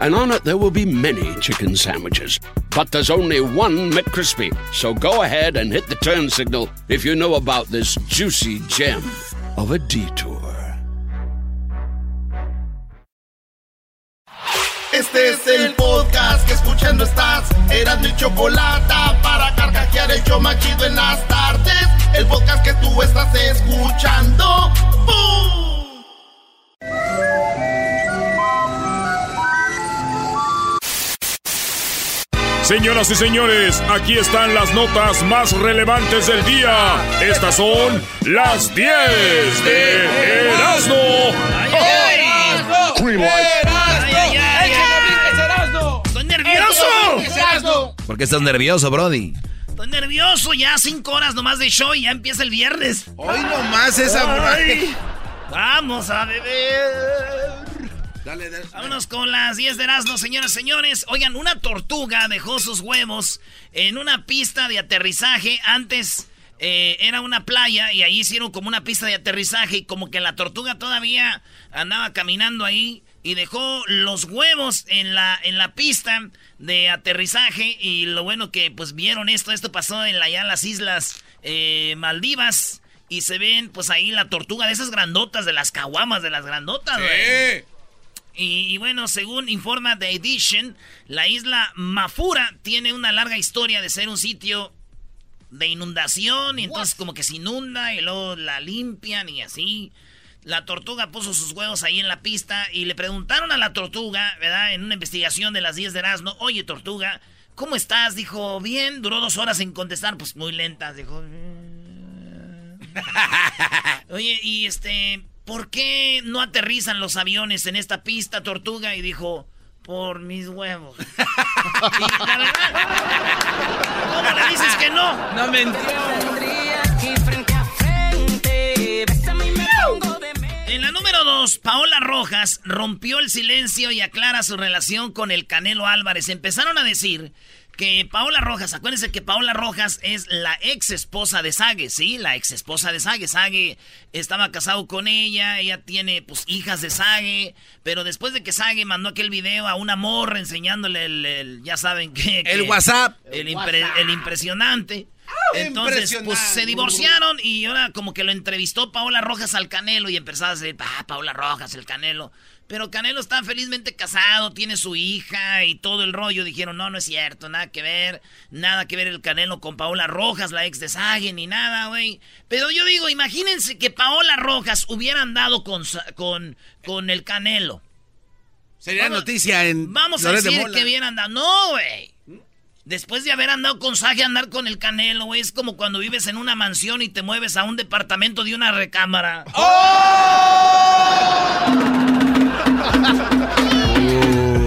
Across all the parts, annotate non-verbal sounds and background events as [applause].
and on it there will be many chicken sandwiches. But there's only one McCrispy. So go ahead and hit the turn signal if you know about this juicy gem of a detour. Este es el podcast que escuchando estás. Eran mi chocolate para carcajear el yo machido en las tardes. El podcast que tú estás escuchando. ¡Bum! Señoras y señores, aquí están las notas más relevantes del día. Estas son las 10 de Erasmo. ¡Estoy nervioso! ¿Por qué estás nervioso, Brody? Estoy nervioso, ya cinco horas nomás de show y ya empieza el viernes. Hoy nomás esa Ay, Vamos a beber. Dale, dale. Vámonos con las 10 de Erasmo, señoras y señores. Oigan, una tortuga dejó sus huevos en una pista de aterrizaje. Antes eh, era una playa y ahí hicieron como una pista de aterrizaje y como que la tortuga todavía andaba caminando ahí y dejó los huevos en la, en la pista de aterrizaje y lo bueno que pues vieron esto, esto pasó en, la, en las islas eh, Maldivas y se ven pues ahí la tortuga de esas grandotas, de las caguamas, de las grandotas, güey. Y, y bueno, según informa The Edition, la isla Mafura tiene una larga historia de ser un sitio de inundación y entonces como que se inunda y luego la limpian y así. La tortuga puso sus huevos ahí en la pista y le preguntaron a la tortuga, ¿verdad? En una investigación de las 10 de Erasmo, oye tortuga, ¿cómo estás? Dijo, bien, duró dos horas en contestar, pues muy lentas, dijo. [laughs] Oye, y este, ¿por qué no aterrizan los aviones en esta pista, tortuga? Y dijo, por mis huevos. Y la verdad, ¿Cómo le dices que no? No me En la número dos, Paola Rojas rompió el silencio y aclara su relación con el Canelo Álvarez. Empezaron a decir que Paola Rojas, acuérdense que Paola Rojas es la ex esposa de Sage, ¿sí? La ex esposa de Sage. Sage estaba casado con ella, ella tiene pues hijas de Sage, pero después de que Sage mandó aquel video a una morra enseñándole el, el- ya saben que... El WhatsApp. El, impre- el impresionante. Entonces, pues se divorciaron y ahora como que lo entrevistó Paola Rojas al Canelo y empezaba a decir, ah, Paola Rojas, el Canelo. Pero Canelo está felizmente casado, tiene su hija y todo el rollo. Dijeron, no, no es cierto, nada que ver, nada que ver el Canelo con Paola Rojas, la ex de Sage, ni nada, güey. Pero yo digo, imagínense que Paola Rojas hubiera andado con, con, con el Canelo. Sería Vamos- noticia en. Vamos a de decir que hubiera andado. No, güey. Después de haber andado con Sage, andar con el Canelo, güey. Es como cuando vives en una mansión y te mueves a un departamento de una recámara.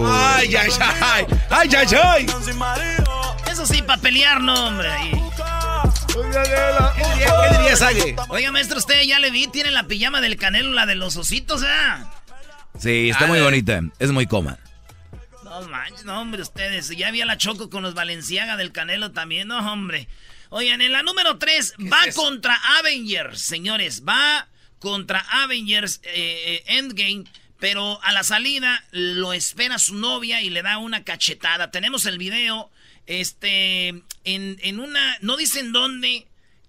Ay, ay, ay. Ay, ay, ay. Eso sí, para pelear, no, hombre. ¿Qué diría, qué diría Sage? Oiga, maestro, usted ya le vi, tiene la pijama del Canelo, la de los ositos, ¿eh? Sí, está muy bonita. Es muy cómoda. No manches, no, hombre, ustedes. Ya había la choco con los Valenciaga del Canelo también, no, hombre. Oigan, en la número 3 va contra Avengers, señores. Va contra Avengers eh, eh, Endgame. Pero a la salida lo espera su novia y le da una cachetada. Tenemos el video. Este. En, en una. No dicen dónde.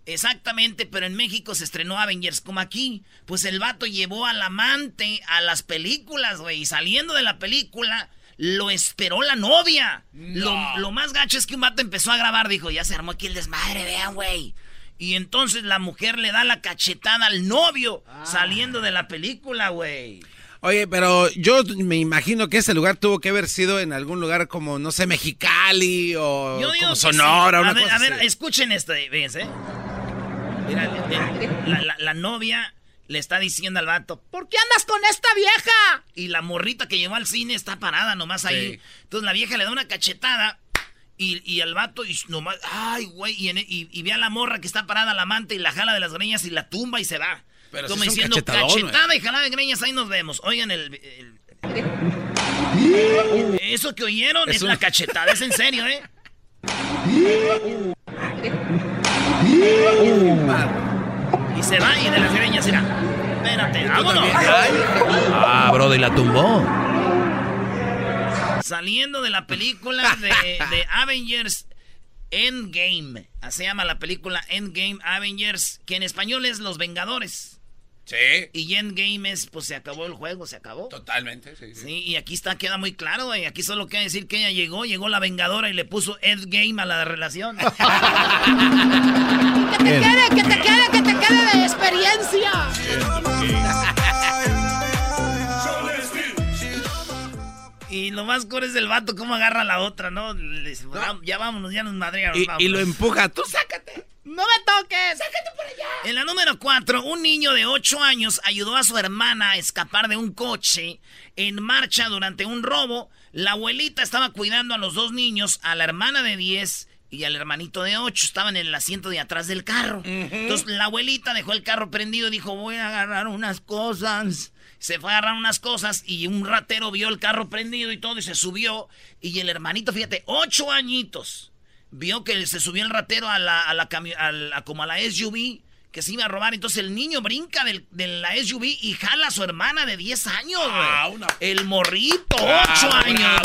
Exactamente, pero en México se estrenó Avengers como aquí. Pues el vato llevó al amante a las películas, güey. Y saliendo de la película, lo esperó la novia. Lo, lo más gacho es que un vato empezó a grabar. Dijo, ya se armó aquí el desmadre, vean, güey. Y entonces la mujer le da la cachetada al novio saliendo de la película, güey. Oye, pero yo me imagino que ese lugar tuvo que haber sido en algún lugar como, no sé, Mexicali o como Sonora. sí. una ver, cosa a ver, así. escuchen esto, fíjense. Mira, le- le- la, la- la novia le está diciendo al vato, ¿por qué andas con esta vieja? Y la morrita que llevó al cine está parada nomás ahí. Entonces la vieja le da una cachetada y, y al vato y nomás, ay, güey, y, y, ve a la morra que está parada, la amante, y la jala de las greñas y la tumba y se va. Pero Como diciendo, cachetada y jala de greñas, ahí nos vemos. Oigan, el... Eso que oyeron es, la cachetada, es en serio, ¿eh? Y se va y de las greñas será. Espérate, vámonos. Ah, bro, y la tumbó. Saliendo de la película de, de Avengers Endgame. Así se llama la película Endgame Avengers, que en español es Los Vengadores. Sí. Y Endgame es, pues se acabó el juego, se acabó. Totalmente, sí. Sí, y aquí está, queda muy claro, güey. Aquí solo queda decir que ella llegó, llegó la Vengadora y le puso Endgame a la relación. [laughs] [laughs] que te quede, que te quede, que te quede de experiencia. Y lo más core es el vato, cómo agarra a la otra, ¿no? Ya vámonos, ya nos madrearon. Y, y lo empuja, tú sácate. ¡No me toques! ¡Sácate por allá! En la número 4, un niño de 8 años ayudó a su hermana a escapar de un coche en marcha durante un robo. La abuelita estaba cuidando a los dos niños, a la hermana de 10 y al hermanito de 8. Estaban en el asiento de atrás del carro. Entonces la abuelita dejó el carro prendido y dijo, voy a agarrar unas cosas. Se fue a agarrar unas cosas y un ratero vio el carro prendido y todo y se subió. Y el hermanito, fíjate, 8 añitos vio que se subió el ratero a la, a la, a como a la SUV que se iba a robar. Entonces el niño brinca del, de la SUV y jala a su hermana de 10 años, ah, El morrito, 8 años,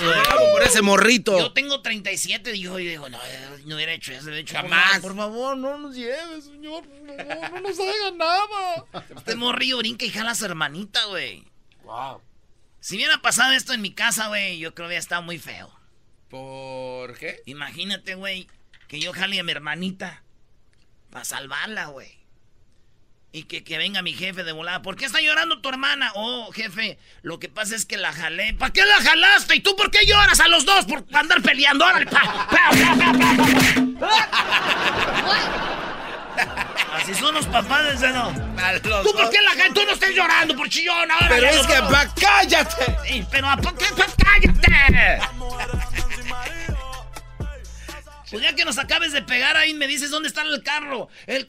por ese morrito. Yo tengo 37, dijo, y digo, no, no hubiera hecho eso. De hecho, Jamás. Por favor, no nos lleve, señor. Por favor, no nos haga nada. [laughs] Este morrillo brinca y jala a su hermanita, güey. Wow. Si hubiera pasado esto en mi casa, güey, yo creo que hubiera estado muy feo. ¿Por qué? Imagínate, güey, que yo jale a mi hermanita para salvarla, güey. Y que, venga mi jefe de volada. ¿Por qué está llorando tu hermana? Oh, jefe, lo que pasa es que la jalé. ¿Para qué la jalaste? ¿Y tú por qué lloras a los dos? Por andar peleando. Órale, [laughs] Así son los papás de no. ¿Tú por qué la gente? Tú no estés llorando por chillón ahora. Pero es que, pa, cállate. Sí, pero ¿a qué? Pa, cállate. Pues ya que nos acabes de pegar ahí, me dices dónde está el carro. El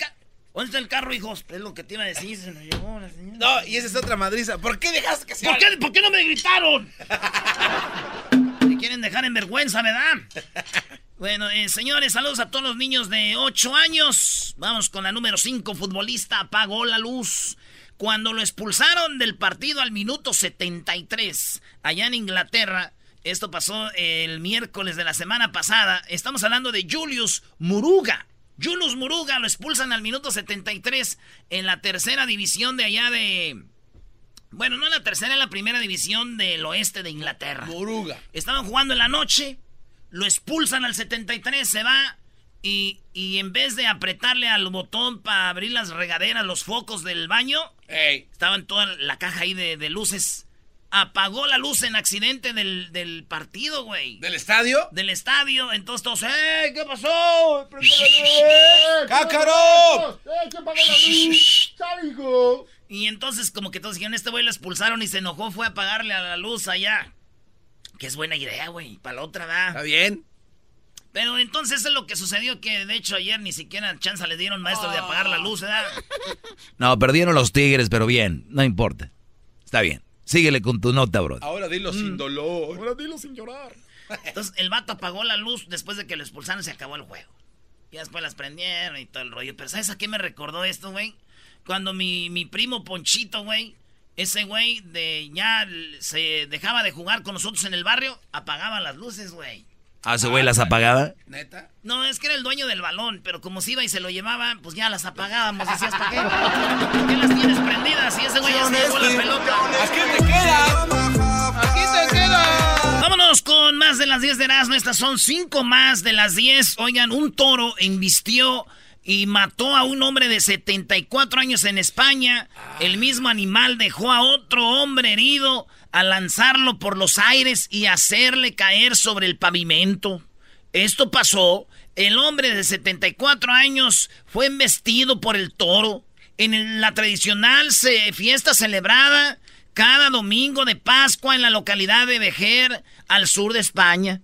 ¿Dónde está el carro, hijos? Es lo que te iba a decir, se nos llevó la señora. No, y esa es otra madriza. ¿Por qué dejaste que se ¿Por qué, ¿Por qué no me gritaron? [laughs] me quieren dejar en vergüenza, ¿verdad? Bueno, eh, señores, saludos a todos los niños de 8 años. Vamos con la número 5, futbolista apagó la luz. Cuando lo expulsaron del partido al minuto 73, allá en Inglaterra, esto pasó el miércoles de la semana pasada. Estamos hablando de Julius Muruga. Julius Muruga lo expulsan al minuto 73 en la tercera división de allá de... Bueno, no en la tercera, en la primera división del oeste de Inglaterra. Muruga. Estaban jugando en la noche, lo expulsan al 73, se va y, en vez de apretarle al botón para abrir las regaderas, los focos del baño, estaban toda la caja ahí de, de luces apagó la luz en accidente del, del partido, güey. ¿Del estadio? Del estadio. Entonces todos, ¡eh! [laughs] ¿Qué pasó? ¡Cácaro! ¡Eh! ¿Qué apagó la luz? [laughs] ¡Salgo! Y entonces como que todos dijeron, este güey lo expulsaron y se enojó, fue a apagarle a la luz allá. Que es buena idea, güey. Para la otra, ¿verdad? Está bien. Pero entonces es lo que sucedió que de hecho ayer ni siquiera chance le dieron maestro de apagar la luz, ¿verdad? [laughs] No, perdieron los Tigres, pero bien, no importa. Está bien. Síguele con tu nota, bro. Ahora dilo sin mm. dolor. Ahora dilo sin llorar. Entonces el vato apagó la luz después de que lo expulsaron se acabó el juego. Y después las prendieron y todo el rollo. Pero ¿sabes a qué me recordó esto, güey? Cuando mi, mi primo Ponchito, güey, ese güey de ya se dejaba de jugar con nosotros en el barrio, apagaba las luces, güey. ¿Ah, ese güey las apagaba? ¿Neta? No, es que era el dueño del balón, pero como se iba y se lo llevaba, pues ya las apagábamos. Decías, ¿para qué? ¿Por qué las tienes prendidas? Y ese güey ya se llevó la pelota. Aquí te queda. Aquí te queda. Vámonos con más de las 10 de Erasmo. Estas son 5 más de las 10. Oigan, un toro embistió y mató a un hombre de 74 años en España. El mismo animal dejó a otro hombre herido a lanzarlo por los aires y hacerle caer sobre el pavimento. Esto pasó, el hombre de 74 años fue embestido por el toro en la tradicional fiesta celebrada cada domingo de Pascua en la localidad de Vejer, al sur de España.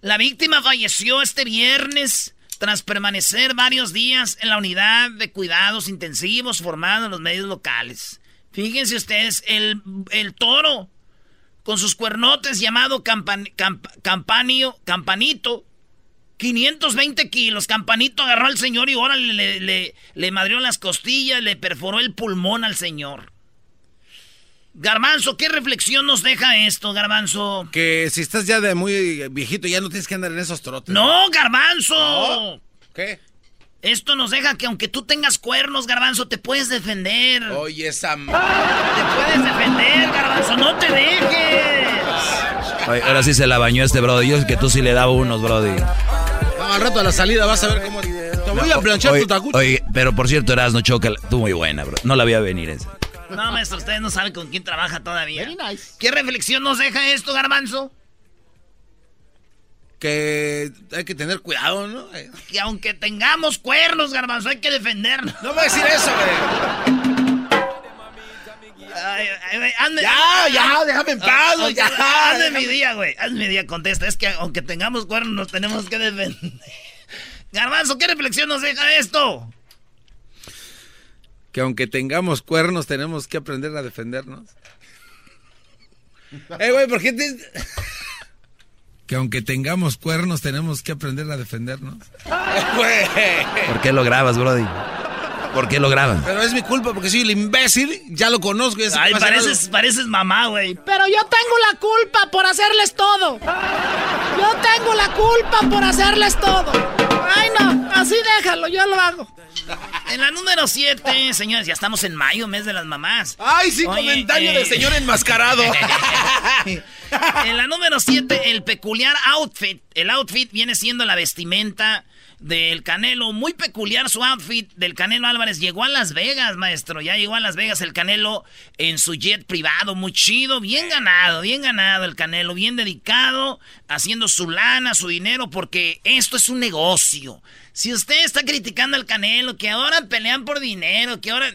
La víctima falleció este viernes tras permanecer varios días en la unidad de cuidados intensivos formada en los medios locales. Fíjense ustedes, el, el toro con sus cuernotes llamado campan- camp- campanio, campanito, 520 kilos. Campanito agarró al señor y ahora le, le, le, le madrió las costillas, le perforó el pulmón al señor. Garbanzo, ¿qué reflexión nos deja esto, Garbanzo? Que si estás ya de muy viejito, ya no tienes que andar en esos trotes. No, Garbanzo. No. ¿Qué? Esto nos deja que aunque tú tengas cuernos, Garbanzo, te puedes defender. Oye, esa... m- Te puedes defender, Garbanzo, no te dejes. Oye, ahora sí se la bañó este brody. Yo es que tú sí le daba unos, brody. No, al rato a la salida vas a ver cómo... Te voy a planchar Oye, tu tacucho. oye, pero por cierto, Erasno Choca, tú muy buena, bro. No la voy a venir esa. No, maestro, ustedes no saben con quién trabaja todavía. Very nice. ¿Qué reflexión nos deja esto, Garbanzo? Que hay que tener cuidado, ¿no? Que aunque tengamos cuernos, Garbanzo, hay que defendernos. No voy a decir eso, güey. Ay, ay, ay, hazme- Ya, ya, déjame en paz, ya. Hazme déjame- mi día, güey. Hazme mi día, contesta. Es que aunque tengamos cuernos, nos tenemos que defender. Garbanzo, ¿qué reflexión nos deja esto? Que aunque tengamos cuernos, tenemos que aprender a defendernos. Eh, güey, ¿por qué te...? [laughs] Que aunque tengamos cuernos, tenemos que aprender a defendernos. [laughs] Güey. ¿Por qué lo grabas, brody? ¿Por qué lo graban? Pero es mi culpa porque soy el imbécil, ya lo conozco. Ya Ay, pareces, algo. pareces mamá, güey. Pero yo tengo la culpa por hacerles todo. Yo tengo la culpa por hacerles todo. Ay, no, así déjalo, yo lo hago. En la número 7, señores, ya estamos en mayo, mes de las mamás. Ay, sí, Oye, comentario eh, del señor enmascarado. [laughs] En la número 7, el peculiar outfit. El outfit viene siendo la vestimenta del Canelo. Muy peculiar su outfit del Canelo Álvarez. Llegó a Las Vegas, maestro. Ya llegó a Las Vegas el Canelo en su jet privado. Muy chido. Bien ganado, bien ganado el Canelo. Bien dedicado, haciendo su lana, su dinero, porque esto es un negocio. Si usted está criticando al Canelo, que ahora pelean por dinero, que ahora...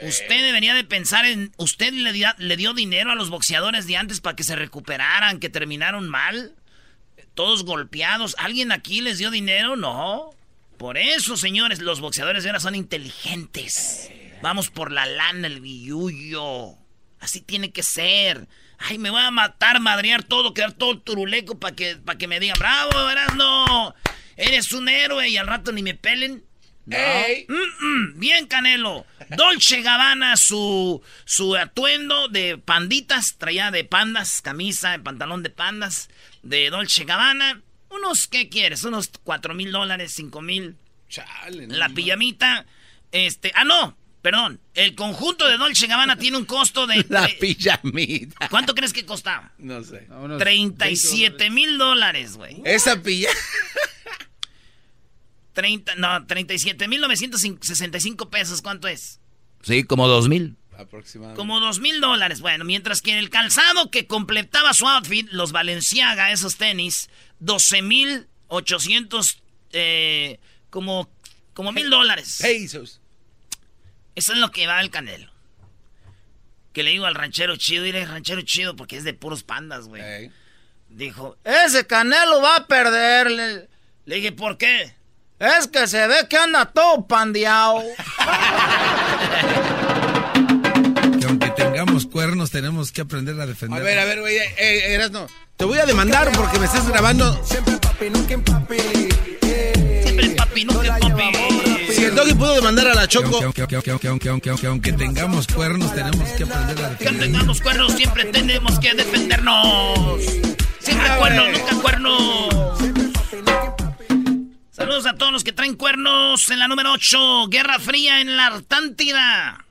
Usted debería de pensar en... ¿Usted le, di- le dio dinero a los boxeadores de antes para que se recuperaran, que terminaron mal? Todos golpeados. ¿Alguien aquí les dio dinero? No. Por eso, señores, los boxeadores de ahora son inteligentes. Vamos por la lana, el billullo. Así tiene que ser. Ay, me voy a matar, madrear todo, quedar todo turuleco para que, pa' que me digan, bravo, Erasno. Eres un héroe y al rato ni me pelen. No. Mm, mm, bien, Canelo. Dolce Gabbana, su, su atuendo de panditas, traía de pandas, camisa, pantalón de pandas, de Dolce Gabbana. Unos, ¿qué quieres? Unos cuatro mil dólares, cinco mil. Chale, no La pijamita, este, ah, no, perdón. El conjunto de Dolce Gabbana tiene un costo de... [laughs] La de- pijamita. ¿Cuánto crees que costaba? No sé. 37 mil dólares, güey. Esa pilla... 30, no, 37 mil 965 pesos, ¿cuánto es? Sí, como dos mil. Aproximadamente. Como dos mil dólares. Bueno, mientras que el calzado que completaba su outfit, los Balenciaga, esos tenis, 12 mil 800, eh, como, como mil dólares. Pesos. Eso es lo que va el Canelo. Que le digo al ranchero chido, diré ranchero chido porque es de puros pandas, güey. Ey. Dijo, ese Canelo va a perder. Le, le dije, ¿por qué? Es que se ve que anda todo pandeado. [laughs] Aunque cuernos, tenemos que aprender a defender. A ver, a ver, güey, eh, eh, Erasno. Te voy a demandar porque me estás grabando. Siempre el papi, nunca el papi. Si el doggy pudo demandar a la Choco. Que aunque, aunque, aunque, aunque, aunque, aunque, aunque tengamos cuernos, tenemos que aprender a Que defender. tengamos cuernos, siempre tenemos que defendernos. Siempre cuernos, nunca cuernos. Saludos a todos los que traen cuernos en la número 8. Guerra Fría en la Artántida.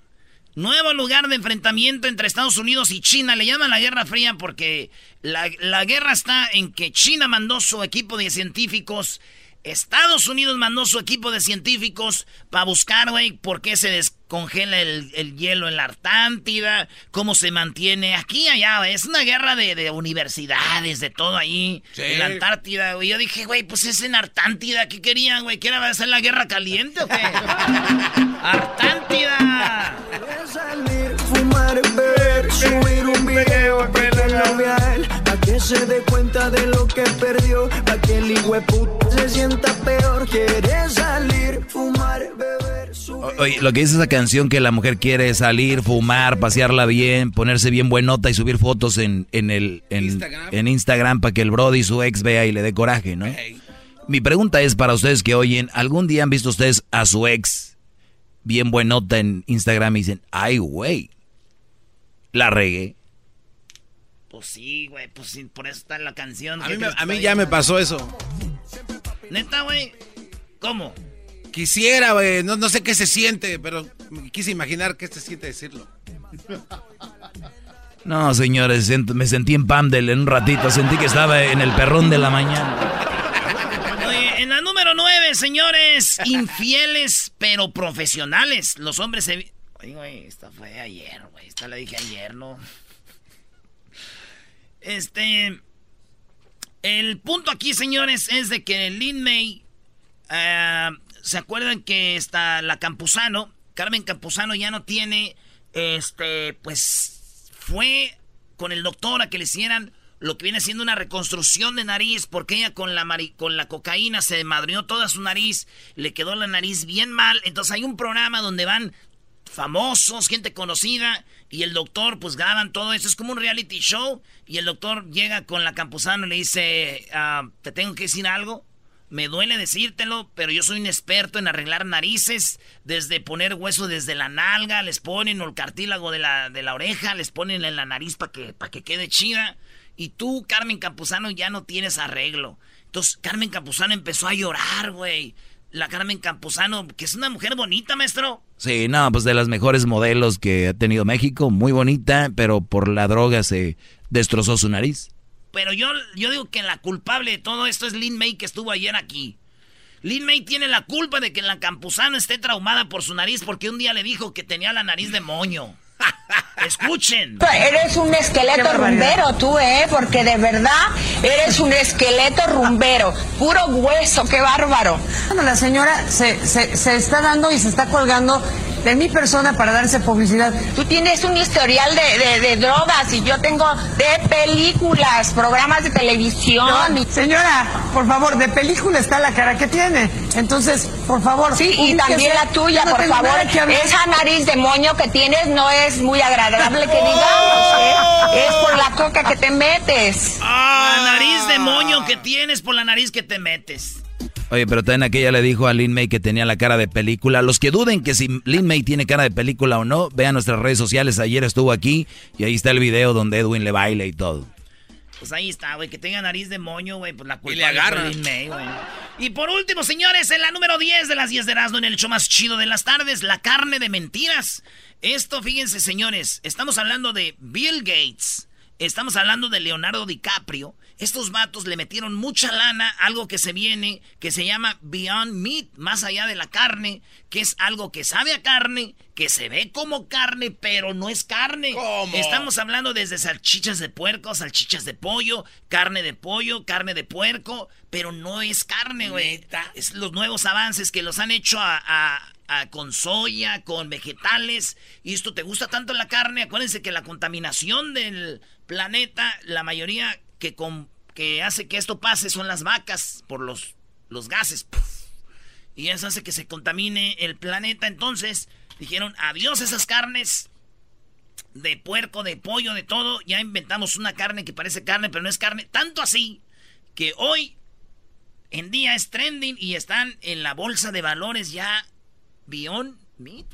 Nuevo lugar de enfrentamiento entre Estados Unidos y China. Le llaman la Guerra Fría porque la, la guerra está en que China mandó su equipo de científicos Estados Unidos mandó su equipo de científicos para buscar, güey, por qué se descongela el, hielo en la Artántida, cómo se mantiene aquí y allá, Es una guerra de, universidades, de todo ahí, en la Antártida, güey. Yo dije, güey, pues es en Artántida, ¿qué querían, güey? ¿Qué era hacer la guerra caliente o qué? [laughs] ¡Artántida! Salir, fumar, beber, subir un video, que se dé cuenta de lo que perdió, para que el se sienta peor, quiere salir, fumar, beber, Oye, lo que dice esa canción que la mujer quiere salir, fumar, pasearla bien, ponerse bien buenota y subir fotos en, en el en Instagram, para que el Brody su ex vea y le dé coraje, ¿no? Mi pregunta es para ustedes que oyen, ¿algún día han visto ustedes a su ex bien buenota en Instagram y dicen, ay, güey, la regué? Pues sí, güey, pues sí, por eso está la canción. A mí, ya me pasó eso. Neta, güey. ¿Cómo? Quisiera, güey, no, no sé qué se siente, pero quise imaginar qué se siente decirlo. No, señores, me sentí en Pamdel en un ratito, sentí que estaba en el perrón de la mañana. Oye, en la número nueve, señores, infieles pero profesionales. Los hombres se... Oye, güey, esta fue ayer, güey, esta la dije ayer, ¿no? Este. El punto aquí, señores, es de que Lin May. Eh, ¿Se acuerdan que está la Campuzano? Carmen Campuzano ya no tiene. Este. Pues. Fue con el doctor a que le hicieran lo que viene siendo una reconstrucción de nariz, porque ella con la, con la cocaína se madrió toda su nariz, le quedó la nariz bien mal. Entonces hay un programa donde van famosos, gente conocida, y el doctor, pues graban todo eso. Es como un reality show. Y el doctor llega con la campusano y le dice: ah, Te tengo que decir algo. Me duele decírtelo, pero yo soy un experto en arreglar narices. Desde poner hueso desde la nalga, les ponen el cartílago de la, de la oreja, les ponen en la nariz para que, que quede chida. Y tú, Carmen Campuzano, ya no tienes arreglo. Entonces, Carmen Campuzano empezó a llorar, güey la Carmen Campuzano, que es una mujer bonita, maestro. Sí, no, pues de las mejores modelos que ha tenido México, muy bonita, pero por la droga se destrozó su nariz. Pero yo, yo digo que la culpable de todo esto es Lin May que estuvo ayer aquí. Lin May tiene la culpa de que la Campuzano esté traumada por su nariz porque un día le dijo que tenía la nariz de moño. Escuchen. Eres un esqueleto rumbero tú, ¿eh? Porque de verdad eres un esqueleto rumbero. Puro hueso, qué bárbaro. Bueno, la señora se, se, se está dando y se está colgando de mi persona para darse publicidad. Tú tienes un historial de, de, drogas y yo tengo de películas, programas de televisión. señora, por favor, de película está la cara que tiene. Entonces, por favor. Sí, y también la tuya, por favor. Esa nariz de moño que tienes no es muy agradable que digamos, [laughs] ¿eh? Es por la coca que te metes. Ah, la nariz de moño que tienes por la nariz que te metes. Oye, pero también aquella le dijo a Lin May que tenía la cara de película. Los que duden que si Lin May tiene cara de película o no, vean nuestras redes sociales. Ayer estuvo aquí y ahí está el video donde Edwin le baila y todo. Pues ahí está, güey, que tenga nariz de moño, güey, pues la culpa y le agarra. Lin May, güey. Y por último, señores, en la número 10 de las 10 de Erasmo, en el show más chido de las tardes, la carne de mentiras. Esto, fíjense, señores, estamos hablando de Bill Gates, estamos hablando de Leonardo DiCaprio, estos vatos le metieron mucha lana, algo que se viene, que se llama Beyond Meat, más allá de la carne, que es algo que sabe a carne, que se ve como carne, pero no es carne. ¿Cómo? Estamos hablando desde salchichas de puerco, salchichas de pollo, carne de pollo, carne de puerco, pero no es carne, güey. Es los nuevos avances que los han hecho con soya, con vegetales. Y esto te gusta tanto la carne. Acuérdense que la contaminación del planeta, la mayoría que, con, que hace que esto pase son las vacas por los, los gases. Y eso hace que se contamine el planeta. Entonces dijeron, adiós esas carnes de puerco, de pollo, de todo. Ya inventamos una carne que parece carne, pero no es carne. Tanto así que hoy en día es trending y están en la bolsa de valores ya Beyond Meat.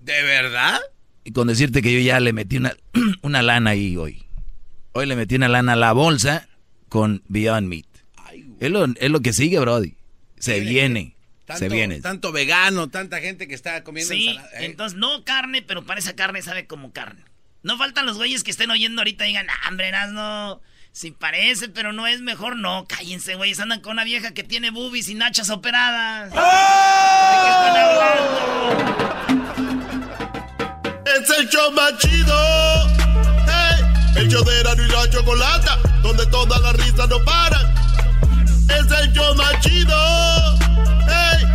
¿De verdad? Y con decirte que yo ya le metí una, [clears throat] una lana ahí hoy. Hoy le metí una lana a la bolsa con Beyond Meat. es, lo, que sigue, Brody. Se viene. se viene. Tanto vegano, tanta gente que está comiendo sí, ensalada. Eh. entonces no carne, pero parece carne sabe como carne. No faltan los güeyes que estén oyendo ahorita y digan, hambre, no. Si parece, pero no es mejor, no. Cállense, güey. Andan con una vieja que tiene boobies y nachas operadas. ¡Oh! qué están hablando? Es el show más chido. El show de Erano y la Chocolata, donde todas las risas no paran. Es el show más chido. Hey.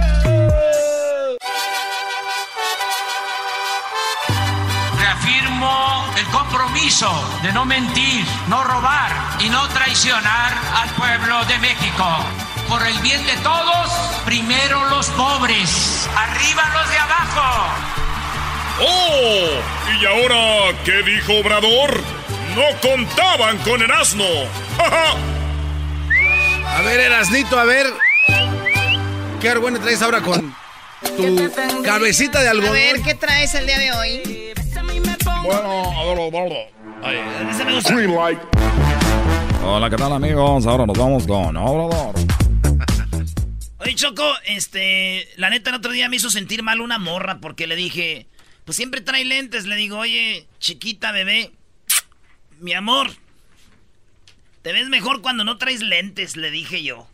Reafirmo el compromiso de no mentir, no robar y no traicionar al pueblo de México. Por el bien de todos, primero los pobres, arriba los de abajo. ¡Oh! ¿Y ahora qué dijo Obrador? No contaban con el asno. a ver, Erasnito, a ver. Qué bueno traes ahora con tu cabecita de algodón. A ver, ¿qué traes el día de hoy? Bueno, a ver, Hola, ¿qué tal amigos? Ahora nos vamos con Obrador. Oye, Choco, este, la neta el otro día me hizo sentir mal una morra porque le dije, pues siempre trae lentes. Le digo, oye, chiquita bebé, mi amor, te ves mejor cuando no traes lentes, le dije yo.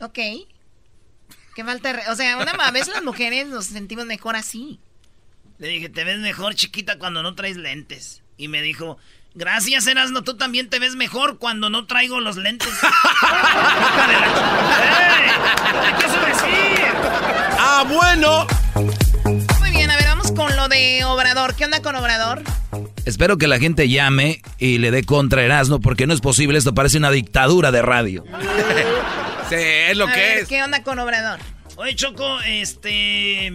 Ok. Qué falta, o sea, una a veces las mujeres nos sentimos mejor así. Le dije, te ves mejor chiquita cuando no traes lentes. Y me dijo, gracias Erasno, tú también te ves mejor cuando no traigo los lentes. [laughs] ¿Qué decir? Ah, bueno. Obrador. ¿Qué onda con Obrador? Espero que la gente llame y le dé contra Erasno porque no es posible, esto parece una dictadura de radio. [laughs] sí, es lo que es. ¿Qué onda con Obrador? Oye, Choco, este...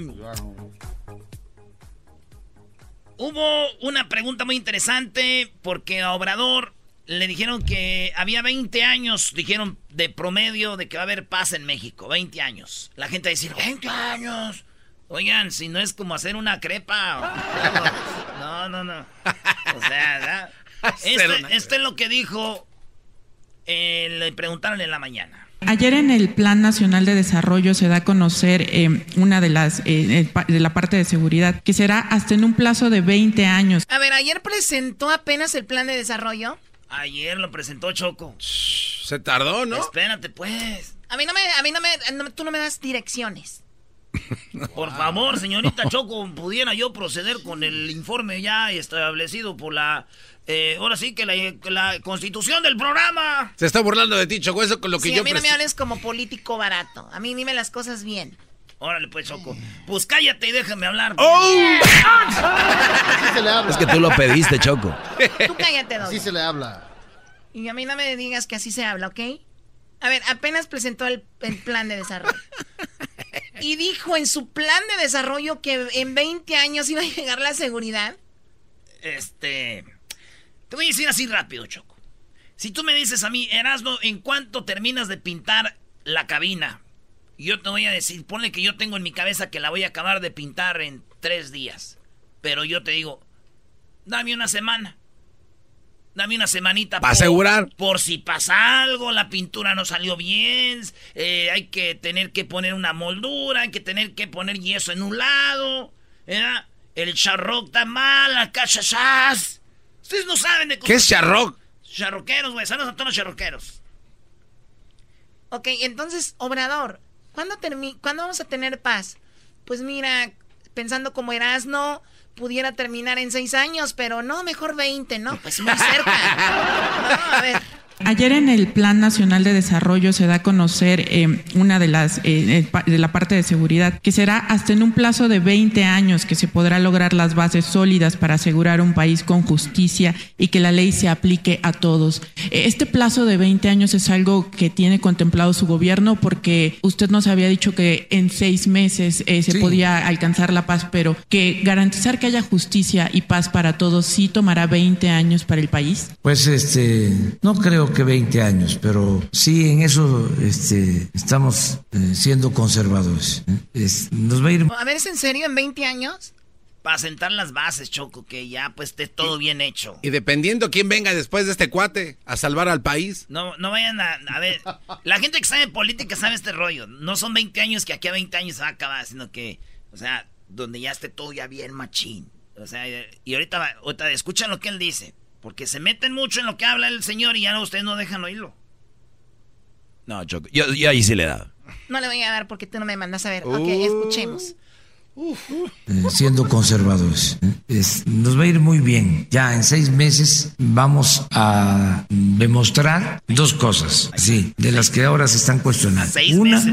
Hubo una pregunta muy interesante porque a Obrador le dijeron que había 20 años, dijeron de promedio de que va a haber paz en México, 20 años. La gente va a decir, 20 años. Oigan, si no es como hacer una crepa. No, no, no. O sea, este, [laughs] este, es lo que dijo, eh, le preguntaron en la mañana. Ayer en el Plan Nacional de Desarrollo se da a conocer eh, una de las eh, de la parte de seguridad que será hasta en un plazo de 20 años. A ver, ayer presentó apenas el plan de desarrollo. Ayer lo presentó Choco. Se tardó, ¿no? Espérate, pues. A mí no me, a mí no me, tú no me das direcciones. Por favor, señorita Choco, pudiera yo proceder con el informe ya establecido por la eh, ahora sí que la, constitución del programa. Se está burlando de ti, Choco, eso con lo que yo... a mí no me hables como político barato. A mí dime las cosas bien. Órale, pues, Choco. Pues cállate y déjame hablar. ¡Oh! Es que tú lo pediste, Choco. Tú cállate, Así se le habla. Y a mí no me digas que así se habla, ¿ok? A ver, apenas presentó el, el plan de desarrollo. Y dijo en su plan de desarrollo que en 20 años iba a llegar la seguridad. Este... Te voy a decir así rápido, Choco. Si tú me dices a mí, Erasmo, ¿en cuánto terminas de pintar la cabina? Yo te voy a decir, ponle que yo tengo en mi cabeza que la voy a acabar de pintar en tres días. Pero yo te digo, dame una semana. Dame una semanita. Para asegurar. Por si pasa algo, la pintura no salió bien, eh, hay que tener que poner una moldura, hay que tener que poner yeso en un lado. El charroc está mal, la cachachas. Ustedes no saben de ¿Qué es charroc? Charroqueros, güey. Saludos a todos los charroqueros. Ok, entonces, Obrador, ¿cuándo, ¿cuándo vamos a tener paz? Pues mira, pensando como Erasno, pudiera terminar en seis años, pero no, mejor 20, ¿no? Pues muy cerca. [laughs] a ver. Ayer en el Plan Nacional de Desarrollo se da a conocer eh, una de las eh, de la parte de seguridad que será hasta en un plazo de 20 años que se podrá lograr las bases sólidas para asegurar un país con justicia y que la ley se aplique a todos. Eh, este plazo de 20 años es algo que tiene contemplado su gobierno porque usted nos había dicho que en seis meses se podía alcanzar la paz, pero que garantizar que haya justicia y paz para todos sí tomará 20 años para el país. Pues este, no creo que 20 años, pero sí en eso este, estamos eh, siendo conservadores. ¿eh? nos va a ir... A ver, ¿es en serio en 20 años? Para sentar las bases, Choco, que ya pues esté todo bien hecho. Y dependiendo quién venga después de este cuate a salvar al país. No, no vayan a, a ver, la gente que sabe política sabe este rollo. No son 20 años que aquí a 20 años se va a acabar, sino que, o sea, donde ya esté todo ya bien machín. O sea, y ahorita, ahorita escuchan lo que él dice. Porque se meten mucho en lo que habla el señor y ya ustedes no dejan oírlo. No, Choco, yo, ahí sí le he dado. No le voy a dar porque tú no me mandas a ver. Ok, escuchemos. Eh, siendo conservadores. nos va a ir muy bien. Ya en seis meses vamos a demostrar dos cosas, sí, de las que ahora se están cuestionando. Una,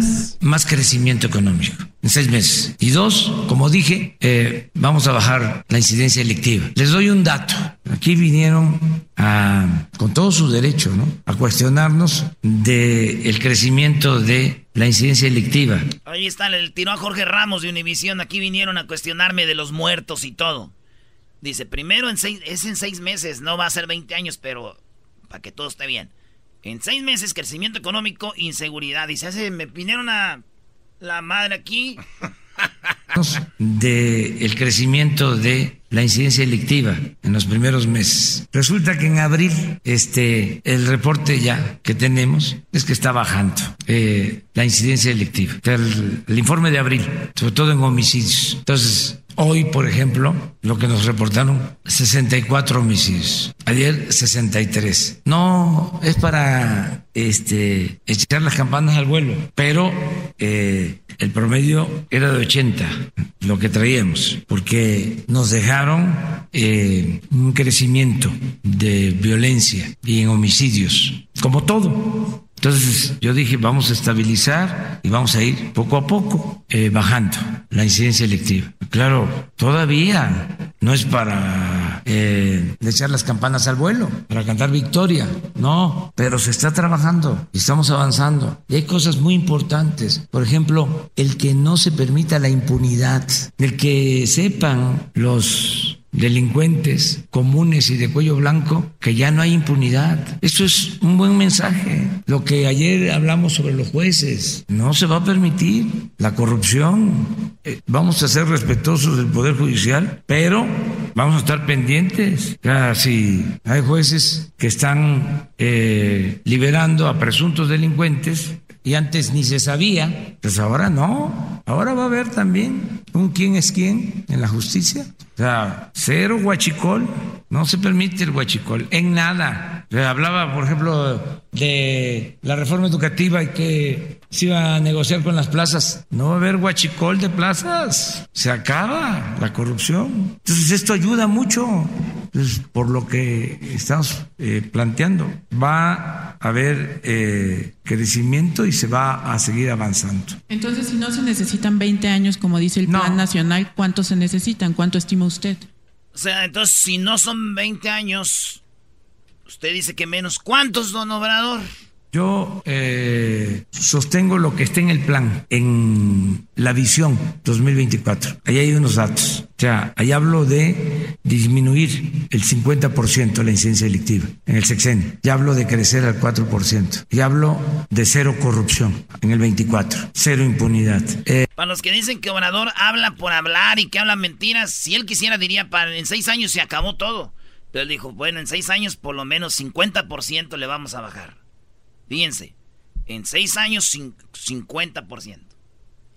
más crecimiento económico en seis meses. Y dos, como dije, eh, vamos a bajar la incidencia electiva. Les doy un dato. Aquí vinieron a, con todo su derecho, ¿no? A cuestionarnos del el crecimiento de la incidencia electiva. Ahí está, le tiró a Jorge Ramos de Univisión. Aquí vinieron a cuestionarme de los muertos y todo. Dice, primero en seis, es en seis meses, no va a ser 20 años, pero para que todo esté bien. En seis meses, crecimiento económico, inseguridad. Dice, hace, me vinieron a la madre aquí. [laughs] De el crecimiento de la incidencia electiva en los primeros meses. Resulta que en abril, este, el reporte ya que tenemos es que está bajando eh, la incidencia electiva. El, el informe de abril, sobre todo en homicidios. Entonces, Hoy, por ejemplo, lo que nos reportaron, 64 homicidios. Ayer, 63. No es para este, echar las campanas al vuelo, pero eh, el promedio era de 80, lo que traíamos, porque nos dejaron eh, un crecimiento de violencia y en homicidios, como todo. Entonces yo dije, vamos a estabilizar y vamos a ir poco a poco eh, bajando la incidencia electiva. Claro, todavía no es para eh, echar las campanas al vuelo, para cantar victoria, no, pero se está trabajando y estamos avanzando. Y hay cosas muy importantes, por ejemplo, el que no se permita la impunidad, el que sepan los delincuentes comunes y de cuello blanco que ya no hay impunidad. Eso es un buen mensaje. Lo que ayer hablamos sobre los jueces, no se va a permitir la corrupción. Eh, vamos a ser respetuosos del Poder Judicial, pero vamos a estar pendientes. si hay jueces que están eh, liberando a presuntos delincuentes, y antes ni se sabía, pues ahora no. Ahora va a haber también un quién es quién en la justicia. O sea, cero huachicol, no se permite el huachicol en nada. hablaba, por ejemplo, de la reforma educativa y que se iba a negociar con las plazas. No va a haber huachicol de plazas. Se acaba la corrupción. Entonces esto ayuda mucho. por lo que estamos eh, planteando, va a haber eh, crecimiento y se va a seguir avanzando. Entonces, si no se necesitan 20 años, como dice el Plan Nacional, ¿cuánto se necesitan? ¿Cuánto estima usted? O sea, entonces, si no son 20 años, usted dice que menos. ¿Cuántos, don Obrador? Yo eh, sostengo lo que está en el plan, en la visión 2024. Ahí hay unos datos. O sea, ahí hablo de disminuir el 50% la incidencia delictiva en el sexenio. Ya hablo de crecer al 4%. Y hablo de cero corrupción en el 24. Cero impunidad. Eh, para los que dicen que Obrador habla por hablar y que habla mentiras, si él quisiera diría, para, en seis años se acabó todo. Pero él dijo, bueno, en seis años por lo menos 50% le vamos a bajar. Fíjense, en seis años 50%.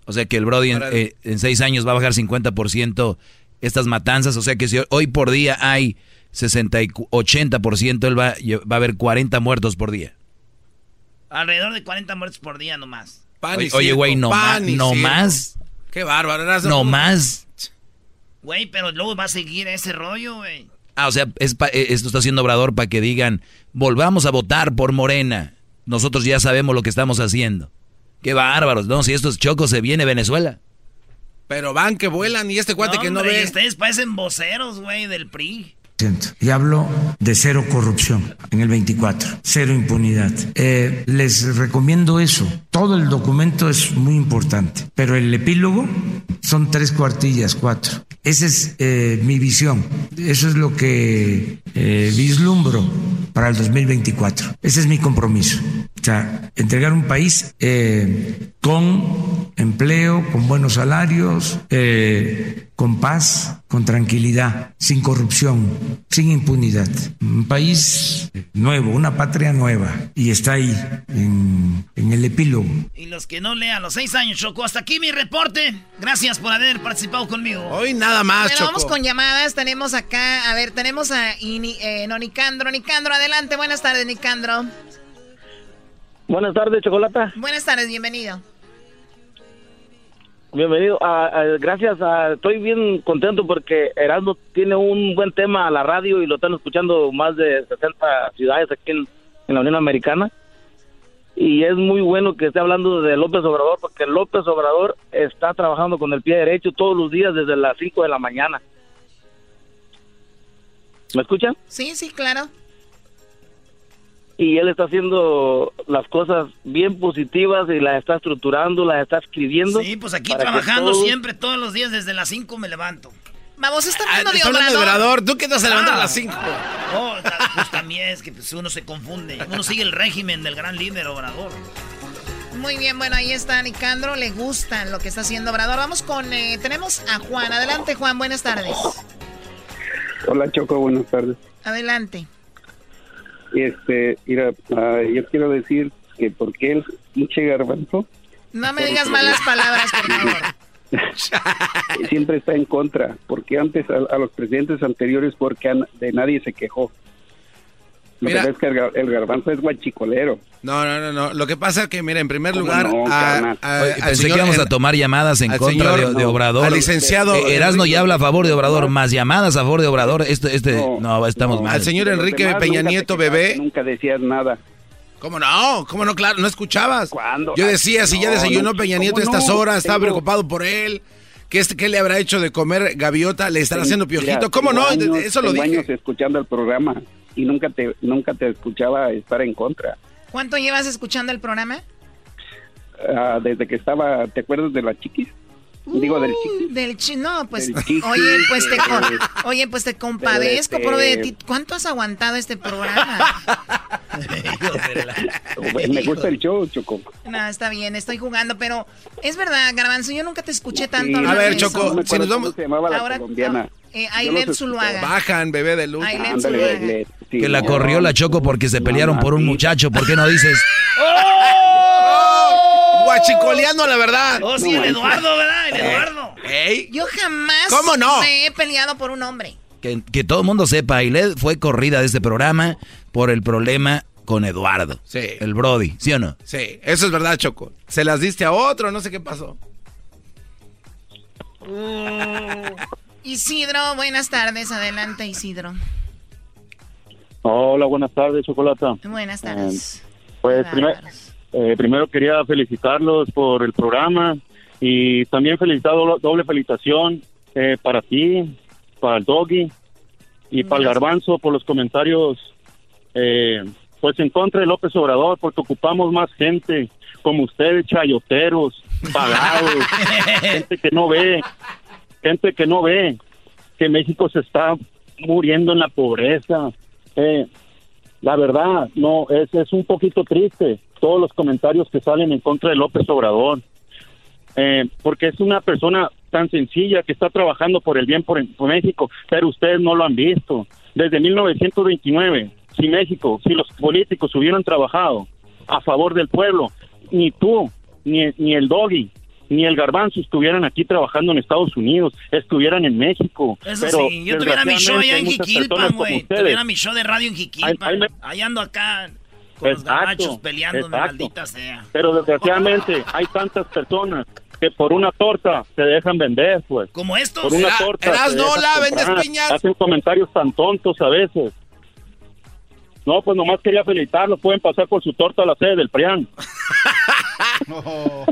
O sea que el Brody eh, en, seis años va a bajar 50% estas matanzas. O sea que si hoy por día hay 60 y 80%, él va, va a haber 40 muertos por día. Alrededor de 40 muertos por día nomás. oye, güey, no, más, no más. Qué bárbaro. No más. Güey, pero luego va a seguir ese rollo, güey. Ah, o sea, es eh, esto está haciendo Obrador para que digan, volvamos a votar por Morena nosotros ya sabemos lo que estamos haciendo. Qué bárbaros, ¿no? Si estos chocos se viene Venezuela. Pero van que vuelan y este cuate que no ve. Ustedes parecen voceros, güey, del PRI. Y hablo de cero corrupción en el 24, cero impunidad. Eh, les recomiendo eso. Todo el documento es muy importante, pero el epílogo son tres cuartillas, cuatro. Esa es eh, mi visión. Eso es lo que eh, vislumbro para el 2024. Ese es mi compromiso. O sea, entregar un país con empleo, con buenos salarios, eh, con paz, con tranquilidad, sin corrupción, sin impunidad. Un país nuevo, una patria nueva. Y está ahí, en, el epílogo. Y los que no lean los seis años, Choco. Hasta aquí mi reporte. Gracias por haber participado conmigo. Hoy nada más, Choco. Vamos con llamadas. Tenemos acá, a ver, tenemos a eh, Nicandro. Nicandro, adelante. Buenas tardes, Nicandro. Buenas tardes, Chocolata. Buenas tardes, bienvenido. Bienvenido. Ah, ah, gracias. Ah, estoy bien contento porque Erasmo tiene un buen tema a la radio y lo están escuchando más de 60 ciudades aquí en, la Unión Americana. Y es muy bueno que esté hablando de López Obrador porque López Obrador está trabajando con el pie derecho todos los días desde las 5 de la mañana. ¿Me escuchan? Sí, sí, claro y él está haciendo las cosas bien positivas y las está estructurando, las está escribiendo. Sí, pues aquí trabajando siempre, todos los días desde las 5 me levanto. Vamos, está ah, hablando de Obrador. ¿Tú qué te vas a levantar a las 5? Oh, pues también es que pues, uno se confunde. Uno sigue el régimen del gran líder Obrador. Muy bien, bueno, ahí está Nicandro, le gusta lo que está haciendo Obrador. Vamos con, eh, tenemos a Juan. Adelante, Juan, buenas tardes. Hola, Choco, buenas tardes. Adelante. Este, mira, yo quiero decir que porque él, pinche garbanzo. No me digas malas palabras, por [laughs] favor. siempre está en contra, porque antes a, los presidentes anteriores, porque de nadie se quejó. Lo que es que el, garbanzo es guachicolero. No, no, no, no. Lo que pasa es que, mira, en primer lugar, pensé que íbamos a tomar llamadas en contra de, Obrador. Al licenciado. Eh, Erasno ya habla a favor de Obrador, más llamadas a favor de Obrador. Este, este, no, estamos mal. Al señor Enrique Peña Nieto, bebé. Nunca decías nada. ¿Cómo no? ¿Cómo no? Claro, no escuchabas. ¿Cuándo? Yo decía, si ya desayunó Peña Nieto a estas horas, estaba preocupado por él. ¿Qué, este, ¿Qué le habrá hecho de comer gaviota? ¿Le están haciendo piojito? ¿Cómo no? Eso lo dije. años escuchando el programa y nunca te, nunca te escuchaba estar en contra. ¿Cuánto llevas escuchando el programa? Ah, desde que estaba, ¿te acuerdas de la chiquis? Digo, del chiquis. Del chi no, pues, oye, pues te, oye, pues te compadezco, este... de ti. ¿Cuánto has aguantado este programa? [laughs] Me gusta el show, Choco. No, está bien, estoy jugando, pero es verdad, Garbanzo, yo nunca te escuché tanto. a ver, Choco, si nos vamos... Se llamaba la colombiana. Eh, Ailet Zuluaga. Bajan, bebé de luz. Que la corrió la Choco porque se pelearon por un muchacho. ¿Por qué no dices? [laughs] ¡Oh! Guachicoleando la verdad. Oh, sí, el Eduardo, ¿verdad? El eh, Eduardo. Yo jamás ¿Cómo no? me he peleado por un hombre. Que, que todo el mundo sepa, Ailet fue corrida de este programa por el problema con Eduardo. Sí. El Brody, ¿sí o no? Sí, eso es verdad, Choco. Se las diste a otro, no sé qué pasó. Isidro, buenas tardes. Adelante, Isidro. Hola, buenas tardes, Chocolata. Buenas tardes. pues eh, primero quería felicitarlos por el programa y también felicitar doble felicitación eh, para ti, para el Doggy y para el Garbanzo por los comentarios eh, pues en contra de López Obrador porque ocupamos más gente como ustedes, chayoteros, pagados, [laughs] gente que no ve, gente que no ve que México se está muriendo en la pobreza. Eh, la verdad, no, es, es un poquito triste todos los comentarios que salen en contra de López Obrador, eh, porque es una persona tan sencilla que está trabajando por el bien por, México, pero ustedes no lo han visto. Desde 1929, si México, si los políticos hubieran trabajado a favor del pueblo, ni tú, ni, ni el Doggy, ni el garbanzo estuvieran aquí trabajando en Estados Unidos, estuvieran en México. Eso sí, yo tuviera mi show allá en Jiquilpan, güey. Tuviera mi show de radio en Jiquilpan. Allá ando acá con los gabachos peleando, maldita sea. Pero desgraciadamente hay tantas personas que por una torta se dejan vender, pues. Como estos. Por una torta. Eras no la vendes piñas. Hacen comentarios tan tontos a veces. No, pues nomás quería felicitarlo. Pueden pasar por su torta a la sede del PRIAN. [laughs] [laughs] no.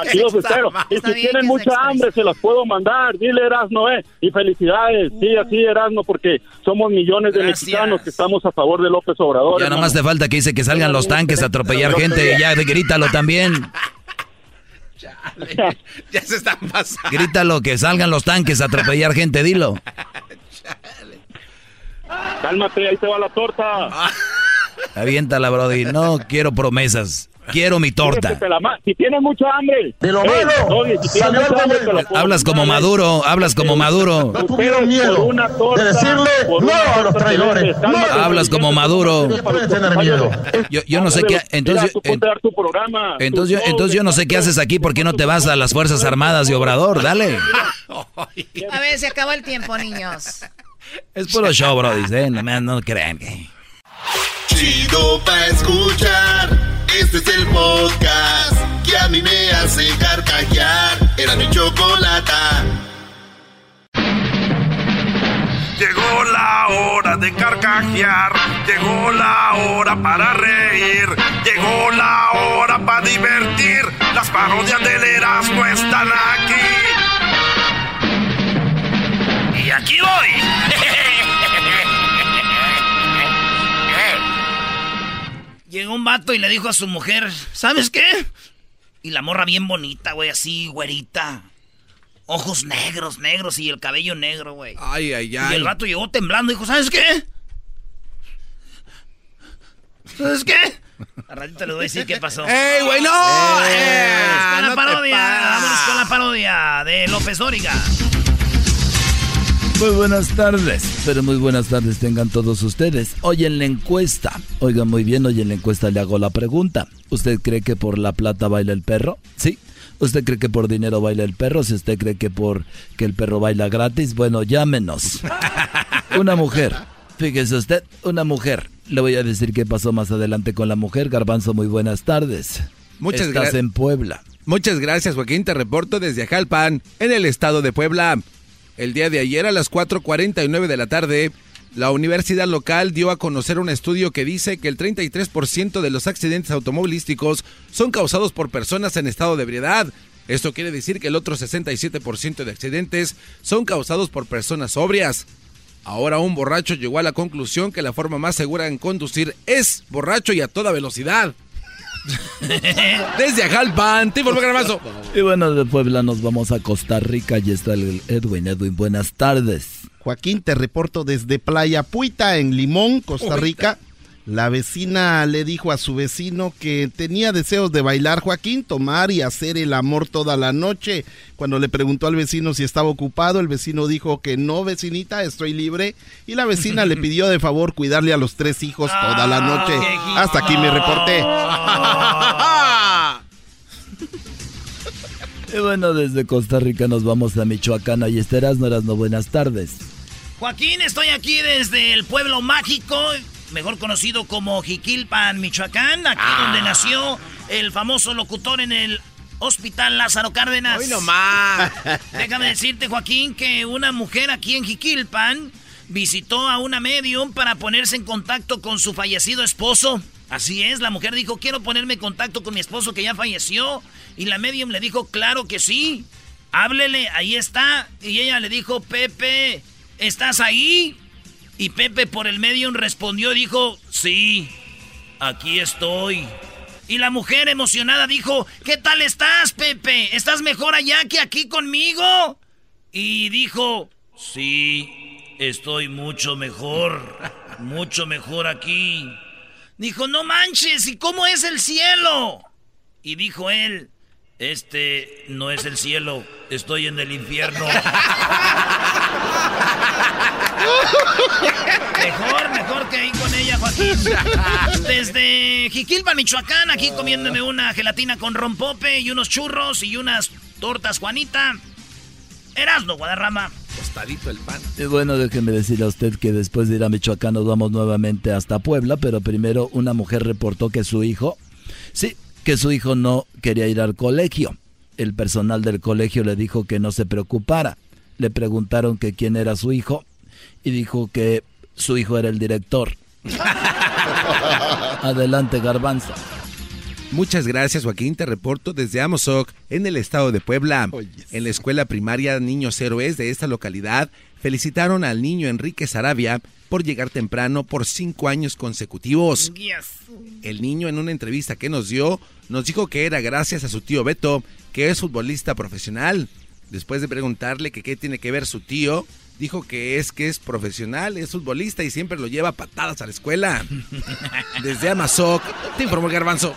Aquí los espero. Y si tienen mucha hambre, se las puedo mandar. Dile Erasno, eh. Y felicidades. Sí, así Erasno, porque somos millones de mexicanos que estamos a favor de López Obrador. Ya nomás te falta que dice que salgan los tanques a atropellar gente. Ya, grítalo también. [laughs] ya se están pasando. Grítalo, que salgan los tanques a atropellar gente, dilo. Cálmate, ahí te va la torta. Aviéntala, Brody. No quiero promesas. Quiero mi torta. Si tienes mucha hambre. De lo malo. Hablas como Maduro, hablas como Maduro. No tuvieron miedo de decirle no a los traidores. Hablas como Maduro. Yo, yo no sé qué. Entonces, entonces, entonces yo no sé qué haces aquí. ¿Por qué no te vas a las Fuerzas Armadas de Obrador? Dale. A ver, se acabó el tiempo, niños. Es puro show, bro. Dice, no, no crean. Chido pa' escuchar. Este es el podcast que a mí me hace carcajear. Era mi chocolata. Llegó la hora de carcajear, llegó la hora para reír, llegó la hora para divertir. Las parodias del Erasmo están aquí. Y aquí voy. [laughs] Llegó un vato y le dijo a su mujer, ¿sabes qué? Y la morra bien bonita, güey, así, güerita. Ojos negros, negros y el cabello negro, güey. Ay, ay, ay. Y el vato llegó temblando y dijo, ¿sabes qué? ¿Sabes qué? A ratito le voy a decir qué pasó. ¡Ey, güey, no! Eh, Eh, con la no parodia, vámonos con la parodia de López Dóriga. Muy buenas tardes, pero muy buenas tardes tengan todos ustedes. Hoy en la encuesta, oigan muy bien, hoy en la encuesta le hago la pregunta. ¿Usted cree que por la plata baila el perro? Sí. ¿Usted cree que por dinero baila el perro? Si usted cree que por que el perro baila gratis, bueno, llámenos. [laughs] Una mujer, fíjese usted, una mujer. Le voy a decir qué pasó más adelante con la mujer. Garbanzo, muy buenas tardes. Muchas Estás gracias. en Puebla. Muchas gracias, Joaquín. Te reporto desde Ajalpan, en el estado de Puebla. El día de ayer a las 4.49 de la tarde, la universidad local dio a conocer un estudio que dice que el 33% de los accidentes automovilísticos son causados por personas en estado de ebriedad. Esto quiere decir que el otro 67% de accidentes son causados por personas sobrias. Ahora un borracho llegó a la conclusión que la forma más segura en conducir es borracho y a toda velocidad. [laughs] Desde Ajalpan, informó Garbanzo. Y bueno, de Puebla nos vamos a Costa Rica. y está el Edwin. Edwin, buenas tardes. Joaquín, te reporto desde Playa Puita, en Limón, Costa Rica. La vecina le dijo a su vecino que tenía deseos de bailar, Joaquín, tomar y hacer el amor toda la noche. Cuando le preguntó al vecino si estaba ocupado, el vecino dijo que no, vecinita, estoy libre. Y la vecina le pidió de favor cuidarle a los tres hijos toda la noche. Hasta aquí me reporté. [laughs] Y bueno, desde Costa Rica nos vamos a Michoacán. Ahí estarás, no eras no buenas tardes. Joaquín, estoy aquí desde el pueblo mágico, mejor conocido como Jiquilpan, Michoacán, aquí Ah. donde nació el famoso locutor en el Hospital Lázaro Cárdenas. Hoy nomás. [laughs] Déjame decirte, Joaquín, que una mujer aquí en Jiquilpan visitó a una medium para ponerse en contacto con su fallecido esposo. Así es, la mujer dijo, quiero ponerme en contacto con mi esposo que ya falleció. Y la medium le dijo, claro que sí. Háblele, ahí está. Y ella le dijo, Pepe, ¿estás ahí? Y Pepe por el medium respondió, dijo, sí, aquí estoy. Y la mujer emocionada dijo, ¿qué tal estás, Pepe? ¿Estás mejor allá que aquí conmigo? Y dijo, sí, estoy mucho mejor, mucho mejor aquí. Dijo, no manches, ¿y cómo es el cielo? Y dijo él, este no es el cielo, estoy en el infierno. Mejor, mejor que ahí con ella, Joaquín. Desde Jiquilpan, Michoacán, aquí comiéndome una gelatina con rompope y unos churros y unas tortas, Juanita. Erasno, Guadarrama. Tostadito el pan. Y bueno, déjeme decirle a usted que después de ir a Michoacán nos vamos nuevamente hasta Puebla, pero primero una mujer reportó que su hijo, sí, que su hijo no quería ir al colegio. El personal del colegio le dijo que no se preocupara. Le preguntaron que quién era su hijo y dijo que su hijo era el director. [laughs] Adelante, Garbanzo. Muchas gracias, Joaquín. Te reporto desde Amozoc, en el estado de Puebla. En la escuela primaria Niños Héroes de esta localidad, felicitaron al niño Enrique Sarabia por llegar temprano por cinco años consecutivos. El niño en una entrevista que nos dio, nos dijo que era gracias a su tío Beto, que es futbolista profesional. Después de preguntarle que qué tiene que ver su tío, dijo que es que es profesional, es futbolista y siempre lo lleva a patadas a la escuela. [laughs] Desde Amazoc, te informó el Garbanzo.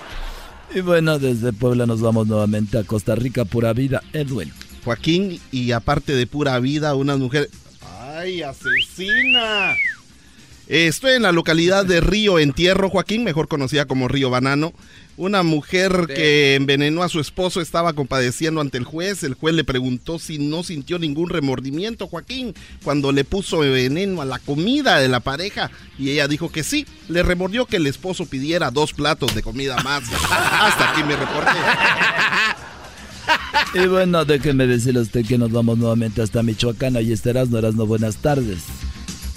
Y bueno, desde Puebla nos vamos nuevamente a Costa Rica, pura vida, Edwin. Joaquín, y aparte de pura vida, una mujer... ¡Ay, asesina! Estoy en la localidad de Río Entierro, Joaquín, mejor conocida como Río Banano. Una mujer que envenenó a su esposo estaba compadeciendo ante el juez. El juez le preguntó si no sintió ningún remordimiento, Joaquín, cuando le puso veneno a la comida de la pareja. Y ella dijo que sí. Le remordió que el esposo pidiera dos platos de comida más. [laughs] Hasta aquí mi reporte. Y bueno, déjeme decirle a usted que nos vamos nuevamente hasta Michoacán. Ahí estarás, no eras no buenas tardes.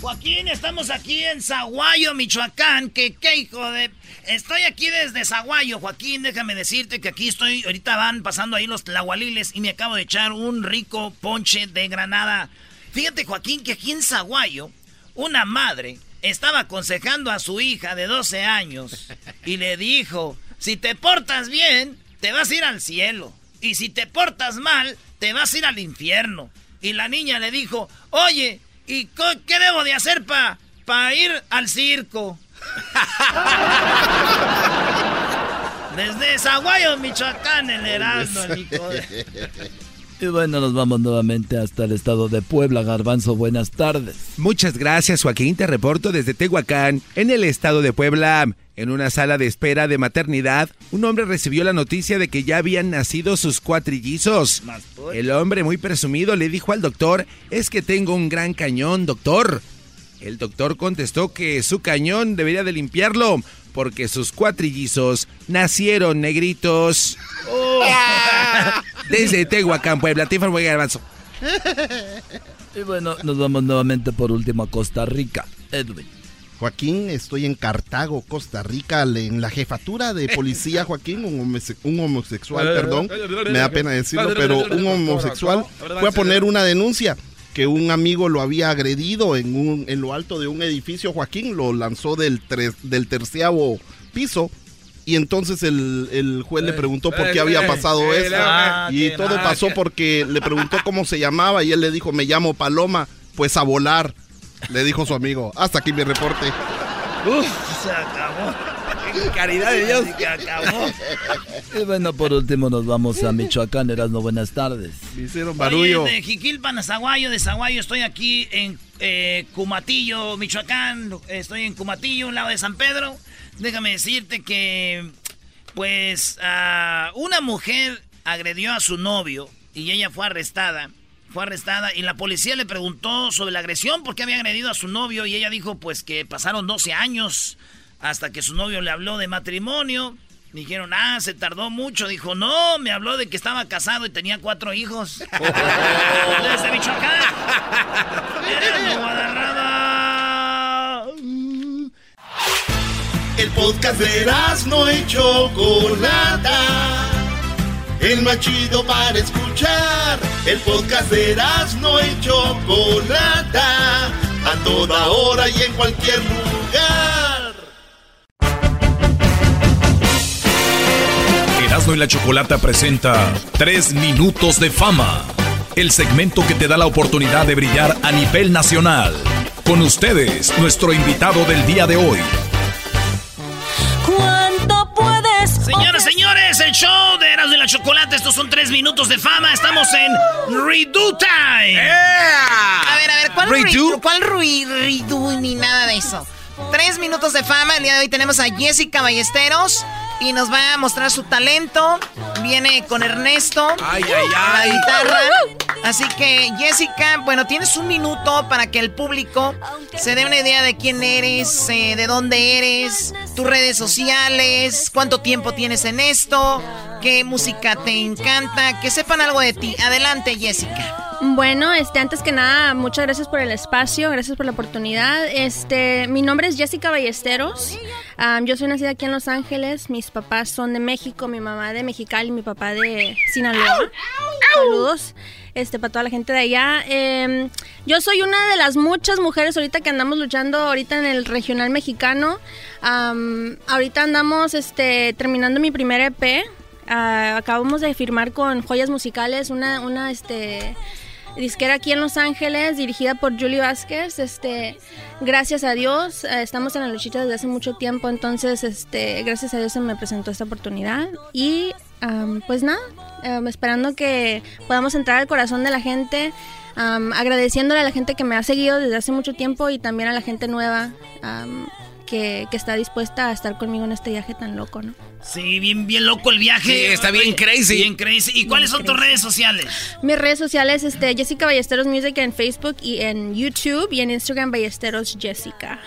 Joaquín, estamos aquí en Zaguayo, Michoacán. Que qué hijo de. Estoy aquí desde Zaguayo, Joaquín. Déjame decirte que aquí estoy. Ahorita van pasando ahí los tlahualiles y me acabo de echar un rico ponche de granada. Fíjate, Joaquín, que aquí en Zaguayo, una madre estaba aconsejando a su hija de 12 años y le dijo: Si te portas bien, te vas a ir al cielo. Y si te portas mal, te vas a ir al infierno. Y la niña le dijo: Oye, ¿Y qué debo de hacer para pa ir al circo? [laughs] Desde Zaguayo, Michoacán, el Erasmo, [laughs] Y bueno, nos vamos nuevamente hasta el estado de Puebla. Garbanzo, buenas tardes. Muchas gracias, Joaquín. Te reporto desde Tehuacán, en el estado de Puebla. En una sala de espera de maternidad, un hombre recibió la noticia de que ya habían nacido sus cuatrillizos. El hombre, muy presumido, le dijo al doctor, es que tengo un gran cañón, doctor. El doctor contestó que su cañón debería de limpiarlo, porque sus cuatrillizos nacieron negritos. Oh. [laughs] Desde Tehuacán, Puebla, te informo avanzo. Y bueno, nos vamos nuevamente por último a Costa Rica. Edwin. Joaquín, estoy en Cartago, Costa Rica, en la jefatura de policía, [laughs] Joaquín, un, homosexual, perdón, me da pena decirlo, pero un homosexual fue a poner una denuncia que un amigo lo había agredido en, un, en lo alto de un edificio, Joaquín, lo lanzó del, del terceavo piso. Y entonces el, juez le preguntó por qué había pasado eso. y todo pasó porque le preguntó cómo se llamaba y él le dijo, me llamo Paloma, pues a volar le dijo su amigo. Hasta aquí mi reporte. Uf, se acabó. Caridad de Dios. Se acabó. Y bueno, por último nos vamos a Michoacán. Erasno, buenas tardes. Me hicieron barullo. de Jiquilpan a Zaguayo, de Zaguayo estoy aquí en eh, Cumatillo, Michoacán. Estoy en Cumatillo, un lado de San Pedro. Déjame decirte que, pues, una mujer agredió a su novio y ella fue arrestada fue arrestada y la policía le preguntó sobre la agresión, porque había agredido a su novio y ella dijo pues que pasaron 12 años hasta que su novio le habló de matrimonio. Dijeron, ah, se tardó mucho. Dijo, no, me habló de que estaba casado y tenía cuatro hijos. [laughs] Desde Michoacán. El podcast de no hecho Chocolata el más chido para escuchar. El podcast de no y Chocolata, a toda hora y en cualquier lugar. Erasmo y la Chocolata presenta Tres Minutos de Fama, el segmento que te da la oportunidad de brillar a nivel nacional. Con ustedes, nuestro invitado del día de hoy. Señoras, señores, el show de Eras de la Chocolate. Estos son tres minutos de fama. Estamos en Redo Time. A ver, a ver, ¿cuál Redo? ¿Cuál Redo ni nada de eso? Tres minutos de fama. El día de hoy tenemos a Jessica Ballesteros y nos va a mostrar su talento. Viene con Ernesto, ay, ay, ay. la guitarra. Así que, Jessica, bueno, tienes un minuto para que el público se dé una idea de quién eres, eh, de dónde eres, tus redes sociales, cuánto tiempo tienes en esto, qué música te encanta, que sepan algo de ti. Adelante, Jessica. Bueno, este, antes que nada, muchas gracias por el espacio, gracias por la oportunidad. Este, mi nombre es Jessica Ballesteros. yo soy nacida aquí en Los Ángeles. Mis papás son de México, mi mamá de Mexicali, mi papá de Sinaloa. Saludos este, para toda la gente de allá. Em, yo soy una de las muchas mujeres ahorita que andamos luchando ahorita en el regional mexicano. ahorita andamos este, terminando mi primer EP. Ah, acabamos de firmar con Joyas Musicales una, una este, disquera aquí en Los Ángeles, dirigida por Julie Vázquez. Este, gracias a Dios, eh, estamos en la luchita desde hace mucho tiempo, entonces, este, gracias a Dios se me presentó esta oportunidad y pues nada, esperando que podamos entrar al corazón de la gente, agradeciéndole a la gente que me ha seguido desde hace mucho tiempo y también a la gente nueva que, que está dispuesta a estar conmigo en este viaje tan loco, ¿no? Sí, bien, bien loco el viaje. Sí, está bien crazy. Bien crazy. ¿Y cuáles son tus redes sociales? Mis redes sociales, este, Jessica Ballesteros Music en Facebook y en YouTube y en Instagram Ballesteros Jessica.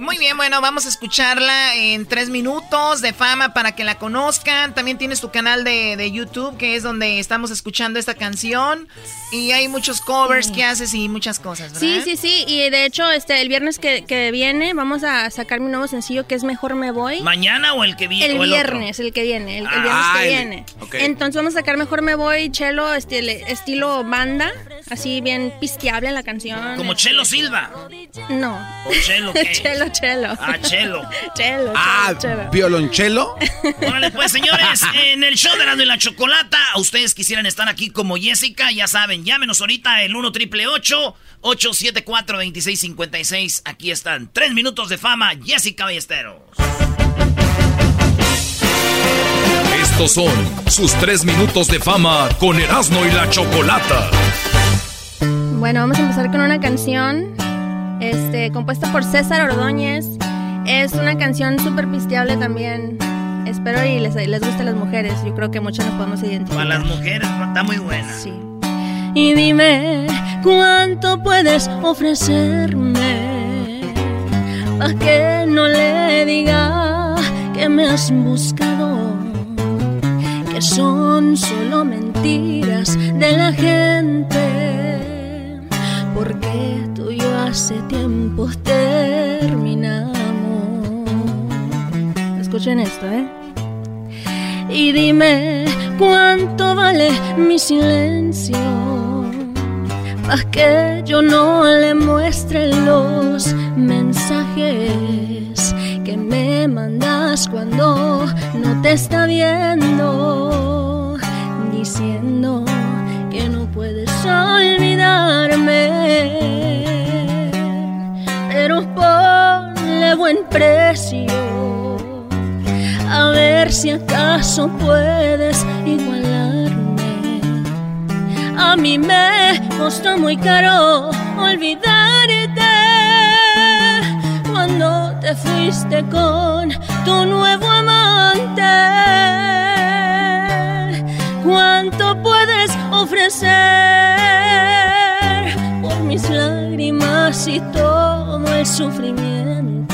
Muy bien, bueno, vamos a escucharla en tres minutos de fama para que la conozcan. También tienes tu canal de, YouTube, que es donde estamos escuchando esta canción. Y hay muchos covers que haces y muchas cosas, ¿verdad? Sí, sí, sí. Y de hecho, este, el viernes que, viene vamos a sacar mi nuevo sencillo que es Mejor Me Voy. ¿Mañana o el que viene? El, viernes, el que viene, el, viernes que ah, viene. Entonces vamos a sacar Mejor Me Voy, chelo, este, estilo banda, así bien pisteable la canción. ¿Como Chelo Silva? No. ¿O Chelo qué? [laughs] chelo, [laughs] chelo. Ah, chelo. chelo, ah, violonchelo. [laughs] Órale, pues, señores, en el show de la y la Chocolata, a ustedes quisieran estar aquí como Jessica, ya saben, llámenos ahorita el 1 triple 874 2656 Aquí están, tres minutos de fama, Jessica Ballesteros. Estos son sus tres minutos de fama con Erasmo y la Chocolata. Bueno, vamos a empezar con una canción este, compuesta por César Ordóñez. Es una canción súper pisteable también. Espero y les, les guste a las mujeres. Yo creo que muchos nos podemos identificar. Para las mujeres, está muy buena. Sí. Y dime cuánto puedes ofrecerme para que no le diga que me has buscado, que son solo mentiras de la gente, porque tú y yo hace tiempo terminamos. Escuchen esto, ¿eh? Y dime cuánto vale mi silencio. Para que yo no le muestre los mensajes que me mandas cuando no te está viendo. Diciendo que no puedes olvidarme. Buen precio a ver si acaso puedes igualarme. A mí me costó muy caro olvidarte cuando te fuiste con tu nuevo amante. ¿Cuánto puedes ofrecer por mis lágrimas y todo el sufrimiento?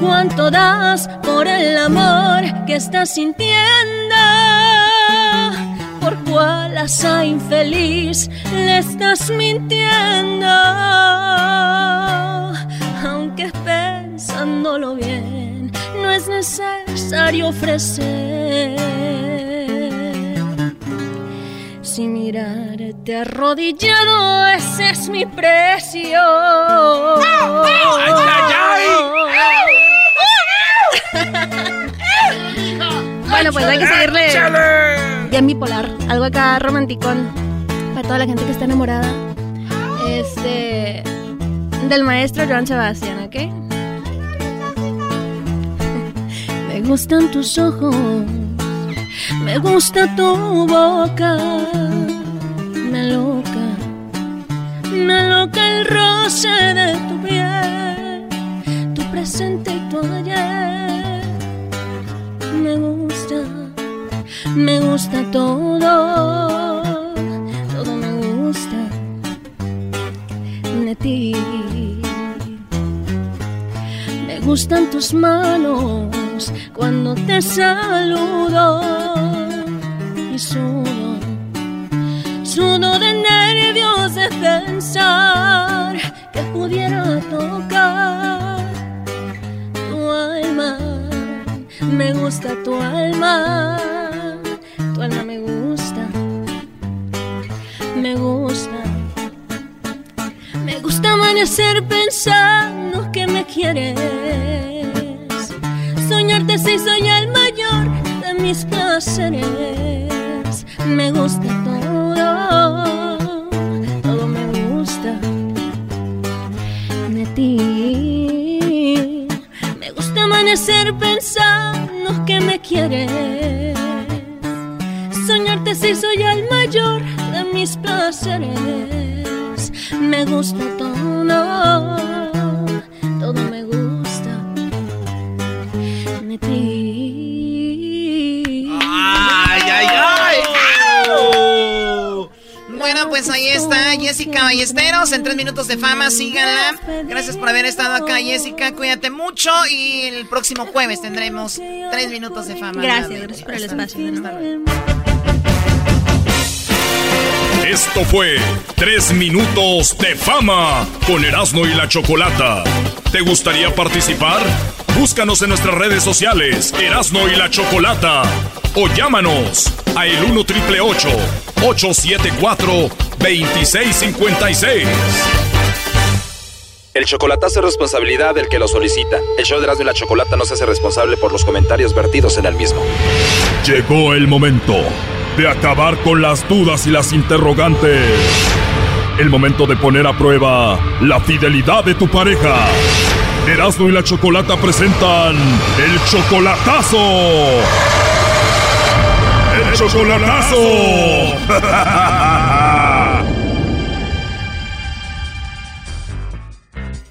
¿Cuánto das por el amor que estás sintiendo? ¿Por cuál asa infeliz le estás mintiendo? Aunque pensándolo bien, no es necesario ofrecer. Si mirarte arrodillado, ese es mi precio. ¡Ay, ay, ay! [laughs] bueno, pues hay que seguirle bien bipolar. Algo acá romanticón para toda la gente que está enamorada. Este. Del maestro Joan Sebastián, ¿ok? [laughs] Me gustan tus ojos. Me gusta tu boca. Me loca. Me loca el roce de tu piel. Presente tu ayer. Me gusta, me gusta todo, todo me gusta de ti. Me gustan tus manos cuando te saludo y sudo, sudo de nervios de pensar que pudiera tocar alma me gusta tu alma, tu alma me gusta, me gusta. Me gusta amanecer pensando que me quieres. Soñarte si soy el mayor de mis placeres. Me gusta todo, todo me gusta de ti. ¡Ay, ay, ay! Bueno, pues ahí está Jessica Ballesteros en tres minutos de fama. Síganla. Gracias por haber estado acá, Jessica. Cuídate mucho y el próximo jueves tendremos tres minutos de fama. Gracias, gracias por el espacio. Esto fue Tres Minutos de Fama con Erasmo y la Chocolata. ¿Te gustaría participar? Búscanos en nuestras redes sociales, Erasmo y la Chocolata. O llámanos a el 1 triple 874 2656. El chocolatazo es responsabilidad del que lo solicita. El show de Erasmo y la Chocolata no se hace responsable por los comentarios vertidos en el mismo. Llegó el momento de acabar con las dudas y las interrogantes. El momento de poner a prueba la fidelidad de tu pareja. Erasmo y la Chocolata presentan el chocolatazo. El chocolatazo. [laughs]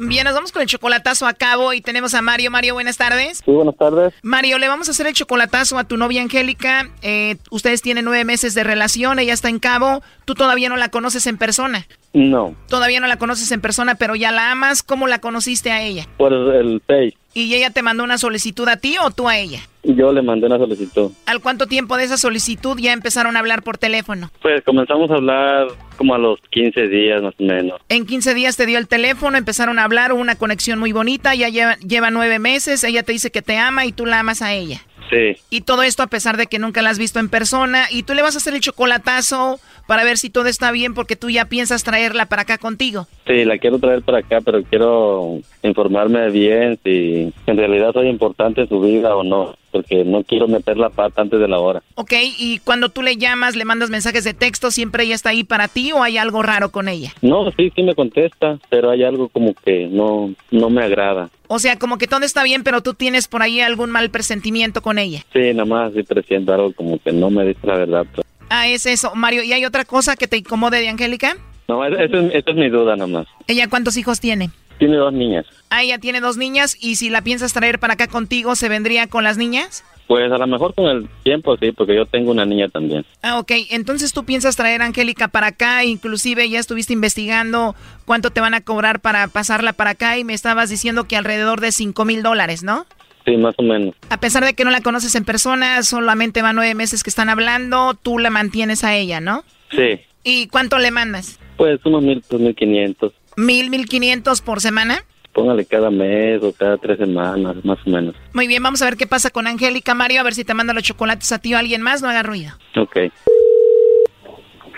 Bien, nos vamos con el chocolatazo a cabo y tenemos a Mario. Mario, buenas tardes. Sí, buenas tardes. Mario, le vamos a hacer el chocolatazo a tu novia Angélica. Eh, ustedes tienen nueve meses de relación, ella está en cabo. Tú todavía no la conoces en persona. No. Todavía no la conoces en persona, pero ya la amas. ¿Cómo la conociste a ella? Por el Pay. ¿Y ella te mandó una solicitud a ti o tú a ella? Yo le mandé una solicitud. ¿Al cuánto tiempo de esa solicitud ya empezaron a hablar por teléfono? Pues comenzamos a hablar como a los 15 días más o menos. En 15 días te dio el teléfono, empezaron a hablar, hubo una conexión muy bonita, ya lleva, lleva nueve meses, ella te dice que te ama y tú la amas a ella. Sí. Y todo esto a pesar de que nunca la has visto en persona y tú le vas a hacer el chocolatazo para ver si todo está bien porque tú ya piensas traerla para acá contigo. Sí, la quiero traer para acá, pero quiero informarme bien si en realidad soy importante en su vida o no, porque no quiero meter la pata antes de la hora. Ok, y cuando tú le llamas, le mandas mensajes de texto, ¿siempre ella está ahí para ti o hay algo raro con ella? No, sí, sí me contesta, pero hay algo como que no, no me agrada. O sea, como que todo está bien, pero tú tienes por ahí algún mal presentimiento con ella. Sí, nada más sí presiento algo como que no me dice la verdad. pues. Ah, es eso. Mario, ¿y hay otra cosa que te incomode de Angélica? No, esa es, esa es mi duda nada más. ¿Ella cuántos hijos tiene? Tiene dos niñas. Ah, ella tiene dos niñas y si la piensas traer para acá contigo, ¿se vendría con las niñas? Pues a lo mejor con el tiempo sí, porque yo tengo una niña también. Ah, ok. Entonces tú piensas traer a Angélica para acá, inclusive ya estuviste investigando cuánto te van a cobrar para pasarla para acá y me estabas diciendo que alrededor de cinco mil dólares, ¿no? Sí, más o menos. A pesar de que no la conoces en persona, solamente van nueve meses que están hablando, tú la mantienes a ella, ¿no? Sí. ¿Y cuánto le mandas? Pues unos mil, dos mil quinientos. ¿Mil, mil quinientos por semana? Póngale cada mes o cada tres semanas, más o menos. Muy bien, vamos a ver qué pasa con Angélica, Mario, a ver si te manda los chocolates a ti o a alguien más, no haga ruido. Ok.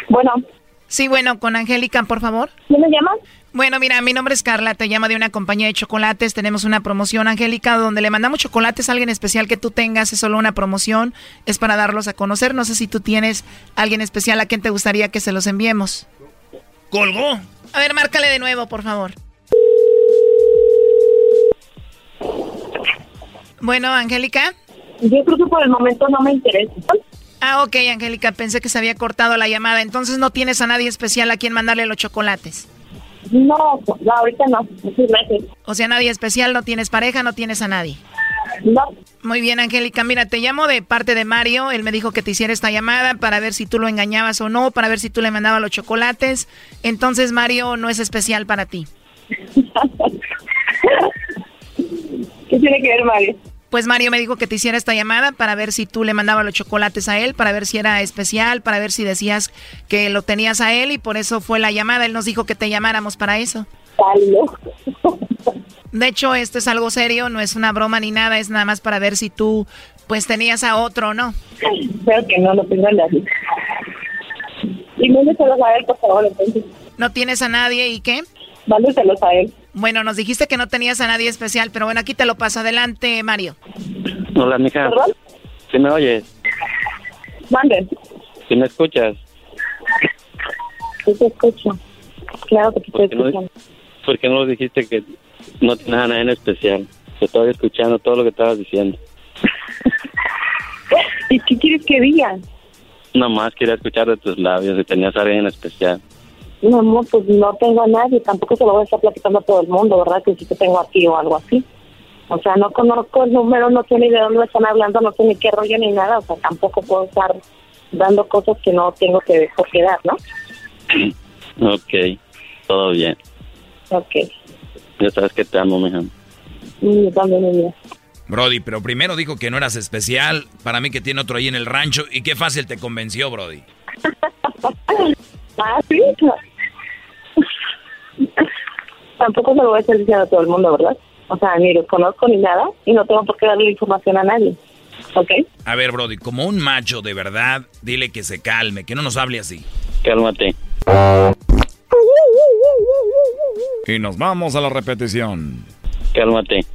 Bueno. Sí, bueno, con Angélica, por favor. ¿Quién me llamas? Bueno, mira, mi nombre es Carla, te llamo de una compañía de chocolates. Tenemos una promoción, Angélica, donde le mandamos chocolates a alguien especial que tú tengas. Es solo una promoción, es para darlos a conocer. No sé si tú tienes alguien especial a quien te gustaría que se los enviemos. ¡Colgó! A ver, márcale de nuevo, por favor. Bueno, Angélica. Yo creo que por el momento no me interesa. Ah, ok, Angélica, pensé que se había cortado la llamada. Entonces no tienes a nadie especial a quien mandarle los chocolates. No, no, ahorita no. Gracias. O sea, nadie especial, no tienes pareja, no tienes a nadie. No. Muy bien, Angélica. Mira, te llamo de parte de Mario. Él me dijo que te hiciera esta llamada para ver si tú lo engañabas o no, para ver si tú le mandabas los chocolates. Entonces, Mario no es especial para ti. [laughs] ¿Qué tiene que ver, Mario? Pues Mario me dijo que te hiciera esta llamada para ver si tú le mandabas los chocolates a él, para ver si era especial, para ver si decías que lo tenías a él y por eso fue la llamada. Él nos dijo que te llamáramos para eso. De hecho, esto es algo serio, no es una broma ni nada, es nada más para ver si tú pues tenías a otro, ¿no? Creo que no lo tengo a nadie. Y mándeselos a él, por favor, entonces. ¿No tienes a nadie y qué? Mándeselos a él. Bueno, nos dijiste que no tenías a nadie especial, pero bueno, aquí te lo paso. Adelante, Mario. Hola, mija. ¿Perdón? ¿Sí me oyes? Mande. ¿Sí me escuchas? Sí te escucho. Claro que te estoy ¿Por qué no. Por qué no dijiste que no tienes a nadie en especial? Te estaba escuchando todo lo que estabas diciendo. [laughs] ¿Y qué quieres que diga? Nomás quería escuchar de tus labios si tenías a alguien en especial. No, amor, pues no tengo a nadie. Tampoco se lo voy a estar platicando a todo el mundo, ¿verdad? Que sí te tengo aquí o algo así. O sea, no conozco el número, no sé ni de dónde están hablando, no sé ni qué rollo ni nada. O sea, tampoco puedo estar dando cosas que no tengo que por dar, ¿no? [clears throat] Ok, todo bien. Ok. Ya sabes que te amo, mija. Y yo también. Brody, pero primero dijo que no eras especial. Para mí que tiene otro ahí en el rancho. Y qué fácil te convenció, Brody. [laughs] ah, sí. Tampoco se lo voy a estar diciendo a todo el mundo, ¿verdad? O sea, ni los conozco ni nada y no tengo por qué darle información a nadie. ¿Ok? A ver, Brody, como un macho de verdad, dile que se calme, que no nos hable así. Cálmate. Y nos vamos a la repetición. Cálmate.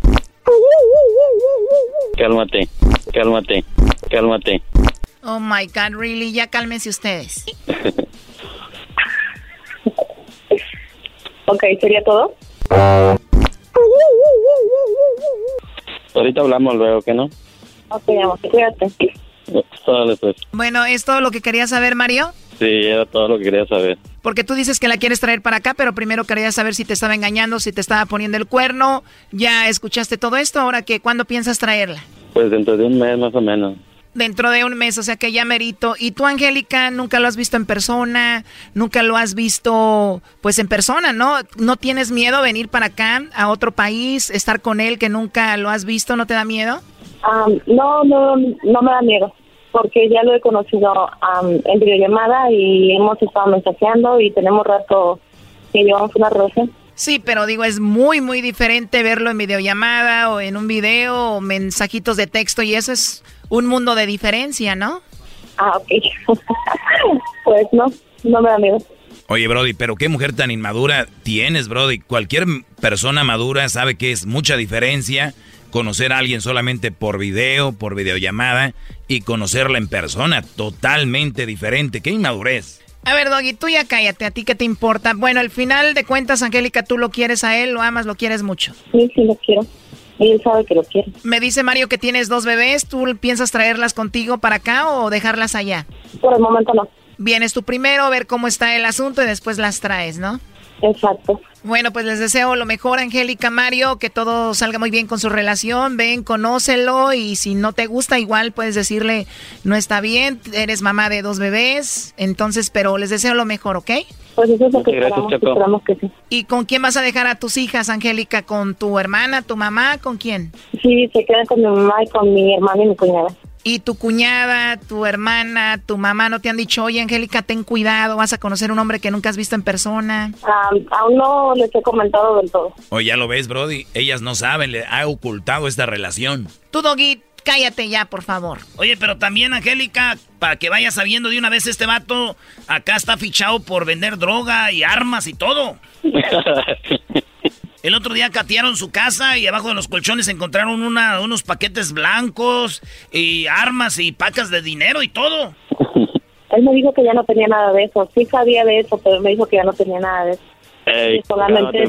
Cálmate, cálmate, cálmate. Oh my God, really, ya cálmense ustedes. ok, ¿sería todo? Ahorita hablamos luego, ¿qué no? Ok, amor, cuídate. pues. Bueno, ¿es todo lo que quería saber, Mario? Sí, era todo lo que quería saber. Porque tú dices que la quieres traer para acá, pero primero quería saber si te estaba engañando, si te estaba poniendo el cuerno. Ya escuchaste todo esto, ahora que ¿cuándo piensas traerla? Pues dentro de un mes más o menos. Dentro de un mes, o sea que ya merito. ¿Y tú, Angélica, nunca lo has visto en persona? ¿Nunca lo has visto, pues, en persona, no? ¿No tienes miedo venir para acá, a otro país, estar con él que nunca lo has visto? ¿No te da miedo? no, no, no me da miedo porque ya lo he conocido en videollamada y hemos estado mensajeando y tenemos rato que llevamos una relación. Sí, pero digo, es muy, muy diferente verlo en videollamada o en un video o mensajitos de texto y eso es un mundo de diferencia, ¿no? Ah, ok. [laughs] pues no, no me da miedo. Oye, Brody, pero qué mujer tan inmadura tienes, Brody. Cualquier persona madura sabe que es mucha diferencia conocer a alguien solamente por video, por videollamada y conocerla en persona, totalmente diferente. ¡Qué inmadurez! A ver, Doggy, tú ya cállate, ¿a ti qué te importa? Bueno, al final de cuentas, Angélica, tú lo quieres a él, lo amas, lo quieres mucho. Sí, sí, lo quiero. Él sabe que lo quiere. Me dice Mario que tienes dos bebés, ¿tú piensas traerlas contigo para acá o dejarlas allá? Por el momento no. Vienes tú primero, a ver cómo está el asunto y después las traes, ¿no? Exacto. Bueno, pues les deseo lo mejor, Angélica, Mario, que todo salga muy bien con su relación. Ven, conócelo y si no te gusta, igual puedes decirle, no está bien, eres mamá de dos bebés. Entonces, pero les deseo lo mejor, ¿ok? Pues eso es lo que esperamos, esperamos que sí. ¿Y con quién vas a dejar a tus hijas, Angélica? ¿Con tu hermana, tu mamá? ¿Con quién? Sí, se quedan con mi mamá y con mi hermana y mi cuñada. ¿Y tu cuñada, tu hermana, tu mamá no te han dicho, oye, Angélica, ten cuidado, vas a conocer un hombre que nunca has visto en persona? aún no les he comentado del todo. Oye, ya lo ves, Brody, ellas no saben, le ha ocultado esta relación. Tú, Doggy, cállate ya, por favor. Oye, pero también, Angélica, para que vayas sabiendo de una vez este vato, acá está fichado por vender droga y armas y todo. [laughs] El otro día catearon su casa y abajo de los colchones encontraron una, unos paquetes blancos y armas y pacas de dinero y todo. [laughs] Él me dijo que ya no tenía nada de eso. Sí sabía de eso, pero me dijo que ya no tenía nada de eso. Ey, solamente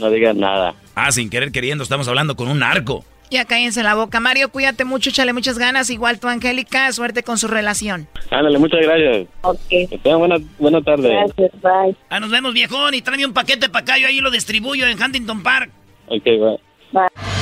no digas nada. Ah, sin querer queriendo, estamos hablando con un narco. Ya cállense la boca. Mario, cuídate mucho, échale muchas ganas. Igual tú, Angélica, suerte con su relación. Ándale, muchas gracias. Ok. Que tengan buena, buena tarde. Gracias, bye. Ah, nos vemos, viejón, y tráeme un paquete para acá. Yo ahí lo distribuyo en Huntington Park. Ok, bye. Bye.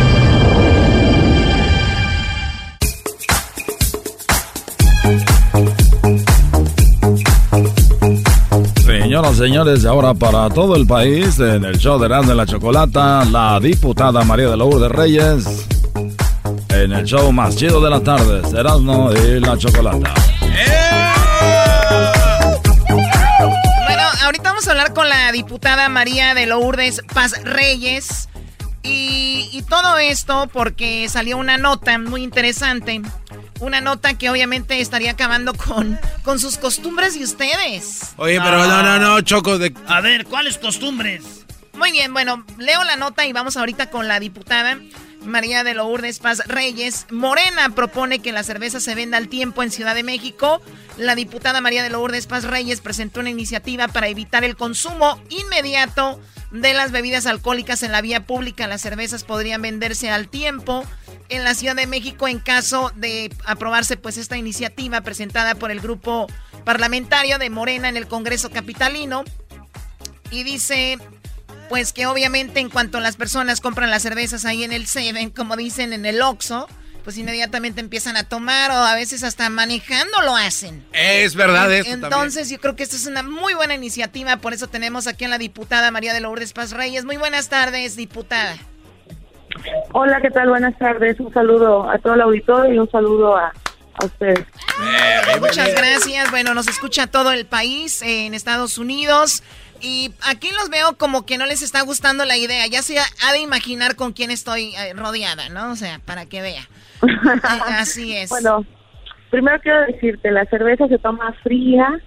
Señoras y señores, ahora para todo el país, en el show de de la Chocolata, la diputada María de Lourdes Reyes, en el show más chido de la tarde, Erasmo y la Chocolata. Bueno, ahorita vamos a hablar con la diputada María de Lourdes Paz Reyes. Y todo esto porque salió una nota muy interesante una nota que obviamente estaría acabando con, con sus costumbres y ustedes. Oye, pero no, no, no, Choco. De... A ver, ¿cuáles costumbres? Muy bien, bueno, leo la nota y vamos ahorita con la diputada María de Lourdes Paz Reyes. Morena propone que la cerveza se venda al tiempo en Ciudad de México. La diputada María de Lourdes Paz Reyes presentó una iniciativa para evitar el consumo inmediato de las bebidas alcohólicas en la vía pública. Las cervezas podrían venderse al tiempo en la Ciudad de México en caso de aprobarse pues esta iniciativa presentada por el grupo parlamentario de Morena en el Congreso Capitalino. Y dice pues que obviamente en cuanto las personas compran las cervezas ahí en el Seven, como dicen en el Oxxo, pues inmediatamente empiezan a tomar o a veces hasta manejando lo hacen. Es verdad eso Entonces yo creo que esta es una muy buena iniciativa, por eso tenemos aquí a la diputada María de Lourdes Paz Reyes. Muy buenas tardes, diputada. Hola, ¿qué tal? Buenas tardes. Un saludo a todo el auditorio y un saludo a, a ustedes. Eh, muchas gracias. Bueno, nos escucha todo el país en Estados Unidos. Y aquí los veo como que no les está gustando la idea. Ya se ha de imaginar con quién estoy eh, rodeada, ¿no? O sea, para que vea. [laughs] así es. Bueno, primero quiero decirte, la cerveza se toma fría,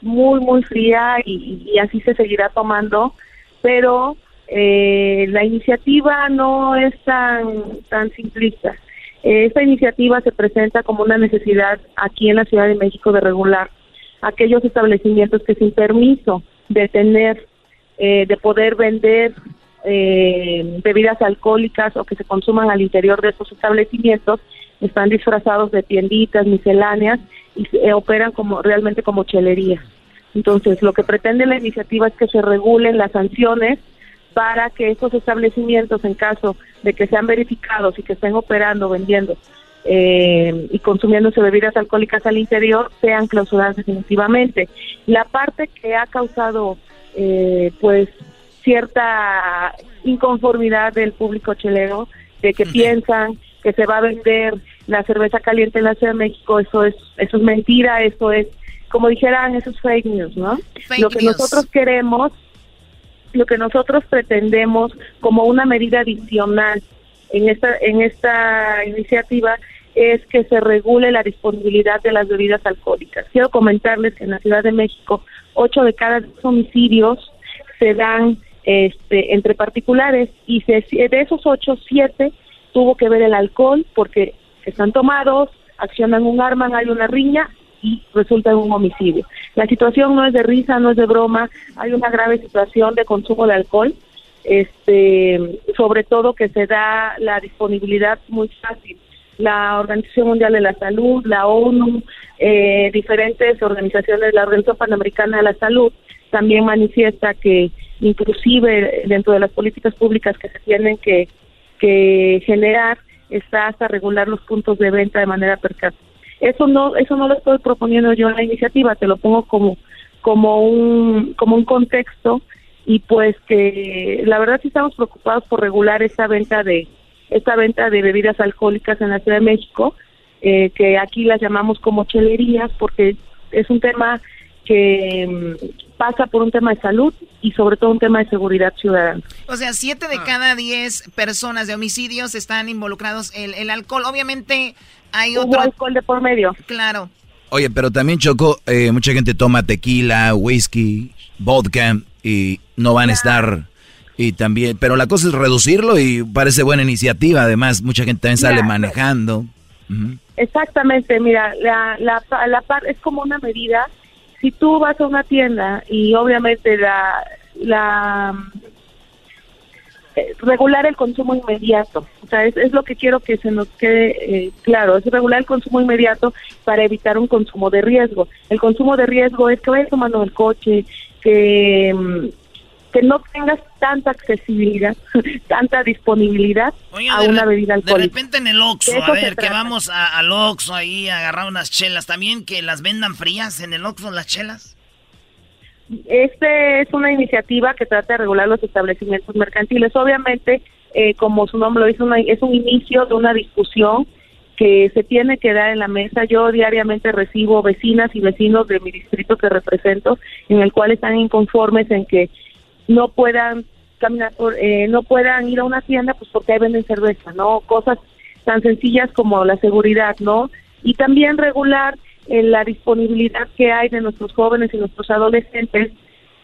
muy, muy fría y, así se seguirá tomando, pero eh, la iniciativa no es tan, tan simplista. Esta iniciativa se presenta como una necesidad aquí en la Ciudad de México de regular aquellos establecimientos que sin permiso de tener, eh, de poder vender eh, bebidas alcohólicas o que se consuman al interior de estos establecimientos están disfrazados de tienditas misceláneas y eh, operan como realmente como chelería. Entonces, lo que pretende la iniciativa es que se regulen las sanciones para que estos establecimientos, en caso de que sean verificados y que estén operando, vendiendo eh, y consumiéndose bebidas alcohólicas al interior sean clausuradas definitivamente. La parte que ha causado eh, pues cierta inconformidad del público chelero de que piensan que se va a vender la cerveza caliente en la Ciudad de México, eso es eso es mentira, eso es como dijeran, eso es fake news, ¿no? lo que nosotros queremos, lo que nosotros pretendemos como una medida adicional en esta, en esta iniciativa es que se regule la disponibilidad de las bebidas alcohólicas. Quiero comentarles que en la Ciudad de México, ocho de cada diez homicidios se dan este, entre particulares y de esos ocho, siete tuvo que ver el alcohol porque están tomados, accionan un arma, hay una riña y resulta un homicidio. La situación no es de risa, no es de broma, hay una grave situación de consumo de alcohol este, sobre todo que se da la disponibilidad muy fácil. La Organización Mundial de la Salud, la ONU, eh, diferentes organizaciones, la Organización Panamericana de la Salud, también manifiesta que inclusive dentro de las políticas públicas que se tienen que, que generar está hasta regular los puntos de venta de manera percata. Eso no, eso no lo estoy proponiendo yo en la iniciativa, te lo pongo como, como un, como un contexto y pues que la verdad sí estamos preocupados por regular esta venta de esta venta de bebidas alcohólicas en la Ciudad de México, eh, que aquí las llamamos como chelerías porque es un tema que mm, pasa por un tema de salud y sobre todo un tema de seguridad ciudadana. O sea, siete de ah. cada diez personas de homicidios están involucrados en el alcohol. Obviamente hay otro... alcohol de por medio. Claro. Oye, pero también Choco, eh, mucha gente toma tequila, whisky, vodka y no van a estar. Y también, pero la cosa es reducirlo y parece buena iniciativa, además mucha gente también sale manejando. Exactamente, mira, la, la, la es como una medida, si tú vas a una tienda y obviamente la, la eh, regular el consumo inmediato, o sea, es, lo que quiero que se nos quede eh, claro, es regular el consumo inmediato para evitar un consumo de riesgo. El consumo de riesgo es que vayas tomando el coche, que, mm, que no tengas tanta accesibilidad, [laughs] tanta disponibilidad a una bebida alcohólica. De repente en el Oxxo, a ver, que vamos al Oxxo ahí a agarrar unas chelas, ¿también que las vendan frías en el Oxxo las chelas? Este es una iniciativa que trata de regular los establecimientos mercantiles. Obviamente, eh, como su nombre lo dice, es un inicio de una discusión que se tiene que dar en la mesa. Yo diariamente recibo vecinas y vecinos de mi distrito que represento, en el cual están inconformes en que no puedan caminar por, eh, no puedan ir a una tienda, pues porque ahí venden cerveza, ¿no? Cosas tan sencillas como la seguridad, ¿no? Y también regular eh, la disponibilidad que hay de nuestros jóvenes y nuestros adolescentes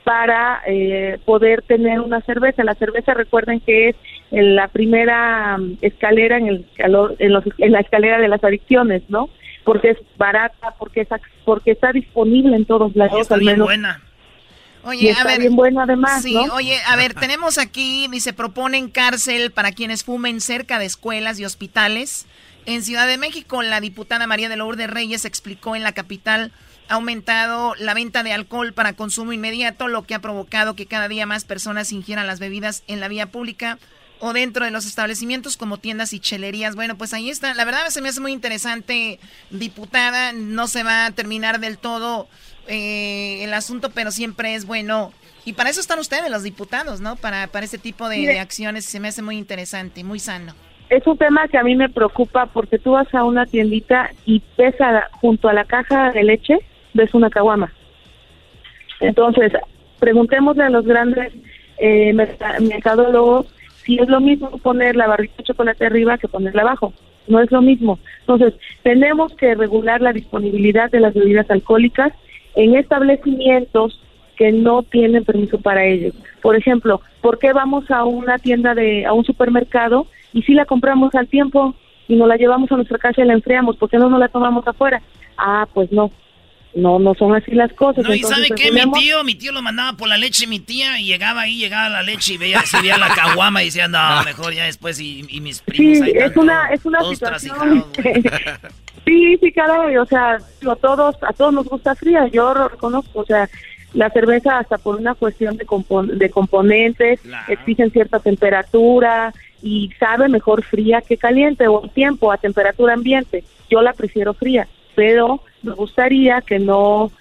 para eh, poder tener una cerveza. La cerveza, recuerden que es la primera mm, escalera en, el, en, los, en la escalera de las adicciones, ¿no? Porque es barata, porque es, porque está disponible en todos lados. Está bien buena. Oye, a ver, bien bueno además, sí, oye, a ver, tenemos aquí, dice, proponen cárcel para quienes fumen cerca de escuelas y hospitales. En Ciudad de México, la diputada María de Lourdes Reyes explicó en la capital ha aumentado la venta de alcohol para consumo inmediato, lo que ha provocado que cada día más personas ingieran las bebidas en la vía pública o dentro de los establecimientos como tiendas y chelerías. Bueno, pues ahí está. La verdad se me hace muy interesante, diputada. No se va a terminar del todo eh, el asunto, pero siempre es bueno. Y para eso están ustedes, los diputados, ¿no? Para, para este tipo de, de acciones se me hace muy interesante, muy sano es un tema que a mí me preocupa porque tú vas a una tiendita y pesa junto a la caja de leche ves una caguama. Entonces, preguntémosle a los grandes eh, mercadólogos si es lo mismo poner la barrita de chocolate arriba que ponerla abajo. No es lo mismo. Entonces, tenemos que regular la disponibilidad de las bebidas alcohólicas en establecimientos que no tienen permiso para ello. Por ejemplo, ¿por qué vamos a una tienda de, a un supermercado y si la compramos al tiempo y nos la llevamos a nuestra casa y la enfriamos? ¿Por qué no nos la tomamos afuera? Ah, pues no, no, no son así las cosas. No, y ¿sabe qué? Mi tío, mi tío lo mandaba por la leche, mi tía, y llegaba ahí, llegaba la leche y veía, se veía la caguama y decía, no, [laughs] mejor ya después, y, mis primos sí, es una, es una situación... [laughs] sí, sí, caray, o sea, a todos, a todos nos gusta fría, yo lo reconozco, o sea, la cerveza hasta por una cuestión de, de componentes, exigen cierta temperatura y sabe mejor fría que caliente o tiempo a temperatura ambiente. Yo la prefiero fría, pero me gustaría que no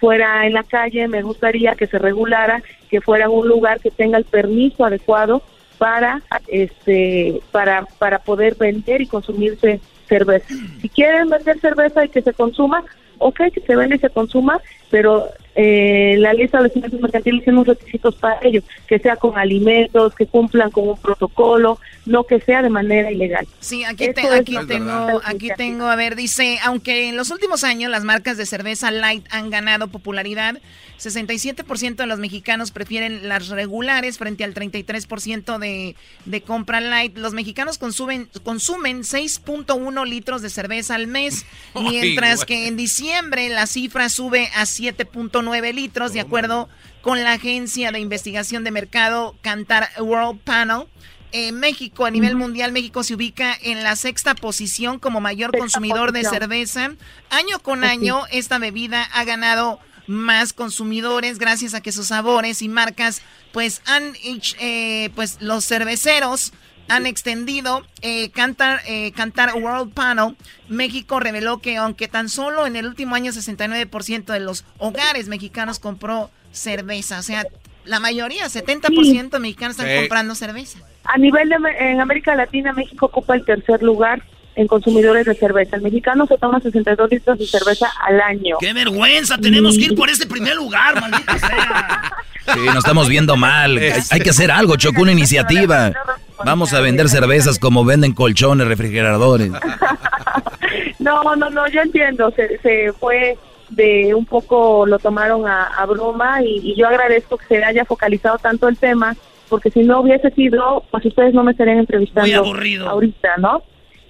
fuera en la calle, me gustaría que se regulara, que fuera un lugar que tenga el permiso adecuado para este para para poder vender y consumirse cerveza. Si quieren vender cerveza y que se consuma, ok, que se vende y se consuma, pero eh, la ley de establecimientos mercantiles tiene unos requisitos para ello, que sea con alimentos, que cumplan con un protocolo, no que sea de manera ilegal. Sí, aquí, aquí tengo, aquí tengo, a ver, dice, aunque en los últimos años las marcas de cerveza light han ganado popularidad, 67% de los mexicanos prefieren las regulares frente al 33% de, de compra light. Los mexicanos consumen, consumen 6.1 litros de cerveza al mes, [laughs] mientras que en diciembre la cifra sube a 7.9 litros, de acuerdo con la agencia de investigación de mercado Cantar World Panel. En México, a nivel mundial, México se ubica en la sexta posición como mayor consumidor de cerveza. Año con año, esta bebida ha ganado más consumidores gracias a que sus sabores y marcas pues han eh, pues los cerveceros han extendido eh, Cantar, eh, Cantar World Panel. México reveló que aunque tan solo en el último año 69% de los hogares mexicanos compró cerveza, o sea, la mayoría, 70% de mexicanos están comprando cerveza. A nivel de en América Latina, México ocupa el tercer lugar en consumidores de cerveza. El mexicano se toma 62 litros de cerveza al año. ¡Qué vergüenza! Tenemos que ir por ese primer lugar, maldita [laughs] sea. Sí, nos estamos viendo mal. Hay que hacer algo, Chocó, una iniciativa. Vamos a vender cervezas como venden colchones, refrigeradores. [laughs] No, no, no, yo entiendo. Se, se fue de un poco, lo tomaron a, broma y, y yo agradezco que se haya focalizado tanto el tema porque si no hubiese sido, pues ustedes no me estarían entrevistando ahorita, ¿no?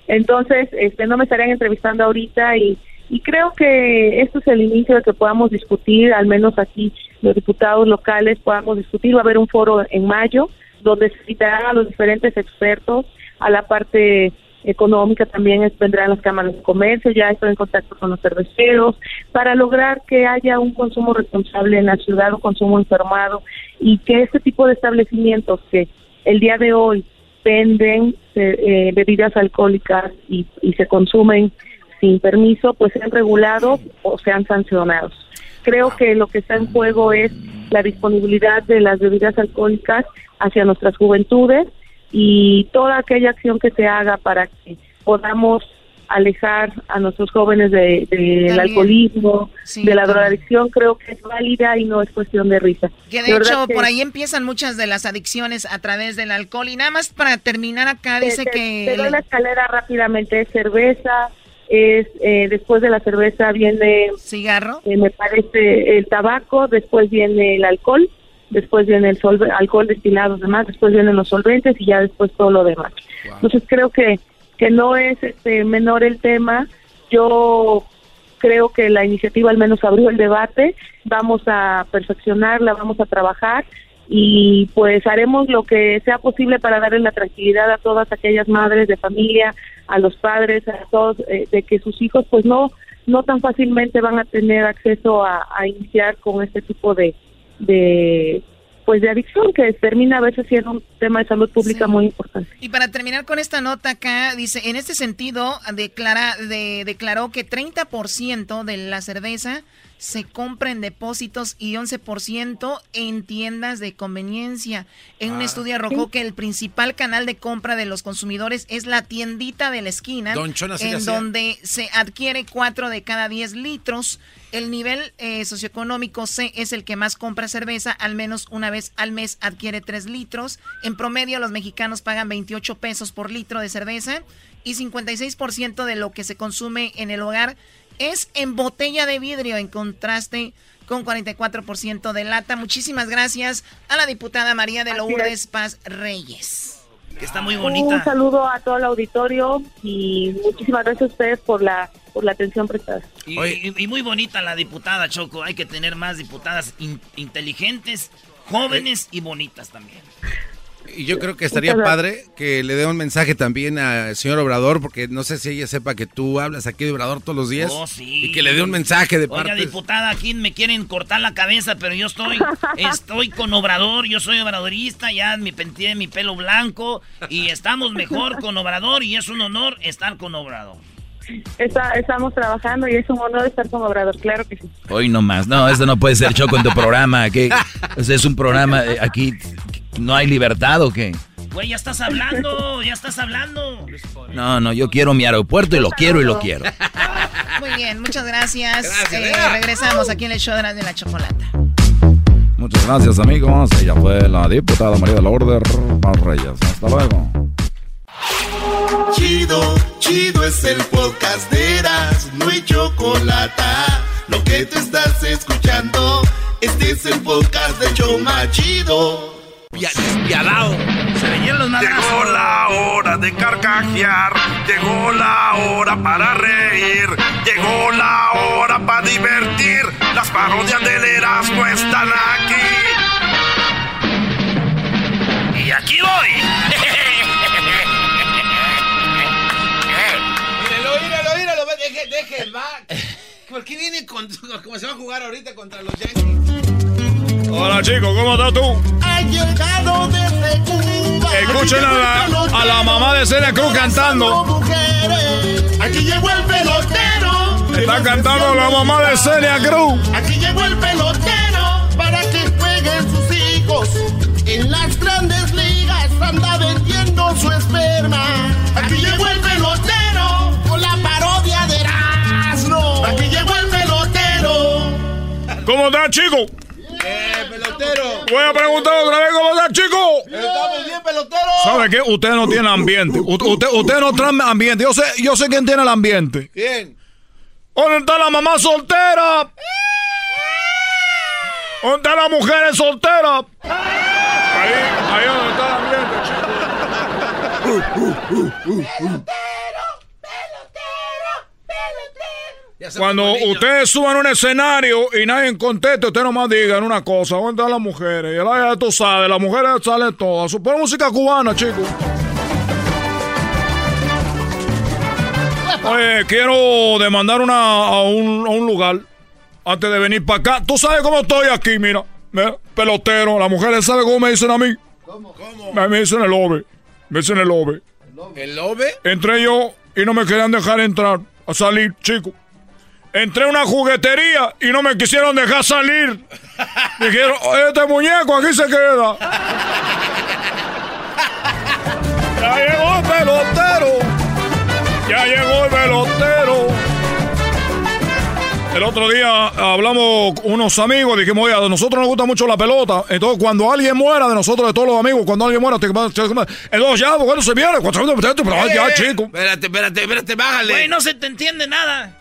Entonces, este, no me estarían entrevistando ahorita y, y creo que esto es el inicio de que podamos discutir, al menos aquí los diputados locales podamos discutir. Va a haber un foro en mayo donde se citarán a los diferentes expertos, a la parte económica también vendrán las cámaras de comercio, ya estoy en contacto con los cerveceros, para lograr que haya un consumo responsable en la ciudad, un consumo informado y que este tipo de establecimientos que el día de hoy venden eh, bebidas alcohólicas y, se consumen sin permiso, pues sean regulados o sean sancionados. Creo que lo que está en juego es la disponibilidad de las bebidas alcohólicas hacia nuestras juventudes y toda aquella acción que se haga para que podamos alejar a nuestros jóvenes del de, alcoholismo, de la drogadicción, creo que es válida y no es cuestión de risa. Que de, hecho, por ahí empiezan muchas de las adicciones a través del alcohol. Y nada más para terminar acá, dice que... Te doy la escalera rápidamente, es cerveza, es eh, después de la cerveza viene... Cigarro. Eh, me parece el tabaco, después viene el alcohol después viene el alcohol destilado, demás, después vienen los solventes y ya después todo lo demás. Entonces creo que que no es este menor el tema. Yo creo que la iniciativa al menos abrió el debate, vamos a perfeccionarla, vamos a trabajar y pues haremos lo que sea posible para darle la tranquilidad a todas aquellas madres de familia, a los padres, a todos, eh, de que sus hijos pues no no tan fácilmente van a tener acceso a, iniciar con este tipo de, de pues de adicción que termina a veces siendo tema de salud pública muy importante. Y para terminar con esta nota acá, dice, en este sentido, declara, de, declaró que 30% de la cerveza se compra en depósitos y 11% en tiendas de conveniencia. En un ah. estudio arrojó que el principal canal de compra de los consumidores es la tiendita de la esquina, en donde se adquiere 4 de cada 10 litros. El nivel eh, socioeconómico C es el que más compra cerveza, al menos una vez al mes adquiere 3 litros. En promedio los mexicanos pagan 28 pesos por litro de cerveza y 56% de lo que se consume en el hogar es en botella de vidrio, en contraste con 44% de lata. Muchísimas gracias a la diputada María de Lourdes Paz Reyes. Que está muy bonita. Un saludo a todo el auditorio y muchísimas gracias a ustedes por la por la atención prestada. Y, muy bonita la diputada Choco. Hay que tener más diputadas inteligentes, jóvenes y bonitas también. Y yo creo que estaría padre que le dé un mensaje también al señor Obrador, porque no sé si ella sepa que tú hablas aquí de Obrador todos los días. Oh, y que le dé un mensaje de parte. Oiga, diputada, aquí me quieren cortar la cabeza, pero yo estoy, estoy con Obrador, yo soy obradorista, ya me penteé mi pelo blanco y estamos mejor con Obrador y es un honor estar con Obrador. Estamos trabajando y es un honor estar con Obrador, claro que sí. Hoy no más, no, esto no puede ser Choco en tu programa, que es un programa eh, aquí ¿No hay libertad o qué? Güey, ya estás hablando, ya estás hablando. No, no, yo quiero mi aeropuerto y lo quiero y lo quiero. Muy bien, muchas gracias. Eh, regresamos aquí en el show de la chocolata. Muchas gracias, amigos. Ella fue la diputada María de la Order Reyes. Hasta luego. Chido, chido es el podcast de Eras, no hay chocolate. Lo que te estás escuchando, este es el podcast de Choma Chido despiadado. Se los Llegó la hora de carcajear, llegó la hora para reír, llegó la hora para divertir. Las parodias del Erasmo están aquí. Y aquí voy. Míralo. Deje, deje, va. ¿Por qué viene con, como se va a jugar ahorita contra los Yankees? Hola chicos, ¿cómo estás tú? Ha llegado desde Cuba. Escuchen a la, a la mamá de Celia Cruz cantando. Aquí llegó el pelotero. Está cantando la mamá de Celia Cruz. Aquí llegó el pelotero para que jueguen sus hijos. En las grandes ligas anda vendiendo su ¿Cómo estás, chicos? ¡Eh, pelotero! Voy a preguntar otra vez cómo está, chico. Estamos bien, pelotero. ¿Sabe qué? Usted no tiene ambiente. Usted, usted no trae ambiente. Yo sé, yo sé quién tiene el ambiente. ¿Quién? ¿Dónde está la mamá soltera? ¿Dónde está la mujer soltera? Ahí, ahí donde está el ambiente, chico. Cuando ustedes suban un escenario y nadie conteste, usted nomás digan una cosa, ¿dónde están las mujeres? Y la, tú sabes, las mujeres salen todas. Supone música cubana, chicos. Oye, quiero demandar una, a, un, a un lugar antes de venir para acá. Tú sabes cómo estoy aquí, mira. pelotero. Las mujeres saben cómo me dicen a mí. ¿Cómo? ¿Cómo? Me, dicen el ove. Me dicen el ove. ¿El ove? Entré yo y no me querían dejar entrar a salir, chicos. Entré a una juguetería y no me quisieron dejar salir. Dijeron, este muñeco aquí se queda. Ya llegó el pelotero. Ya llegó el pelotero. El otro día hablamos con unos amigos, dijimos, oye, a nosotros nos gusta mucho la pelota. Entonces, cuando alguien muera de nosotros, de todos los amigos, cuando alguien muera, te, entonces ya, bueno, se viene, ya, chico. Espérate, espérate, espérate, bájale. Güey, no se te entiende nada.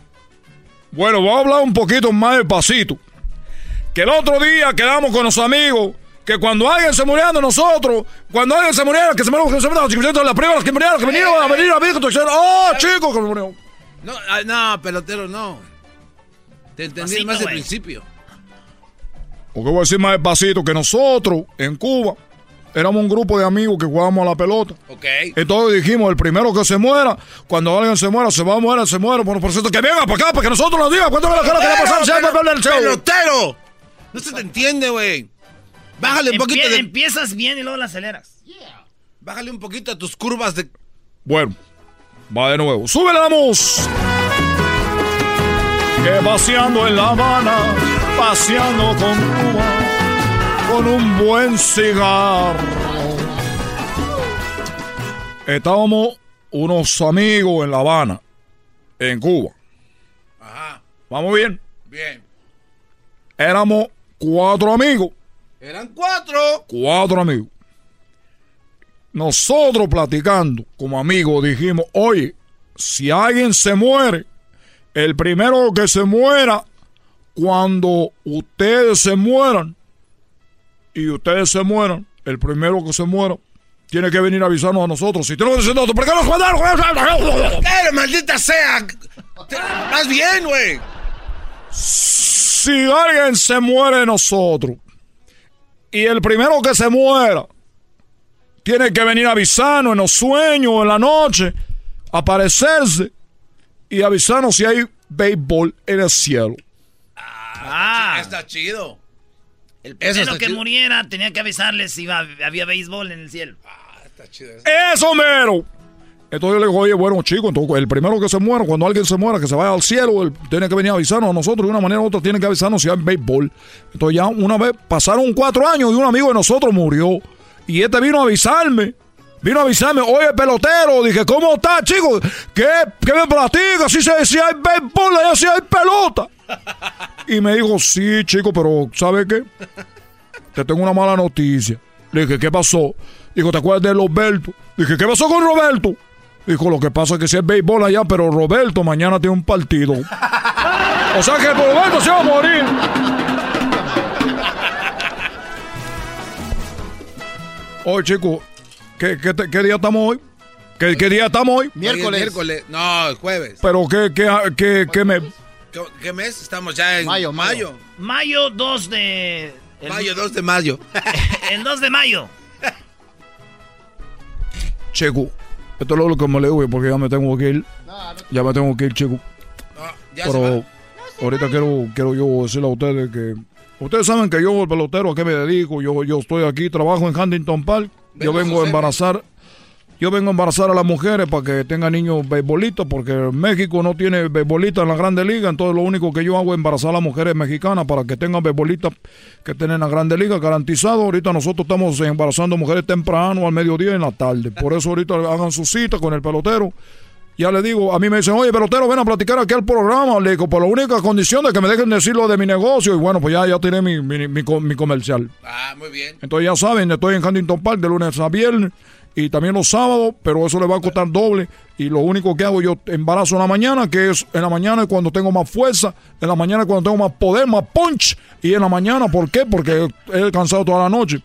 Bueno, voy a hablar un poquito más despacito. Que el otro día quedamos con los amigos que cuando alguien se muriera de nosotros, cuando alguien se muriera, que se muriera, que se muriera, que se la primera, que muriera, que vinieron a venir a ver, que oh, chico, que se murió. No, no, pelotero, no. Te entendí más al principio. Porque voy a decir más despacito que nosotros en Cuba éramos un grupo de amigos que jugábamos a la pelota. Ok. Entonces dijimos, el primero que se muera, cuando alguien se muera, se va a morir, se muere. Bueno, por cierto, que venga para acá, para que nosotros nos digan cuánto es la cara que le pasamos. ¡Pelotero! No se te entiende, güey. Bájale un poquito de... Empiezas bien y luego la aceleras. Bájale un poquito a tus curvas de... Bueno, va de nuevo. ¡Súbele la mus! Que paseando en La Habana, paseando con Cuba, con un buen cigarro. Estábamos unos amigos en La Habana, en Cuba. Ajá. ¿Vamos bien? Bien. Éramos cuatro amigos. Eran cuatro. Cuatro amigos. Nosotros platicando como amigos dijimos, oye, si alguien se muere, el primero que se muera, cuando ustedes se mueran, y ustedes se mueran, el primero que se muera, tiene que venir a avisarnos a nosotros. Si tenemos que decir nosotros, ¿por qué nos mandaron? ¡Eh, maldita sea! Más bien, güey. Si alguien se muere de nosotros, y el primero que se muera, tiene que venir a avisarnos en los sueños, en la noche, aparecerse y avisarnos si hay béisbol en el cielo. Ah, está chido. El primero que muriera tenía que avisarles si iba, había béisbol en el cielo. Ah, está chido eso. ¡Eso mero! Entonces yo le digo, oye, bueno, chico, entonces el primero que se muera, cuando alguien se muera, que se vaya al cielo, él tiene que venir a avisarnos a nosotros, de una manera u otra tiene que avisarnos si hay béisbol. Entonces ya una vez pasaron cuatro años y un amigo de nosotros murió. Y este vino a avisarme. Vino a avisarme, oye, pelotero, dije, ¿cómo estás, chico? ¿Qué, qué me platica? Si, se, si hay béisbol, si hay pelota. Y me dijo, sí, chico, pero ¿sabe qué? Te tengo una mala noticia. Le dije, ¿qué pasó? Dijo, ¿te acuerdas de Roberto? Dije, ¿qué pasó con Roberto? Dijo, lo que pasa es que si hay béisbol allá, pero Roberto mañana tiene un partido. o sea que Roberto se va a morir. Oye, chico, ¿qué, qué, te- qué día estamos hoy? ¿Qué, qué día estamos hoy? Miércoles. miércoles. No, el jueves. Pero qué, qué, qué, qué me... ¿Qué, qué mes? Estamos ya en Mayo, mayo. Mayo 2 de... el- Mayo 2 de mayo. [laughs] el 2 de mayo. Chico, esto es lo que me le digo porque ya me tengo que ir. Ya me tengo que ir, chico. ya se Pero ahorita quiero, quiero yo decirle a ustedes que... Ustedes saben que yo, el pelotero, a qué me dedico. Yo, yo estoy aquí, trabajo en Huntington Park. Yo vengo a embarazar... Yo vengo a embarazar a las mujeres para que tengan niños beisbolistas, porque México no tiene beisbolistas en la Grande Liga, entonces lo único que yo hago es embarazar a las mujeres mexicanas para que tengan beisbolistas que estén en la Grande Liga garantizado. Ahorita nosotros estamos embarazando mujeres temprano, al mediodía y en la tarde. Por eso ahorita hagan su cita con el pelotero. Ya le digo, a mí me dicen, oye, pelotero, ven a platicar aquí al programa. Le digo, por la única condición de que me dejen decir lo de mi negocio. Y bueno, pues ya, ya tiré mi, mi, mi mi comercial. Ah, muy bien. Entonces ya saben, estoy en Huntington Park de lunes a viernes y también los sábados, pero eso le va a costar doble. Y lo único que hago yo embarazo en la mañana, que es en la mañana cuando tengo más fuerza, en la mañana cuando tengo más poder, más punch. Y en la mañana, ¿por qué? Porque he cansado toda la noche.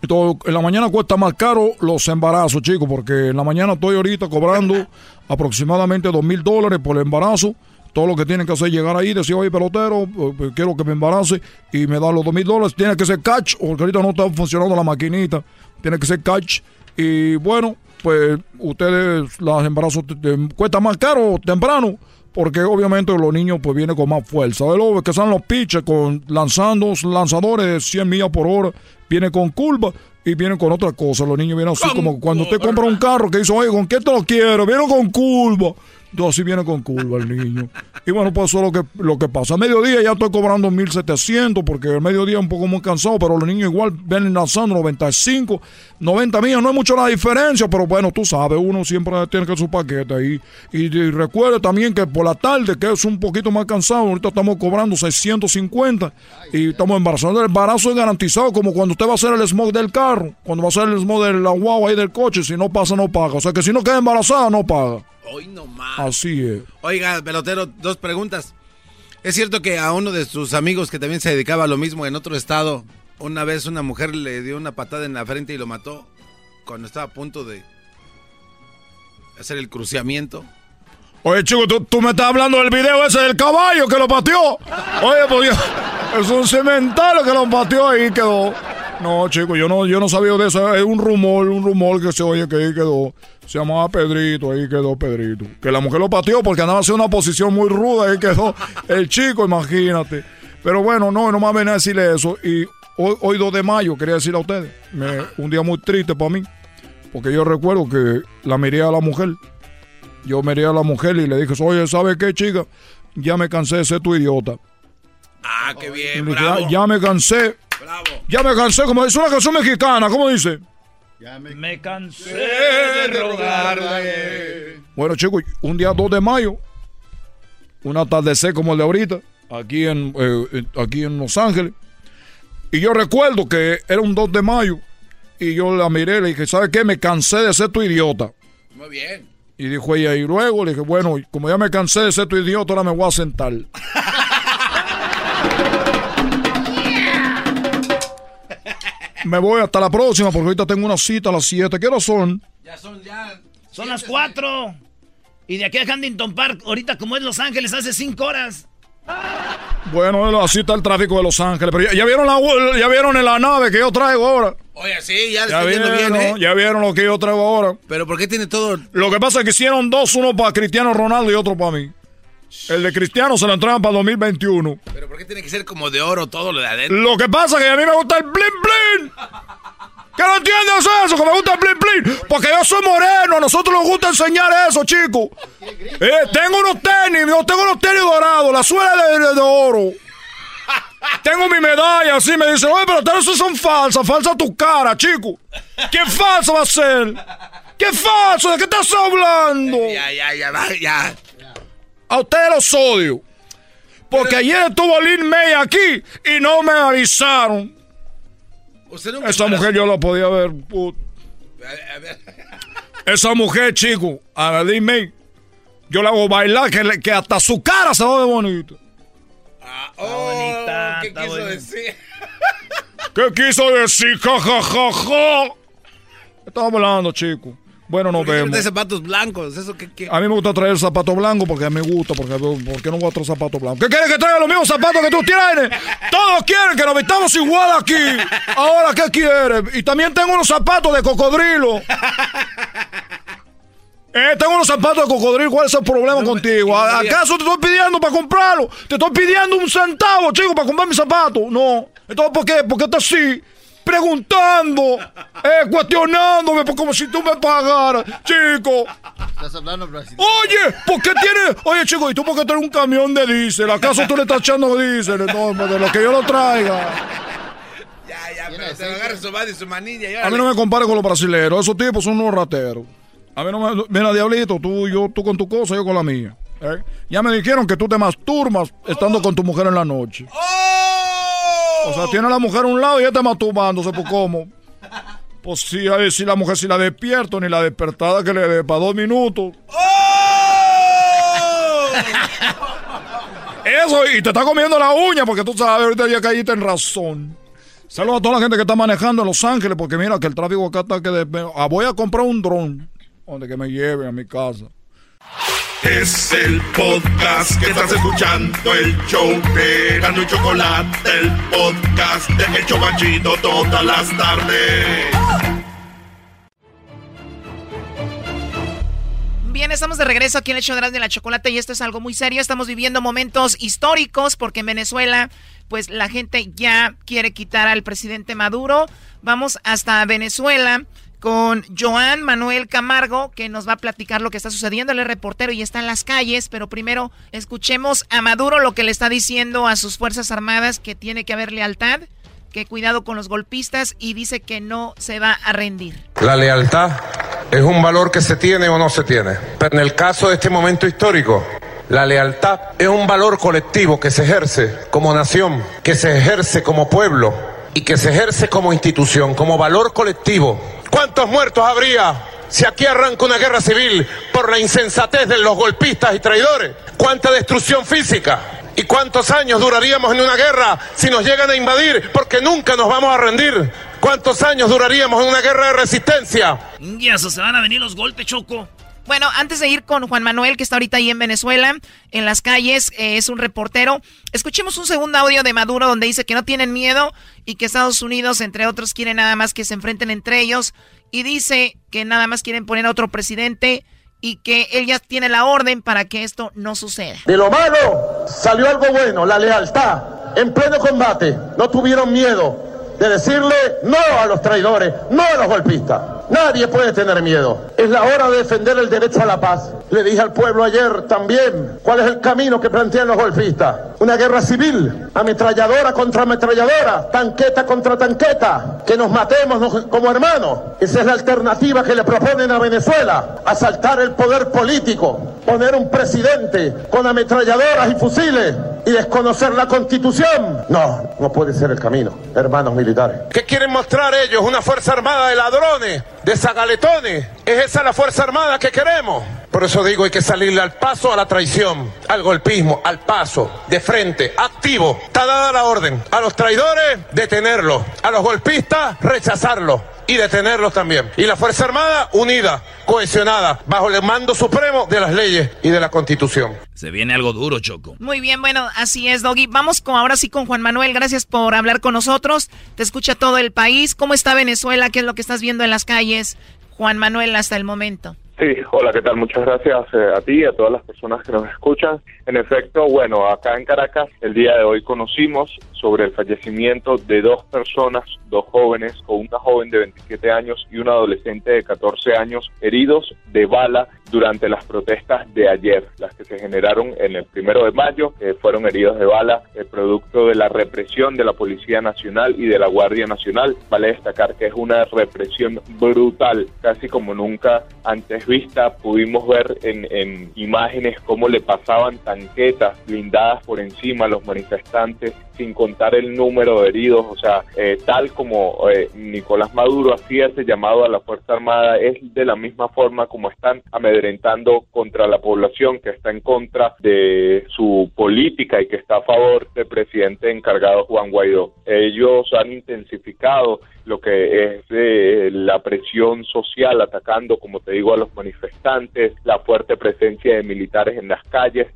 En la mañana cuesta más caro los embarazos, chicos, porque en la mañana estoy ahorita cobrando [laughs] aproximadamente dos mil dólares por el embarazo. Todo lo que tienen que hacer es llegar ahí, decir, oye, pelotero, eh, pues, quiero que me embarace y me dan los dos mil dólares. Tiene que ser catch, porque ahorita no está funcionando la maquinita. Tiene que ser catch. Y bueno, pues ustedes, los embarazos cuesta más caro temprano, porque obviamente los niños pues vienen con más fuerza. De lo que son los pitchers con lanzando lanzadores de 100 millas por hora, vienen con curva y vienen con otra cosa. Los niños vienen así como cuando usted compra un carro que dice, oye, ¿con qué te lo quiero? Viene con curva. Entonces así viene con curva el niño. Y bueno, pues eso es lo que, lo que pasa. A mediodía ya estoy cobrando 1700 porque el mediodía es un poco muy cansado, pero los niños igual vienen lanzando 95, 90 millas. No hay mucho la diferencia, pero bueno, tú sabes, uno siempre tiene que su paquete ahí. Y, y recuerde también que por la tarde, que es un poquito más cansado, ahorita estamos cobrando 650 y estamos embarazando. El embarazo es garantizado, como cuando usted va a hacer el smog del carro, cuando va a hacer el smog de la guagua ahí del coche, si no pasa, no paga. O sea que si no queda embarazada, no paga. Hoy no más. Así es. Oiga, pelotero, dos preguntas. ¿Es cierto que a uno de sus amigos que también se dedicaba a lo mismo en otro estado una vez una mujer le dio una patada en la frente y lo mató cuando estaba a punto de hacer el cruciamiento. Oye, chico, ¿tú, me estás hablando del video ese del caballo que lo pateó. Oye, pues [laughs] es un cementerio que lo pateó y quedó. No, chico, yo no, yo no sabía de eso. Es un rumor, un rumor que se oye que ahí quedó. Se llamaba Pedrito, ahí quedó Pedrito. Que la mujer lo pateó porque andaba haciendo una posición muy ruda, ahí quedó el chico, imagínate. Pero bueno, no, no me venía a decirle eso. Y hoy, hoy 2 de mayo, quería decirle a ustedes, un día muy triste para mí. Porque yo recuerdo que la miré a la mujer. Yo miré a la mujer y le dije, oye, ¿sabes qué, chica? Ya me cansé de ser tu idiota. Ah, qué bien, bravo. Ya, me cansé. Bravo. Ya me cansé, como es una canción mexicana, ¿cómo dice? Ya me, cansé de rogarle. Bueno, chicos, un día 2 de mayo, un atardecer como el de ahorita, aquí en, eh, aquí en Los Ángeles. Y yo recuerdo que era un 2 de mayo y yo la miré y le dije, ¿sabes qué? Me cansé de ser tu idiota. Muy bien. Y dijo ella, y luego le dije, bueno, como ya me cansé de ser tu idiota, ahora me voy a sentar. [laughs] me voy hasta la próxima porque ahorita tengo una cita a las 7. ¿Qué hora son? Ya son ya. Son las 4. Y de aquí a Huntington Park, ahorita como es Los Ángeles, hace 5 horas. Bueno, así está el tráfico de Los Ángeles. Pero ya, vieron la ya vieron en la nave que yo traigo ahora. Oye, sí, ya, ya vieron, bien, ¿eh? Ya vieron lo que yo traigo ahora. Pero ¿por qué tiene todo? Lo que pasa es que hicieron dos, uno para Cristiano Ronaldo y otro para mí. El de Cristiano se lo entregan para 2021. Pero ¿por qué tiene que ser como de oro todo lo de adentro? Lo que pasa es que a mí me gusta el blin blin. ¿Qué no entiendes eso? Que me gusta el blin blin. Porque yo soy moreno, a nosotros nos gusta enseñar eso, chicos. Eh, tengo unos tenis, yo tengo unos tenis dorados, la suela de, de, oro. Tengo mi medalla, así me dicen, oye, pero todas esas son falsas, falsa tu cara, chico. ¿Qué falso va a ser? ¿Qué falso? ¿De qué estás hablando? Ya, ya, ya, ya. A ustedes los odio. Porque ayer estuvo Lin May aquí y no me avisaron. Esa mujer yo la podía ver. [laughs] Esa mujer, chico, a Lin May, yo la hago bailar que, que hasta su cara se ve bonita. Ah, oh, ¿Qué quiso decir? ¿Qué quiso decir? Ja, ja, ja, ja. [laughs] Estamos hablando, chico. Bueno, nos vemos. de zapatos blancos? ¿Eso qué, A mí me gusta traer zapatos blancos porque me gusta, porque ¿por qué no voy a traer zapatos blancos? ¿Qué quieres que traiga los mismos zapatos que tú tienes? Todos quieren que nos vistamos igual aquí. Ahora, ¿qué quieres? Y también tengo unos zapatos de cocodrilo. Eh, tengo unos zapatos de cocodrilo. ¿Cuál es el problema contigo? ¿Acaso te estoy pidiendo para comprarlo? Te estoy pidiendo un centavo, chico, para comprar mis zapatos. No. Entonces, ¿por qué? ¿Por qué estás así? Preguntando, eh, cuestionándome como si tú me pagaras, chico. Estás hablando brasileño. Oye, ¿por qué tienes? Oye, chico, ¿y tú por qué tienes un camión de diésel? ¿Acaso tú le estás echando diésel? No, de lo que yo lo traiga. Ya, ya, pero se agarra su madre y su manilla. Y a mí no me compares con los brasileños. Esos tipos son unos rateros. A mí no me... Mira, Diablito, tú, yo, tú con tu cosa, yo con la mía. ¿eh? Ya me dijeron que tú te masturbas estando con tu mujer en la noche. ¡Oh! O sea, tiene a la mujer a un lado y ella está masturbándose, ¿por cómo? Pues si, si la mujer si la despierto, ni la despertada que le dé para dos minutos. ¡Oh! Eso, y te está comiendo la uña porque tú sabes, ahorita ya caíste en razón. Saludos a toda la gente que está manejando en Los Ángeles porque mira que el tráfico acá está que... Ah, voy a comprar un dron donde que me lleve a mi casa. Es el podcast que estás escuchando, el show de Gano y Chocolate, el podcast de Hecho Chocachito todas las tardes. Bien, estamos de regreso aquí en el show de la chocolate y esto es algo muy serio. Estamos viviendo momentos históricos porque en Venezuela, pues la gente ya quiere quitar al presidente Maduro. Vamos hasta Venezuela con Joan Manuel Camargo, que nos va a platicar lo que está sucediendo. Él es reportero y está en las calles, pero primero escuchemos a Maduro lo que le está diciendo a sus Fuerzas Armadas, que tiene que haber lealtad, que cuidado con los golpistas y dice que no se va a rendir. La lealtad es un valor que se tiene o no se tiene. Pero en el caso de este momento histórico, la lealtad es un valor colectivo que se ejerce como nación, que se ejerce como pueblo y que se ejerce como institución, como valor colectivo ¿Cuántos muertos habría si aquí arranca una guerra civil por la insensatez de los golpistas y traidores? ¿Cuánta destrucción física? ¿Y cuántos años duraríamos en una guerra si nos llegan a invadir? Porque nunca nos vamos a rendir. ¿Cuántos años duraríamos en una guerra de resistencia? Y eso se van a venir los golpes, Choco. Bueno, antes de ir con Juan Manuel, que está ahorita ahí en Venezuela, en las calles, eh, es un reportero, escuchemos un segundo audio de Maduro donde dice que no tienen miedo y que Estados Unidos, entre otros, quiere nada más que se enfrenten entre ellos y dice que nada más quieren poner a otro presidente y que él ya tiene la orden para que esto no suceda. De lo malo salió algo bueno, la lealtad. En pleno combate no tuvieron miedo de decirle no a los traidores, no a los golpistas. Nadie puede tener miedo. Es la hora de defender el derecho a la paz. Le dije al pueblo ayer también cuál es el camino que plantean los golpistas. Una guerra civil, ametralladora contra ametralladora, tanqueta contra tanqueta, que nos matemos como hermanos. Esa es la alternativa que le proponen a Venezuela. Asaltar el poder político, poner un presidente con ametralladoras y fusiles y desconocer la constitución. No, no puede ser el camino, hermanos militares. ¿Qué quieren mostrar ellos? ¿Una fuerza armada de ladrones? ¿De zagaletones? ¿Es esa la fuerza armada que queremos? Por eso digo, hay que salirle al paso a la traición, al golpismo, al paso, de frente, activo. Está dada la orden. A los traidores, detenerlos. A los golpistas, rechazarlos y detenerlos también. Y la Fuerza Armada unida, cohesionada, bajo el mando supremo de las leyes y de la Constitución. Se viene algo duro, Choco. Muy bien, bueno, así es, Doggy. Vamos con ahora sí con Juan Manuel. Gracias por hablar con nosotros. Te escucha todo el país. ¿Cómo está Venezuela? ¿Qué es lo que estás viendo en las calles? Juan Manuel, hasta el momento. Sí, hola, ¿qué tal? Muchas gracias eh, a ti y a todas las personas que nos escuchan. En efecto, bueno, acá en Caracas el día de hoy conocimos sobre el fallecimiento de dos personas, dos jóvenes, o una joven de 27 años y un adolescente de 14 años heridos de bala durante las protestas de ayer, las que se generaron en el primero de mayo, que fueron heridos de bala, el producto de la represión de la Policía Nacional y de la Guardia Nacional. Vale destacar que es una represión brutal, casi como nunca antes vista. Pudimos ver en, en imágenes cómo le pasaban tanquetas blindadas por encima a los manifestantes sin contar el número de heridos, o sea, eh, tal como eh, Nicolás Maduro hacía ese llamado a la Fuerza Armada, es de la misma forma como están amedrentando contra la población que está en contra de su política y que está a favor del presidente encargado Juan Guaidó. Ellos han intensificado lo que es eh, la presión social atacando, como te digo, a los manifestantes, la fuerte presencia de militares en las calles.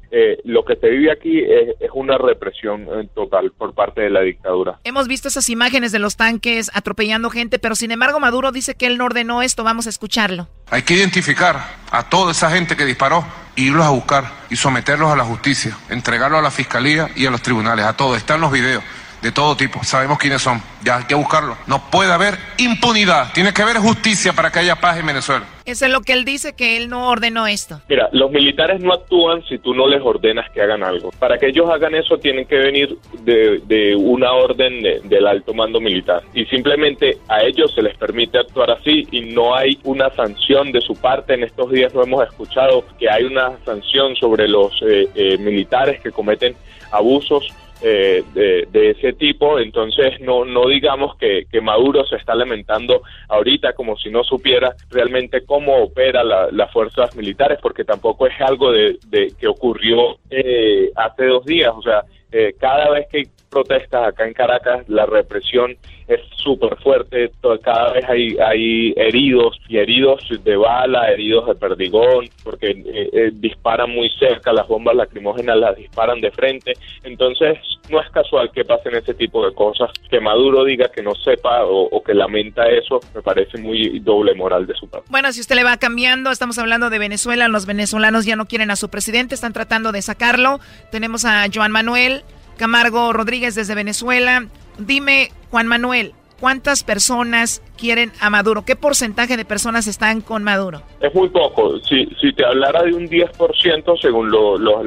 lo que se vive aquí es, es una represión total por parte de la dictadura. Hemos visto esas imágenes de los tanques atropellando gente, pero sin embargo Maduro dice que él no ordenó esto. Vamos a escucharlo. Hay que identificar a toda esa gente que disparó, irlos a buscar y someterlos a la justicia, entregarlos a la fiscalía y a los tribunales, a todos. Están los videos de todo tipo. Sabemos quiénes son. Ya hay que buscarlo. No puede haber impunidad. Tiene que haber justicia para que haya paz en Venezuela. Eso es lo que él dice, que él no ordenó esto. Mira, los militares no actúan si tú no les ordenas que hagan algo. Para que ellos hagan eso tienen que venir de, una orden del alto mando militar. Y simplemente a ellos se les permite actuar así y no hay una sanción de su parte. En estos días no hemos escuchado que hay una sanción sobre los eh, eh, militares que cometen abusos eh, de, ese tipo, entonces no, no digamos que, Maduro se está lamentando ahorita como si no supiera realmente cómo opera las fuerzas militares, porque tampoco es algo de, que ocurrió eh, hace dos días, o sea, eh, cada vez que protestas acá en Caracas, la represión es súper fuerte, cada vez hay, hay heridos y heridos de bala, heridos de perdigón, porque eh, eh, disparan muy cerca, las bombas lacrimógenas las disparan de frente, entonces no es casual que pasen ese tipo de cosas, que Maduro diga que no sepa o, que lamenta eso, me parece muy doble moral de su parte. Bueno, si usted le va cambiando, estamos hablando de Venezuela, los venezolanos ya no quieren a su presidente, están tratando de sacarlo, tenemos a Joan Manuel Camargo Rodríguez desde Venezuela. Dime, Juan Manuel, ¿cuántas personas quieren a Maduro? ¿Qué porcentaje de personas están con Maduro? Es muy poco. Si, si te hablara de un 10%, según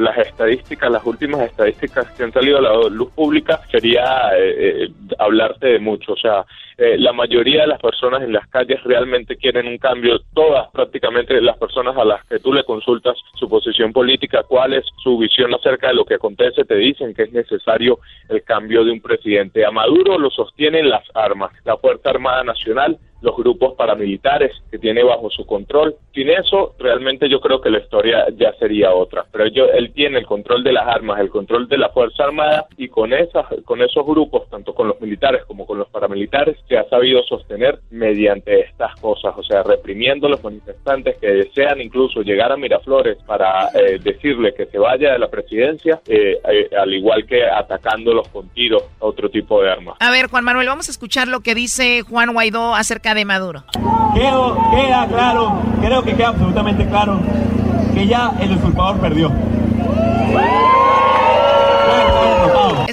las estadísticas, las últimas estadísticas que han salido a la luz pública, sería eh, eh, hablarte de mucho. O sea, eh, la mayoría de las personas en las calles realmente quieren un cambio. Todas, prácticamente, las personas a las que tú le consultas su posición política, cuál es su visión acerca de lo que acontece, te dicen que es necesario el cambio de un presidente. A Maduro lo sostienen las armas, la Fuerza Armada Nacional, time los grupos paramilitares que tiene bajo su control. Sin eso, realmente yo creo que la historia ya sería otra. Pero yo, él tiene el control de las armas, el control de la Fuerza Armada y con, esas, con esos grupos, tanto con los militares como con los paramilitares, se ha sabido sostener mediante estas cosas, o sea, reprimiendo a los manifestantes que desean incluso llegar a Miraflores para eh, decirle que se vaya de la presidencia, eh, eh, al igual que atacándolos con tiros a otro tipo de armas. A ver, Juan Manuel, vamos a escuchar lo que dice Juan Guaidó acerca de Maduro. queda claro, creo que queda absolutamente claro que ya el usurpador perdió.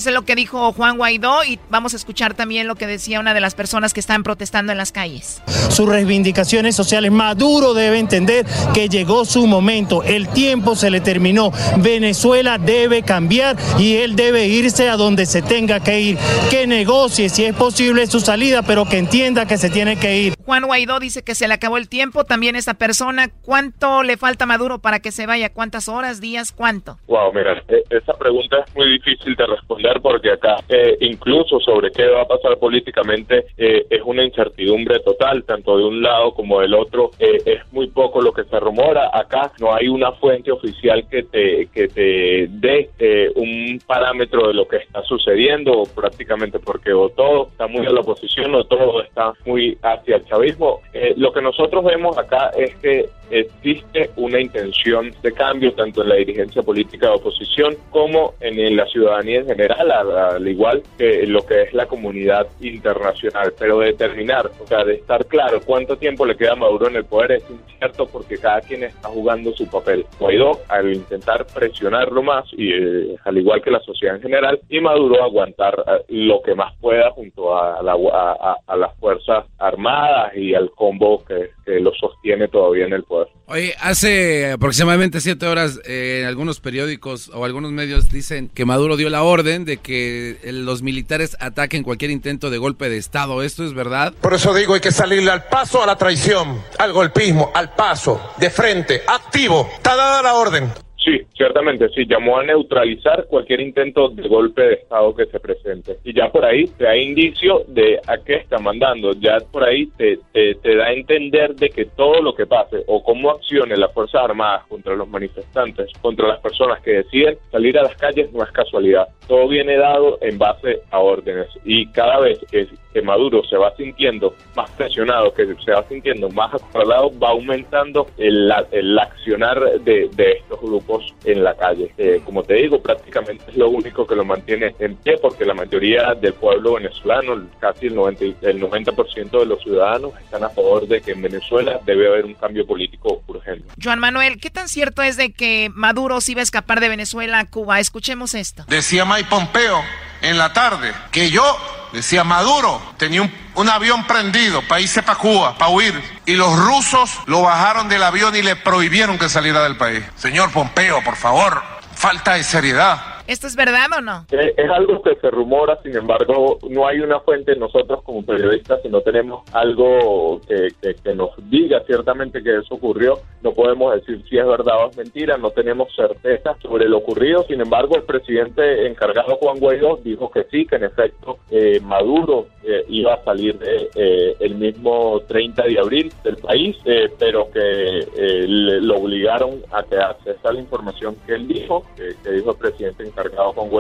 Eso es lo que dijo Juan Guaidó y vamos a escuchar también lo que decía una de las personas que están protestando en las calles. Sus reivindicaciones sociales, Maduro debe entender que llegó su momento, el tiempo se le terminó, Venezuela debe cambiar y él debe irse a donde se tenga que ir, que negocie si es posible su salida, pero que entienda que se tiene que ir. Juan Guaidó dice que se le acabó el tiempo, también esta persona, ¿cuánto le falta a Maduro para que se vaya? ¿Cuántas horas, días, cuánto? Wow, mira, e, esa pregunta es muy difícil de responder porque acá eh, incluso sobre qué va a pasar políticamente eh, es una incertidumbre total, tanto de un lado como del otro. Eh, es muy poco lo que se rumora. Acá no hay una fuente oficial que te, que te dé un parámetro de lo que está sucediendo prácticamente porque o todo está muy a la oposición o todo está muy hacia el chavismo. lo que nosotros vemos acá es que existe una intención de cambio tanto en la dirigencia política de oposición como en, la ciudadanía en general, al, igual que lo que es la comunidad internacional. Pero determinar, o sea, de estar claro cuánto tiempo le queda a Maduro en el poder es incierto porque cada quien está jugando su papel. Guaidó, al intentar presionarlo más, y eh, al igual que la sociedad en general, y Maduro aguantar eh, lo que más pueda junto a, a las Fuerzas Armadas y al combo que, lo sostiene todavía en el poder. Oye, hace aproximadamente siete horas eh, en algunos periódicos o algunos medios dicen que Maduro dio la orden de que los militares ataquen cualquier intento de golpe de Estado. ¿Esto es verdad? Por eso digo, hay que salirle al paso a la traición, al golpismo, al paso, de frente, activo. Está dada la orden. Sí, ciertamente, sí, llamó a neutralizar cualquier intento de golpe de Estado que se presente. Y ya por ahí te da indicio de a qué está mandando, ya por ahí te, te, da a entender de que todo lo que pase o cómo accione las Fuerzas Armadas contra los manifestantes, contra las personas que deciden salir a las calles, no es casualidad. Todo viene dado en base a órdenes y cada vez que, que Maduro se va sintiendo más presionado, que se va sintiendo más acorralado, va aumentando el, el accionar de, de estos grupos en la calle. Eh, como te digo, prácticamente es lo único que lo mantiene en pie porque la mayoría del pueblo venezolano, casi el 90%, el 90 de los ciudadanos están a favor de que en Venezuela debe haber un cambio político urgente. Joan Manuel, ¿qué tan cierto es de que Maduro sí va a escapar de Venezuela a Cuba? Escuchemos esto. Decía Mike Pompeo en la tarde que yo Decía Maduro, tenía un, avión prendido para irse para Cuba, para huir. Y los rusos lo bajaron del avión y le prohibieron que saliera del país. Señor Pompeo, por favor, falta de seriedad. ¿Esto es verdad o no? Eh, es, algo que se rumora, sin embargo, no hay una fuente nosotros como periodistas, si no tenemos algo que, nos diga ciertamente que eso ocurrió, no podemos decir si es verdad o es mentira, no tenemos certeza sobre lo ocurrido, sin embargo, el presidente encargado Juan Guaidó dijo que sí, que en efecto eh, Maduro eh, iba a salir el mismo 30 de abril del país, pero que lo obligaron a quedarse. Esa es la información que él dijo, que dijo el presidente cargado con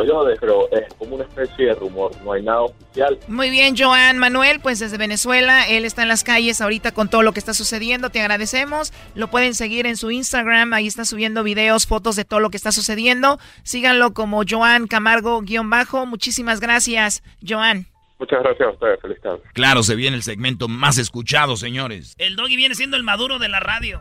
pero es como una especie de rumor, no hay nada oficial. Muy bien, Joan Manuel, pues desde Venezuela, él está en las calles ahorita con todo lo que está sucediendo, te agradecemos, lo pueden seguir en su Instagram, ahí está subiendo videos, fotos de todo lo que está sucediendo, síganlo como Joan Camargo-bajo, muchísimas gracias, Joan. Muchas gracias a ustedes, feliz tarde. Claro, se viene el segmento más escuchado, señores. El doggy viene siendo el maduro de la radio.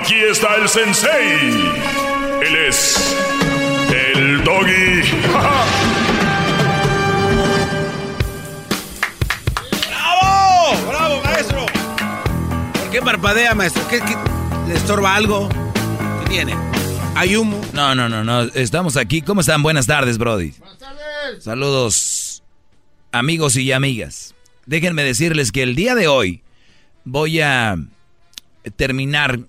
Aquí está el sensei. Él es el doggy. ¡Bravo! ¡Bravo, maestro! qué parpadea, maestro? ¿Qué, le estorba algo? ¿Qué tiene? ¿Hay humo? No, no, no, no. Estamos aquí. ¿Cómo están? Buenas tardes, Brody. Buenas tardes. Saludos, amigos y amigas. Déjenme decirles que el día de hoy voy a terminar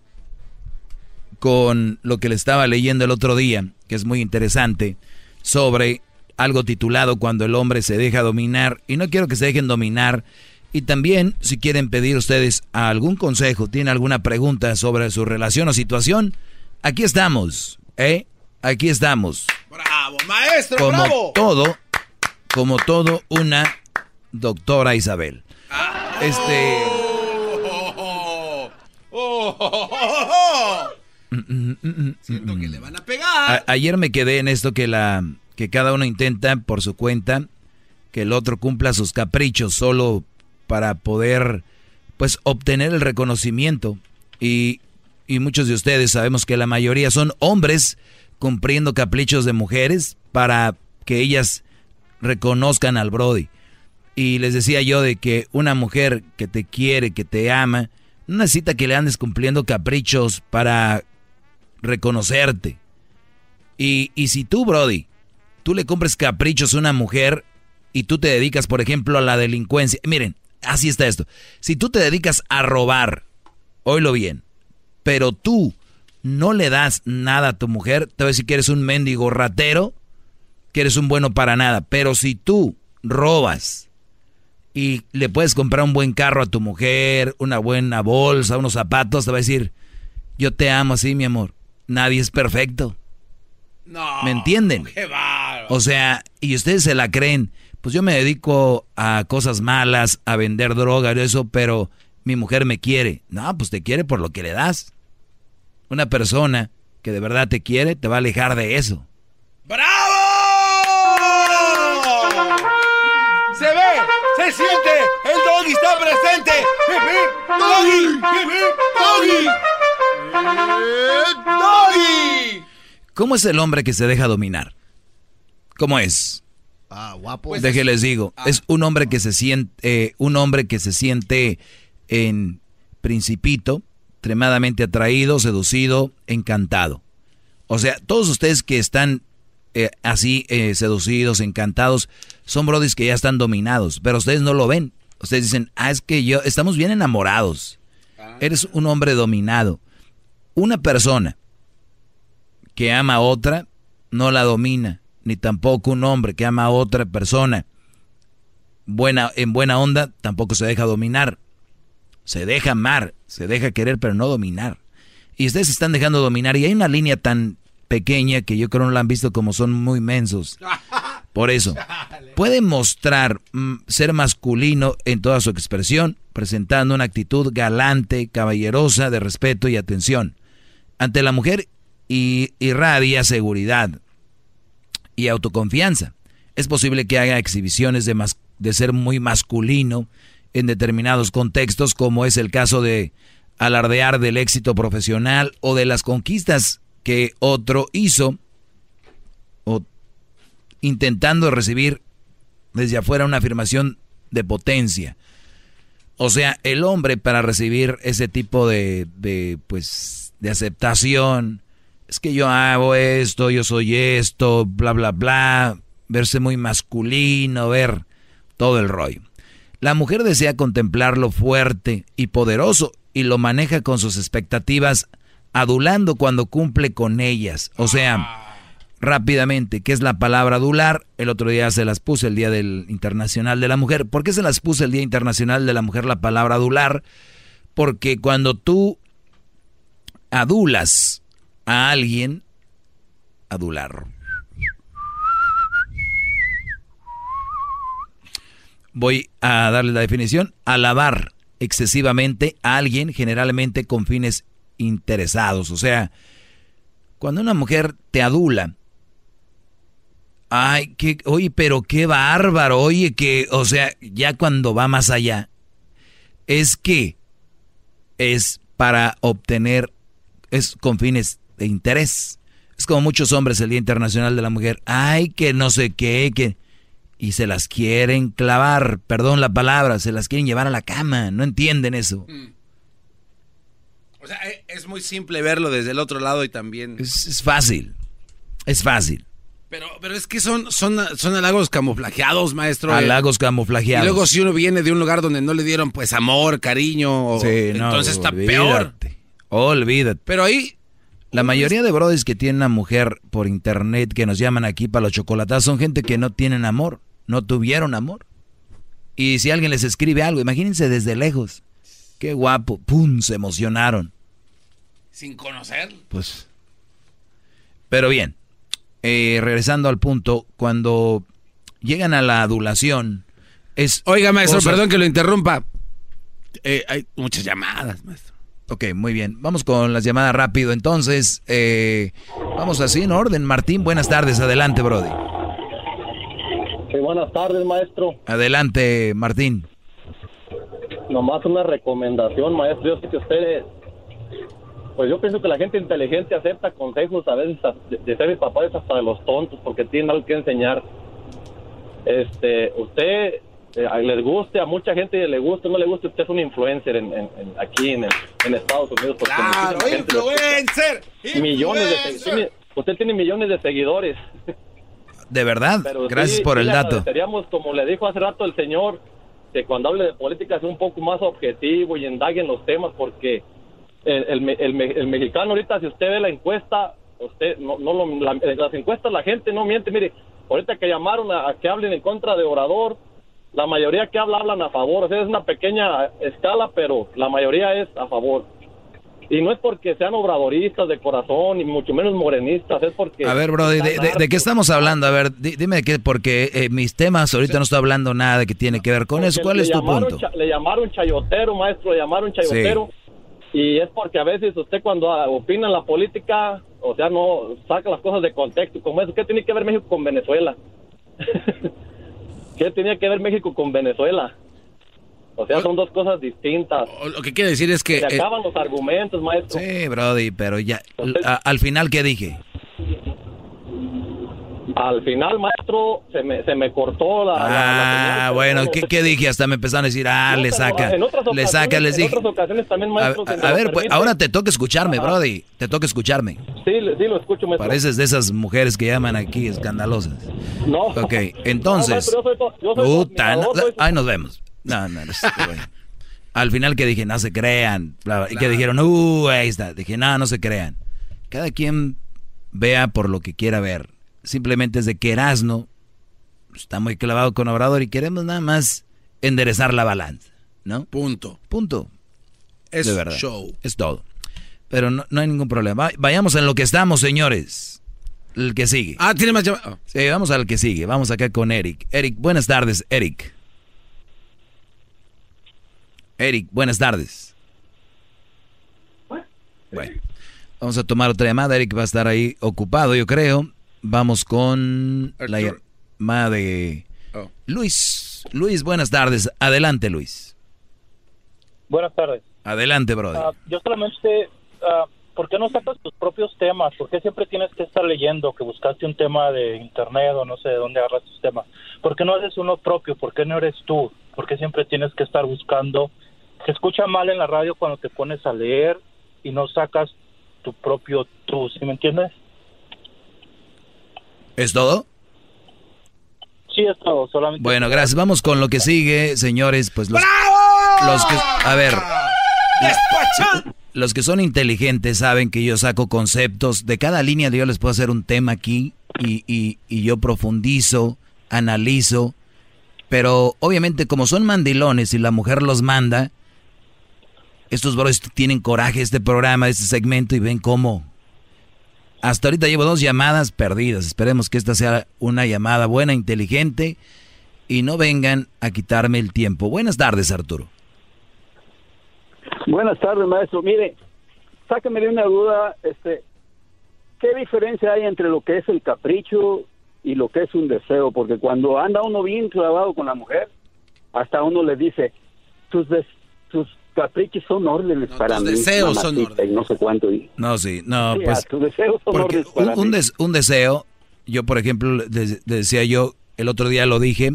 con lo que le estaba leyendo el otro día, que es muy interesante, sobre algo titulado Cuando el hombre se deja dominar. Y no quiero que se dejen dominar. Y también, si quieren pedir ustedes algún consejo, tienen alguna pregunta sobre su relación o situación, aquí estamos, ¿eh? Aquí estamos. Bravo, maestro, como todo, como todo, una doctora Isabel. este. Siento que le van a pegar. ayer me quedé en esto que la que cada uno intenta por su cuenta que el otro cumpla sus caprichos solo para poder pues obtener el reconocimiento y, y muchos de ustedes sabemos que la mayoría son hombres cumpliendo caprichos de mujeres para que ellas reconozcan al Brody. Y les decía yo de que una mujer que te quiere, que te ama, no necesita que le andes cumpliendo caprichos para reconocerte. Y, y si tú, Brody, tú le compres caprichos a una mujer y tú te dedicas, por ejemplo, a la delincuencia. Miren, así está esto. Si tú te dedicas a robar, oílo bien, pero tú no le das nada a tu mujer, te voy a decir que eres un mendigo ratero, que eres un bueno para nada. Pero si tú robas y le puedes comprar un buen carro a tu mujer, una buena bolsa, unos zapatos, te va a decir, yo te amo así, mi amor. Nadie es perfecto. No. ¿Me entienden? Qué o sea, y ustedes se la creen. Pues yo me dedico a cosas malas, a vender droga y eso, pero mi mujer me quiere. No, pues te quiere por lo que le das. Una persona que de verdad te quiere te va a alejar de eso. ¡Bravo! Se ve, se siente, el doggy está presente. Doggy, doggy, doggy. ¿Cómo es el hombre que se deja dominar? ¿Cómo es? Ah, guapo. Deje les digo, ah. es un hombre que se siente, eh, un hombre que se siente en principito, extremadamente atraído, seducido, encantado. O sea, todos ustedes que están eh, así eh, seducidos, encantados, son brodis que ya están dominados, pero ustedes no lo ven. Ustedes dicen, ah, es que yo, estamos bien enamorados. Ah. Eres un hombre dominado. Una persona que ama a otra no la domina, ni tampoco un hombre que ama a otra persona buena, en buena onda tampoco se deja dominar. Se deja amar, se deja querer, pero no dominar. Y ustedes se están dejando dominar y hay una línea tan pequeña que yo creo no la han visto como son muy mensos. [laughs] Por eso, puede mostrar mm, ser masculino en toda su expresión, presentando una actitud galante, caballerosa, de respeto y atención. Ante la mujer y irradia seguridad y autoconfianza. Es posible que haga exhibiciones de, ser muy masculino en determinados contextos, como es el caso de alardear del éxito profesional o de las conquistas que otro hizo, o intentando recibir desde afuera una afirmación de potencia. O sea, el hombre para recibir ese tipo de, de pues, de aceptación, es que yo hago esto, yo soy esto, bla, bla, bla, verse muy masculino, ver todo el rollo. La mujer desea contemplarlo fuerte y poderoso y lo maneja con sus expectativas, adulando cuando cumple con ellas. O sea, rápidamente, ¿qué es la palabra adular? El otro día se las puse el Día del Internacional de la Mujer. ¿Por qué se las puse el Día Internacional de la Mujer la palabra adular? Porque cuando tú adulas a alguien, adular. Voy a darle la definición. Alabar excesivamente a alguien, generalmente con fines interesados. O sea, cuando una mujer te adula, ay, que, oye, pero qué bárbaro, oye, que, o sea, ya cuando va más allá, es que es para obtener, es con fines de interés. Es como muchos hombres el Día Internacional de la Mujer. Ay, que no sé qué, que... Y se las quieren clavar, perdón la palabra, se las quieren llevar a la cama. No entienden eso. Mm. Es muy simple verlo desde el otro lado y también... Es, fácil, es fácil. Pero, pero es que son, son, son halagos camuflajeados, maestro. Halagos camuflajeados. Y luego si uno viene de un lugar donde no le dieron pues amor, cariño, entonces está peor. Olvídate. Pero ahí... La mayoría de brothers que tienen una mujer por internet que nos llaman aquí para los chocolates son gente que no tienen amor, no tuvieron amor. Y si alguien les escribe algo, imagínense desde lejos. Qué guapo, pum, se emocionaron. Sin conocer. Pues. Pero bien, eh, regresando al punto, cuando llegan a la adulación, es. Oiga, maestro, perdón que lo interrumpa. Eh, hay muchas llamadas, maestro. Ok, muy bien. Vamos con las llamadas rápido. Entonces, eh, vamos así en orden. Martín, buenas tardes. Adelante, Brody. Sí, buenas tardes, maestro. Adelante, Martín. Nomás una recomendación, maestro. Yo sé que ustedes, pues yo pienso que la gente inteligente acepta consejos a veces de, ser mis papás hasta de los tontos porque tienen algo que enseñar. Este, usted eh, les guste, a mucha gente le guste, no le guste, usted es un influencer en, aquí en, Estados Unidos. claro, influencer, Millones de, usted tiene millones de seguidores. De verdad, gracias por el dato. Seríamos, como le dijo hace rato el señor, que cuando hable de política sea un poco más objetivo y indague en los temas, porque el, el, mexicano ahorita, si usted ve la encuesta, usted no, no lo, las encuestas la gente no miente, mire, ahorita que llamaron a, que hablen en contra de Orador, la mayoría que habla hablan a favor, o sea, es una pequeña escala, pero la mayoría es a favor. Y no es porque sean obradoristas de corazón, ni mucho menos morenistas, es porque... A ver, bro, ¿de, qué estamos hablando? A ver, dime qué, porque eh, mis temas, ahorita no estoy hablando nada que tiene que ver con eso. ¿Cuál es tu punto? Le llamaron chayotero, maestro, le llamaron chayotero. Y es porque a veces usted cuando ah, opina en la política, o sea, no saca las cosas de contexto, como eso. ¿Qué tiene que ver México con Venezuela? [laughs] ¿Qué tenía que ver México con Venezuela? O sea, son dos cosas distintas. Lo que quiere decir es que... Se eh, acaban los argumentos, maestro. Sí, Brody, pero ya... al final, ¿qué dije? Al final, maestro, se me, se me cortó la... Ah, bueno, ¿qué, ¿qué, dije? Hasta me empezaron a decir, ah, le saca, le saca, les dije... En otras ocasiones también, maestro, a, ver, pues, ahora te toca escucharme, Brody, te toca escucharme. Sí, sí, lo escucho, maestro. Pareces de esas mujeres que llaman aquí escandalosas. No. Ok, [laughs] entonces... No, maestro, yo soy, yo soy Ahí nos vemos. No, no, no. [laughs] Al final que dije, no se crean. Y que dijeron, uh, ahí está. Dije, no, no se crean. Cada quien vea por lo que quiera ver. Simplemente es de que Erasno está muy clavado con Obrador y queremos nada más enderezar la balanza. ¿No? Punto. Punto. Es de verdad. show. Es todo. Pero no, hay ningún problema. Vayamos en lo que estamos, señores. El que sigue. Ah, tiene más llamadas. Sí, vamos al que sigue. Vamos acá con Eric. Eric, buenas tardes, Eric. Eric, buenas tardes. Bueno, vamos a tomar otra llamada. Eric va a estar ahí ocupado, yo creo. Vamos con la llamada de oh. Luis. Luis, buenas tardes. Adelante, Luis. Buenas tardes. Adelante, brother. Ah, yo solamente, uh, ¿por qué no sacas tus propios temas? ¿Por qué siempre tienes que estar leyendo que buscaste un tema de internet o no sé de dónde agarras tus temas? ¿Por qué no haces uno propio? ¿Por qué no eres tú? ¿Por qué siempre tienes que estar buscando se escucha mal en la radio cuando te pones a leer y no sacas tu propio tú, ¿sí me entiendes? ¿Es todo? Sí, es todo, solamente. Bueno, gracias. Vamos con lo que sigue, señores. Pues los, los que, a ver, los que son inteligentes saben que yo saco conceptos de cada línea. De yo les puedo hacer un tema aquí y, y, y yo profundizo, analizo. Pero obviamente como son mandilones y la mujer los manda, estos brothers tienen coraje este programa, este segmento y ven cómo. Hasta ahorita llevo dos llamadas perdidas. Esperemos que esta sea una llamada buena, inteligente y no vengan a quitarme el tiempo. Buenas tardes, Arturo. Buenas tardes, maestro. Mire, sáqueme de una duda, este, ¿qué diferencia hay entre lo que es el capricho y lo que es un deseo? Porque cuando anda uno bien clavado con la mujer, hasta uno le dice, tus, tus caprichos son órdenes para mí. deseos son órdenes. No sé cuánto. No, sí, no, pues. deseos son órdenes para un, un, deseo, yo por ejemplo, decía yo, el otro día lo dije,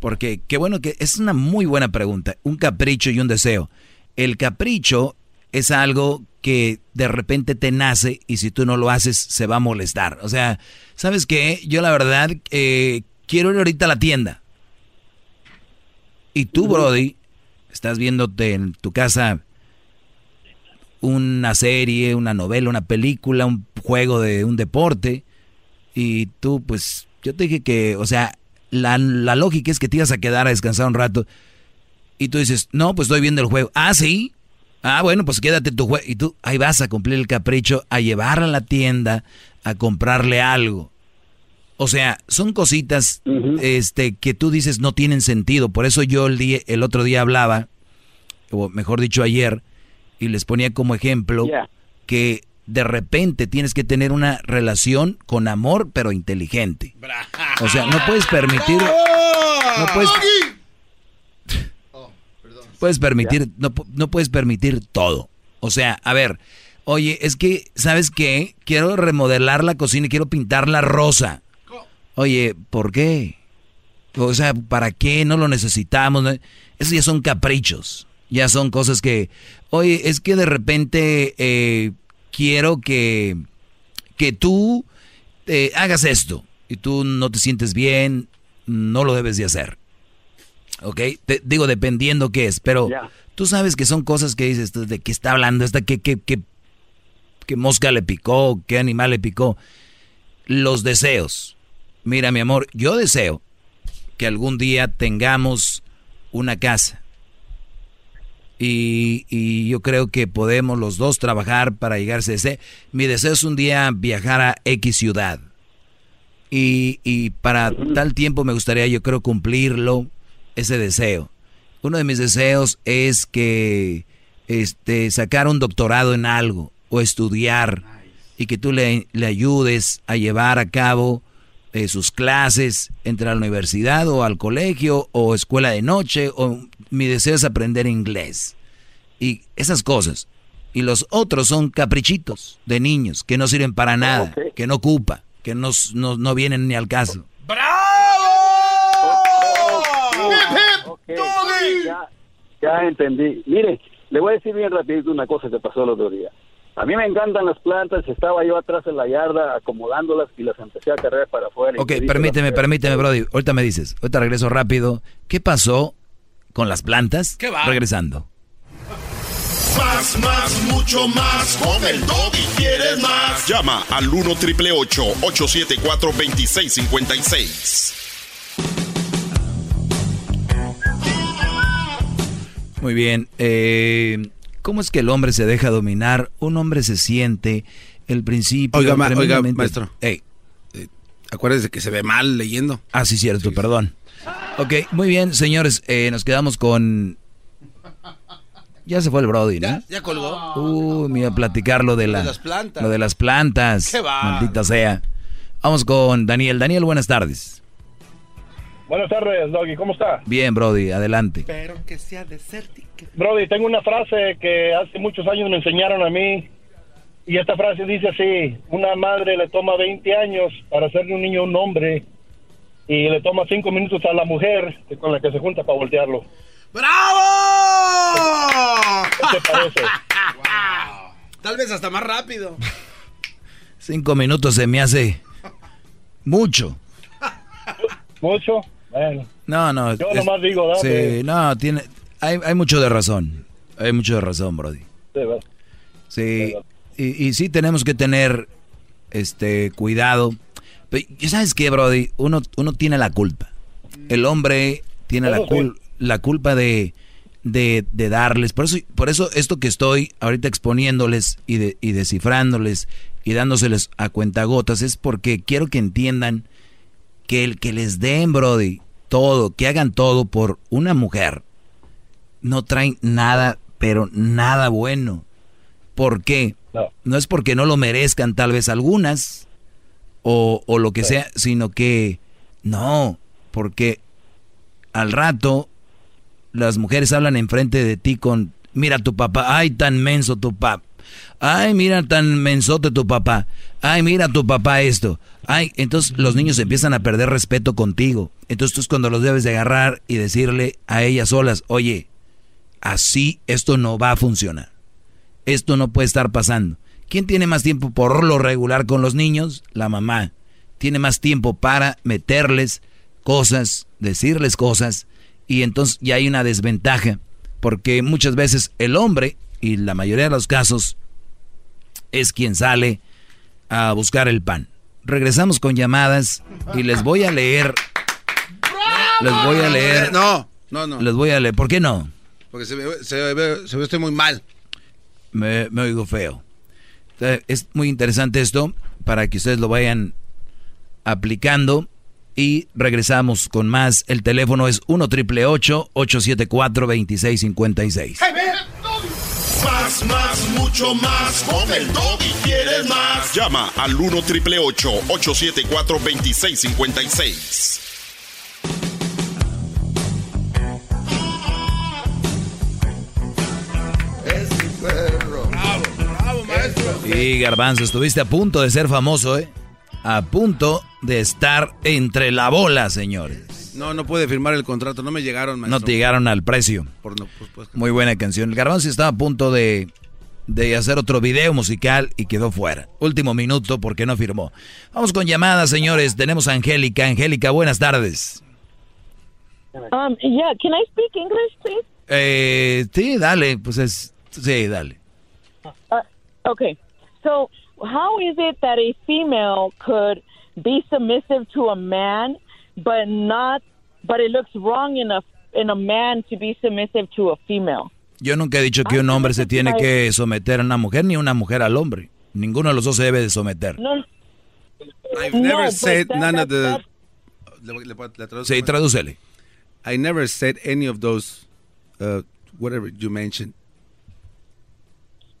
porque qué bueno que es una muy buena pregunta. Un capricho y un deseo. El capricho es algo que de repente te nace y si tú no lo haces se va a molestar. O sea, ¿sabes qué? Yo la verdad eh, quiero ir ahorita a la tienda. Y tú, Brody, estás viéndote en tu casa una serie, una novela, una película, un juego de un deporte. Y tú, pues, yo te dije que, o sea, la, la lógica es que te ibas a quedar a descansar un rato. Y tú dices, no, pues estoy viendo el juego. Ah, sí. Ah, bueno, pues quédate tu juego. Y tú ahí vas a cumplir el capricho, a llevarla a la tienda, a comprarle algo. O sea, son cositas este, que tú dices no tienen sentido. Por eso yo el, día, el otro día hablaba, o mejor dicho ayer, y les ponía como ejemplo que de repente tienes que tener una relación con amor, pero inteligente. O sea, no puedes permitir... [laughs] No puedes, [laughs] puedes permitir, no, no puedes permitir todo. O sea, a ver, oye, es que, ¿sabes qué? Quiero remodelar la cocina y quiero pintarla rosa. Oye, ¿por qué? O sea, ¿para qué? No lo necesitamos. Esos ya son caprichos. Ya son cosas que, oye, es que de repente eh, quiero que, que tú eh, hagas esto y tú no te sientes bien, no lo debes de hacer. ¿ok? Te, digo, dependiendo qué es, pero tú sabes que son cosas que dices, ¿de qué está hablando? ¿Esta qué, qué, qué, qué mosca le picó? ¿Qué animal le picó? Los deseos. Mira, mi amor, yo deseo que algún día tengamos una casa. Y, y, yo creo que podemos los dos trabajar para llegarse a ese. Mi deseo es un día viajar a X ciudad. Y, y para tal tiempo me gustaría, yo creo, cumplirlo ese deseo. Uno de mis deseos es que este, sacar un doctorado en algo o estudiar y que tú le, ayudes a llevar a cabo eh, sus clases, entre a la universidad o al colegio o escuela de noche o mi deseo es aprender inglés y esas cosas. Y los otros son caprichitos de niños que no sirven para nada, que no ocupa, que no, no, no vienen ni al caso. Ya, ya entendí. Mire, le voy a decir bien rapidito una cosa que pasó el otro día. A mí me encantan las plantas, estaba yo atrás en la yarda acomodándolas y las empecé a cargar para afuera. Ok, permíteme, permíteme, Brody. Ahorita me dices, ahorita regreso rápido. ¿Qué pasó con las plantas? ¿Qué va? Regresando. Más, más, mucho más. Con el y quieres más. Llama al 1 triple 874 2656. Muy bien. Eh, ¿Cómo es que el hombre se deja dominar? Un hombre se siente el principio. Oiga, oiga maestro. Hey. Eh, acuérdese que se ve mal leyendo. Ah, sí, cierto, perdón. Ok, muy bien, señores. Eh, nos quedamos con. Ya se fue el Brody, ¿no? Ya, ya colgó. Uh, me iba a platicar lo de, la, las plantas. Lo de las plantas. ¿Qué va? Maldita sea. Vamos con Daniel. Daniel, buenas tardes. Buenas tardes, Doggy, ¿cómo está? Bien, Brody, adelante. Espero que sea desértico. Brody, tengo una frase que hace muchos años me enseñaron a mí. Y esta frase dice así: Una madre le toma 20 años para hacerle un niño un hombre. Y le toma 5 minutos a la mujer con la que se junta para voltearlo. ¡Bravo! ¿Qué te parece? [laughs] Tal vez hasta más rápido. Cinco minutos se me hace mucho. ¿Mucho? Bueno. No, no. Yo nomás digo, Sí, no, tiene, hay, hay mucho de razón. Hay mucho de razón, Brody. Sí, Sí, y, y, sí tenemos que tener este cuidado. Pero, ¿Sabes qué, Brody? Uno, uno tiene la culpa. El hombre tiene la, cul la culpa de, de, de, darles. Por eso, por eso esto que estoy ahorita exponiéndoles y, de, y descifrándoles y dándoseles a cuentagotas es porque quiero que entiendan que el que les den, Brody, todo, que hagan todo por una mujer, no traen nada, pero nada bueno. ¿Por qué? No, es porque no lo merezcan tal vez algunas o, o lo que sea, sino que no, porque al rato las mujeres hablan enfrente de ti con, mira tu papá, ay tan menso tu papá, ay mira tan mensote tu papá, ay mira tu papá esto, ay, entonces los niños empiezan a perder respeto contigo, entonces tú es cuando los debes de agarrar y decirle a ellas solas, oye, así esto no va a funcionar. Esto no puede estar pasando. ¿Quién tiene más tiempo por lo regular con los niños? La mamá. Tiene más tiempo para meterles cosas, decirles cosas, y entonces ya hay una desventaja, porque muchas veces el hombre, y la mayoría de los casos, es quien sale a buscar el pan. Regresamos con llamadas y les voy a leer. Les voy a leer. No, no, no. Les voy a leer. ¿Por qué no? Porque se ve, se ve, se ve estoy muy mal. Me, me oigo feo. Es muy interesante esto para que ustedes lo vayan aplicando. Y regresamos con más. El teléfono es 1 triple 874 2656. Más, más, mucho más. Con el y quieres más. Llama al 1 triple 874 2656. Sí, Garbanzo, estuviste a punto de ser famoso, ¿eh? A punto de estar entre la bola, señores. No, no puede firmar el contrato, no me llegaron, maestro. No te llegaron al precio. Por no, pues, pues, Muy buena canción. El Garbanzo estaba a punto de, de hacer otro video musical y quedó fuera. Último minuto porque no firmó. Vamos con llamadas, señores. Tenemos a Angélica. Angélica, buenas tardes. Um, yeah, can I speak English, please? Eh, sí, dale, pues es, sí, dale. Uh, okay. So, how is it that a female could be submissive to a man, but not, but it looks wrong in a in a man to be submissive to a female? Yo nunca he dicho que un hombre se tiene que someter a una mujer ni una mujer al hombre. Ninguno de los dos se debe de someter. No. I've never no, said that, none of the. Sí, tradúcele. I never said any of those, uh, whatever you mentioned.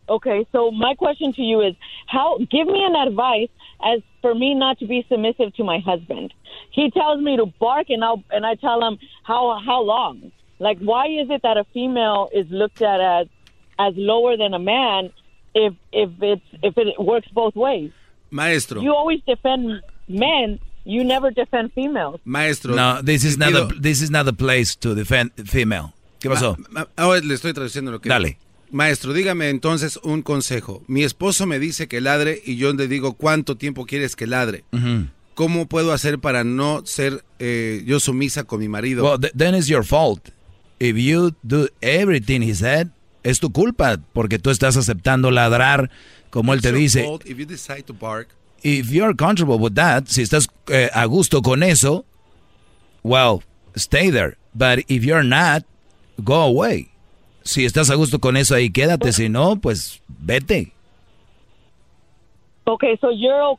Okay, so my question to you is how give me an advice as for me not to be submissive to my husband. He tells me to bark and I and I tell him how how long? Like why is it that a female is looked at as as lower than a man if if it's if it works both ways? Maestro. You always defend men, you never defend females. Maestro. No, this is not a, this is not the place to defend female. ¿Qué pasó? Ma, ma, oh, le estoy traduciendo lo que Dale. Maestro, dígame entonces un consejo. Mi esposo me dice que ladre y yo le digo cuánto tiempo quieres que ladre. Uh -huh. ¿Cómo puedo hacer para no ser eh, yo sumisa con mi marido? Well, th then it's your fault. If you do everything he said, es tu culpa porque tú estás aceptando ladrar como él te dice. If you decide to bark, if you're comfortable with that, si estás eh, a gusto con eso, well, stay there. But if you're not, go away. Si estás a gusto con eso ahí, quédate. Si no, pues vete. Okay, so you're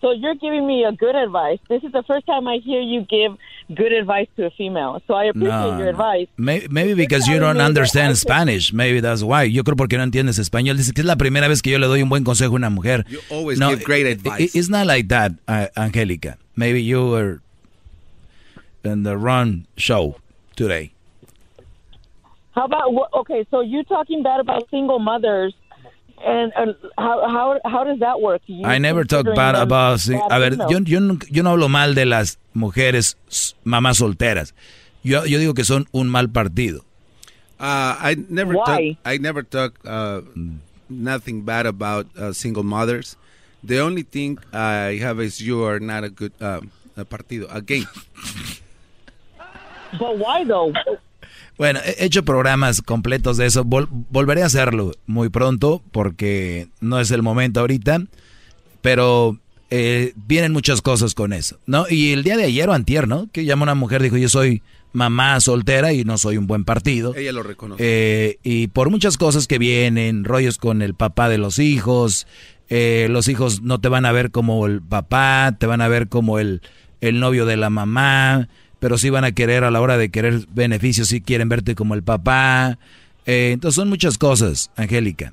so you're giving me a good advice. This is the first time I hear you give good advice to a female. So I appreciate no, your advice. Maybe, maybe because you don't understand Spanish. Maybe that's why. Yo creo porque no entiendes español. Dice que es la primera vez que yo le doy un buen consejo a una mujer. You always no, give great advice. It's not like that, uh, Angelica. Maybe you were in the wrong show today. How about okay? So you talking bad about single mothers, and, and how how how does that work? You I never talk bad about. Bad a ver, yo, yo, no, yo no hablo mal de las mujeres mamás solteras. Yo yo digo que son un mal partido. Uh, I never Why? talk. I never talk uh, nothing bad about uh, single mothers. The only thing I have is you are not a good uh, a partido again. but why though? Bueno, he hecho programas completos de eso. Vol volveré a hacerlo muy pronto porque no es el momento ahorita. Pero eh, vienen muchas cosas con eso, ¿no? Y el día de ayer o antier, ¿no? Que llama una mujer, dijo, yo soy mamá soltera y no soy un buen partido. Ella lo reconoce. Eh, y por muchas cosas que vienen, rollos con el papá de los hijos, eh, los hijos no te van a ver como el papá, te van a ver como el, el novio de la mamá pero sí van a querer a la hora de querer beneficios, sí quieren verte como el papá. Eh, entonces son muchas cosas, Angélica.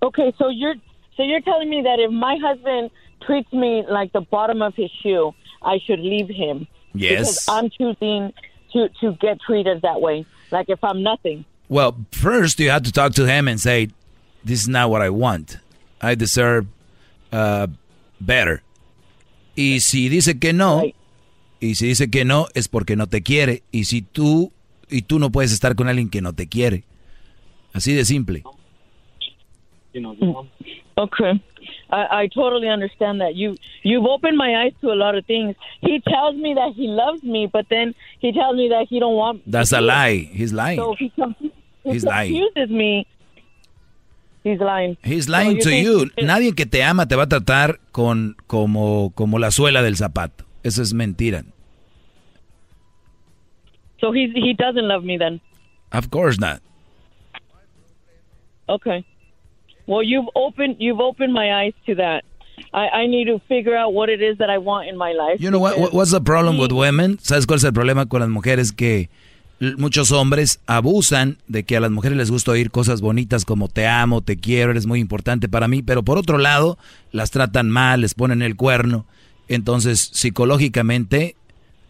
Okay, so you're so you're telling me that if my husband treats me like the bottom of his shoe, I should leave him. Yes. Because I'm choosing to to get treated that way, like if I'm nothing. Well, first you have to talk to him and say, "This is not what I want. I deserve uh, better." Y si dice que no, right. Y si dice que no, es porque no te quiere. Y si tú, y tú no puedes estar con alguien que no te quiere. Así de simple. llevamos. Okay. I, I totally understand that. You you've opened my eyes to a lot of things. He tells me that he loves me, but then he tells me that he don't want That's a lie. He's lying. So he, he He's lying. confuses me. He's lying. He's lying So to you. Nadie que te ama te va a tratar con como como la suela del zapato. Eso es mentira. So he he doesn't love me then. Of course not. Okay. Well, you've opened you've opened my eyes to that. I, I need to figure out what it is that I want in my life. You know what, what- what's the problem with women? ¿Sabes cuál es el problema con las mujeres? Que muchos hombres abusan de que a las mujeres les gusta oír cosas bonitas como te amo, te quiero, eres muy importante para mí, pero por otro lado las tratan mal, les ponen el cuerno. Entonces, psicológicamente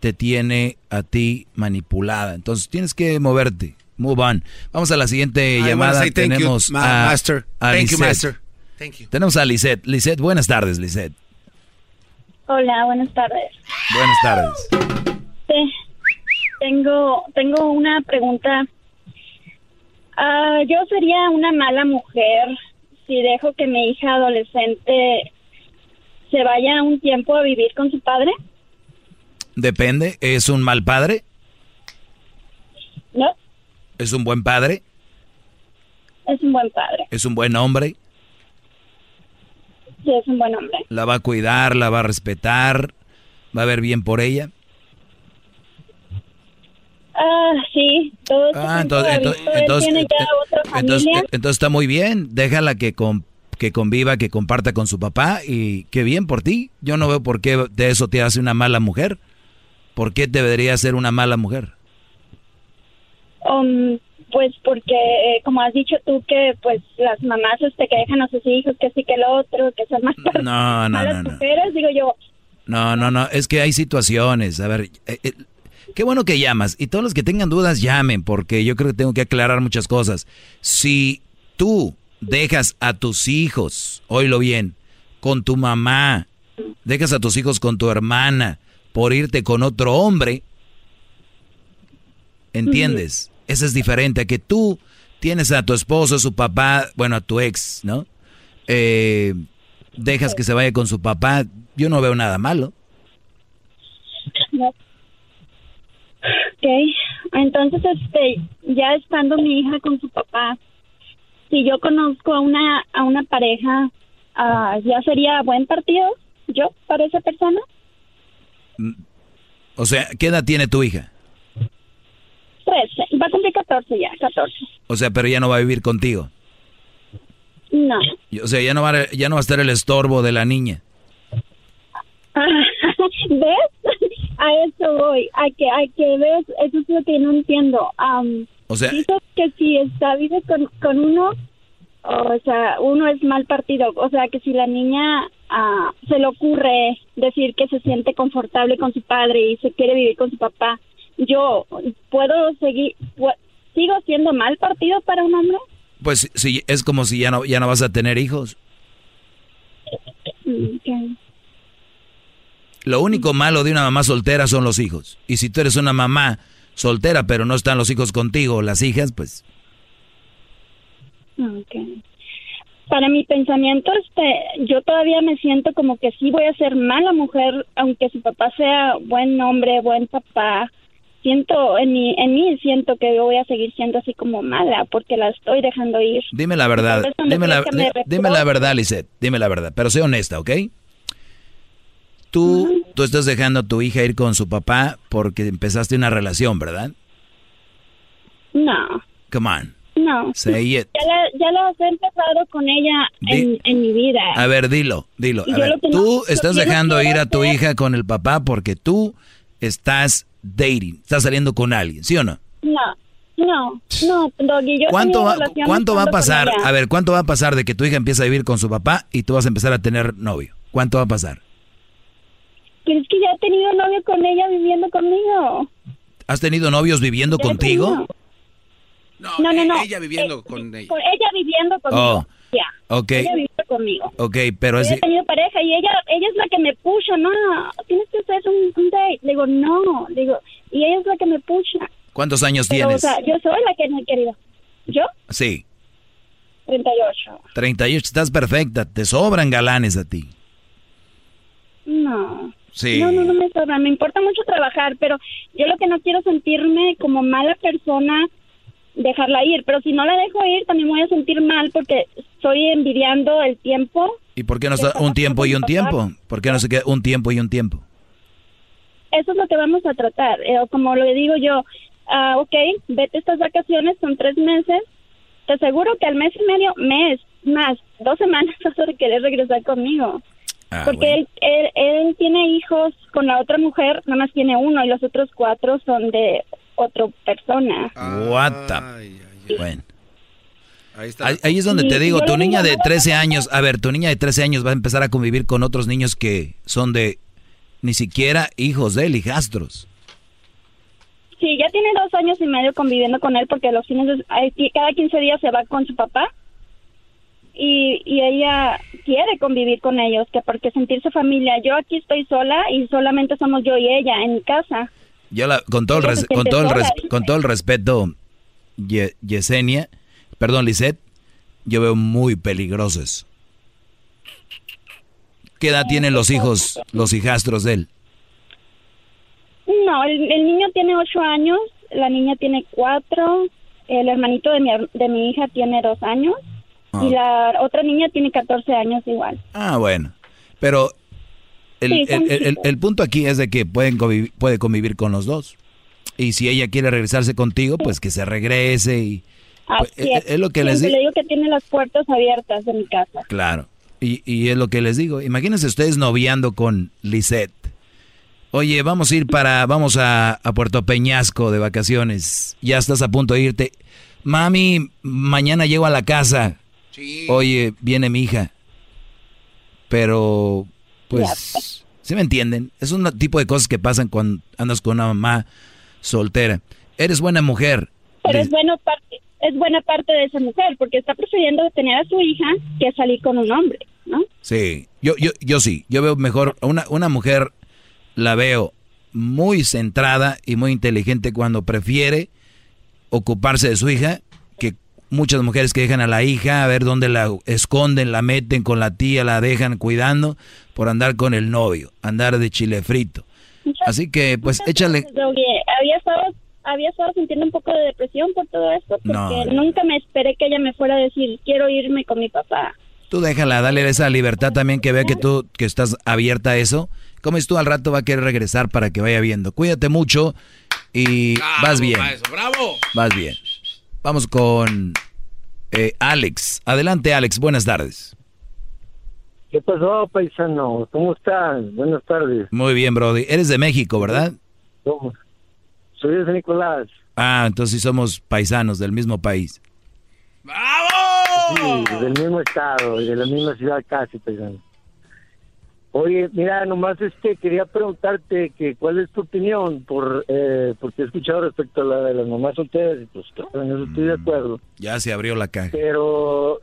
te tiene a ti manipulada. Entonces, tienes que moverte. Move on. Vamos a la siguiente I llamada. say thank you, Tenemos a, master. a Thank you, Lisette. master. Thank you. Tenemos a Lisette. Lisette, buenas tardes, Lisette. Hola, buenas tardes. Buenas tardes. Sí, tengo, tengo una pregunta. Ah, yo sería una mala mujer si dejo que mi hija adolescente se vaya un tiempo a vivir con su padre. Depende. ¿Es un mal padre? No, ¿Es un buen padre? es un buen padre. ¿Es un buen hombre? Sí, es un buen hombre. ¿La va a cuidar? ¿La va a respetar? ¿Va a ver bien por ella? Ah, sí, todo Ah, entonces, entonces, él entonces, entonces, está muy bien. Déjala que, con- que conviva, que comparta con su papá y qué bien por ti. Yo no veo por qué de eso te hace una mala mujer. ¿Por qué debería ser una mala mujer? Um, pues porque, eh, como has dicho tú, que pues las mamás este, que dejan a sus hijos, que sí que el otro, que son más No, no, [laughs] malas no, no. mujeres, digo yo, No, no, no, es que hay situaciones. A ver, eh, eh, qué bueno que llamas. Y todos los que tengan dudas, llamen, porque yo creo que tengo que aclarar muchas cosas. Si tú dejas a tus hijos, oílo bien, con tu mamá, dejas a tus hijos con tu hermana por irte con otro hombre, ¿entiendes? Eso es diferente a que tú tienes a tu esposo, su papá, bueno, a tu ex, ¿no? Eh, dejas que se vaya con su papá, yo no veo nada malo. no. Ok, entonces, este, ya estando mi hija con su papá, si yo conozco a una, a una pareja, ah, ¿ya sería buen partido yo para esa persona? O sea, ¿qué edad tiene tu hija? Trece, va a cumplir 14 ya, 14. O sea, pero ya no va a vivir contigo. No. O sea, ya no va, a- ya no va a estar el estorbo de la niña. [laughs] ¿Ves? [laughs] A eso voy, a que, a que ves, eso es lo que no entiendo. Am, O sea- dices que si está vive con, con uno, o sea, uno es mal partido. O sea, que si la niña ah, se le ocurre decir que se siente confortable con su padre y se quiere vivir con su papá, yo puedo seguir, pu- sigo siendo mal partido para un hombre. Pues sí, es como si ya no, ya no vas a tener hijos. Mm. Lo único malo de una mamá soltera son los hijos. Y si tú eres una mamá soltera, pero no están los hijos contigo, las hijas, pues Ok. Para mi pensamiento, este, yo todavía me siento como que sí voy a ser mala mujer, aunque su papá sea buen hombre, buen papá. Siento en mí, en mí siento que yo voy a seguir siendo así como mala porque la estoy dejando ir. dime la verdad. Dime la, dime verdad, Lisette. Dime la verdad. Pero sé honesta, ¿ok? Tú, tú estás dejando a tu hija ir con su papá porque empezaste una relación, ¿verdad? No, Come on. no. Say it. Ya la, ya las he empezado con ella en, en mi vida. A ver, dilo, dilo. A ver, no- tú lo estás no dejando ir a tu hacer- hija con el papá porque tú estás dating, estás saliendo con alguien, ¿sí o no? No, no, no, Doggy, yo ¿Cuánto va, ¿cuánto va a pasar? A ver, ¿cuánto va a pasar de que tu hija empieza a vivir con su papá y tú vas a empezar a tener novio? ¿Cuánto va a pasar? Pero es que ya he tenido novio con ella viviendo conmigo. ¿Has tenido novios viviendo Ya contigo? tenido. No, no, no. Ella viviendo con ella. Con ella viviendo conmigo. Oh, Ya. ok. Ella viviendo conmigo. Ok, pero Yo es... he tenido pareja y ella ella es la que me pucha, no, tienes que hacer un, un date. Le digo, no, le digo, y ella es la que me pucha. ¿Cuántos años Pero, tienes? o sea, yo soy la que no he querido. ¿Yo? Sí. 38. 38, estás perfecta. Te sobran galanes a ti. No. Sí. No, no, no me sobra. Me importa mucho trabajar, pero yo lo que no quiero sentirme como mala persona dejarla ir. Pero si no la dejo ir, también me voy a sentir mal porque estoy envidiando el tiempo. ¿Y por qué no está un tiempo y un tiempo? ¿Por qué no se queda un tiempo y un tiempo? Eso es lo que vamos a tratar. Eh, como lo digo yo, ah, ok, vete estas vacaciones, son tres meses. Te aseguro que al mes y medio, mes, más, dos semanas [laughs] vas a querer regresar conmigo. Ah, Porque él, él, él tiene hijos con la otra mujer, nada más tiene uno y los otros cuatro son de otra persona. What the- Bueno. Ahí, ahí es donde te digo, tu niña digo, de no, 13 años, a ver, tu niña de 13 años va a empezar a convivir con otros niños que son de ni siquiera hijos de él, hijastros. Sí, ya tiene dos años y medio conviviendo con él porque los fines de, ay, cada 15 días se va con su papá y, y ella quiere convivir con ellos, que porque sentirse familia. Yo aquí estoy sola y solamente somos yo y ella en mi casa. Yo la, con todo el res- con todo el res- con todo el respeto, Ye- Yesenia, perdón, Lisette, yo veo muy peligrosos. ¿Qué edad tienen los hijos, los hijastros de él? No, el, el niño tiene ocho años, la niña tiene cuatro, el hermanito de mi, de mi hija tiene dos años y la otra niña tiene 14 años igual. Ah, bueno. Pero el, Sí, el- el- punto aquí es de que pueden convivir, puede convivir con los dos. Y si ella quiere regresarse contigo, pues que se regrese y... pues, Así es, es lo que les digo. le digo que tiene las puertas abiertas de mi casa. Claro. Y, y es lo que les digo. Imagínense ustedes noviando con Lisette. Oye, vamos a ir para, vamos a, a Puerto Peñasco de vacaciones. Ya estás a punto de irte. Mami, mañana llego a la casa. Oye, viene mi hija. Pero, pues, ¿sí me entienden? Es un tipo de cosas que pasan cuando andas con una mamá soltera. Eres buena mujer. Pero es bueno parte, es buena parte de esa mujer porque está prefiriendo tener a su hija que salir con un hombre, ¿no? Sí, yo, yo, yo sí, yo veo mejor, una, una mujer la veo muy centrada y muy inteligente cuando prefiere ocuparse de su hija muchas mujeres que dejan a la hija a ver dónde la esconden, la meten con la tía, la dejan cuidando por andar con el novio, andar de chile frito. Así que pues échale, había estado había estado sintiendo un poco de depresión por todo esto porque No. nunca me esperé que ella me fuera a decir quiero irme con mi papá. tú déjala, dale esa libertad también que vea que tú que estás abierta a eso. Como es tú al rato va a querer regresar para que vaya viendo. Cuídate mucho y vas bien. ¡Bravo! Vas bien. Vamos con eh, Alex. Adelante, Alex. Buenas tardes. ¿Qué pasó, paisano? ¿Cómo estás? Buenas tardes. Muy bien, Brody. Eres de México, ¿verdad? ¿Cómo? Soy de San Nicolás. Ah, entonces sí somos paisanos del mismo país. Sí, del mismo estado y de la misma ciudad casi, paisano. Oye, mira, nomás este quería preguntarte que cuál es tu opinión por eh, porque he escuchado respecto a la de las mamás solteras y pues claro, en eso estoy de acuerdo. Ya se abrió la caja. Pero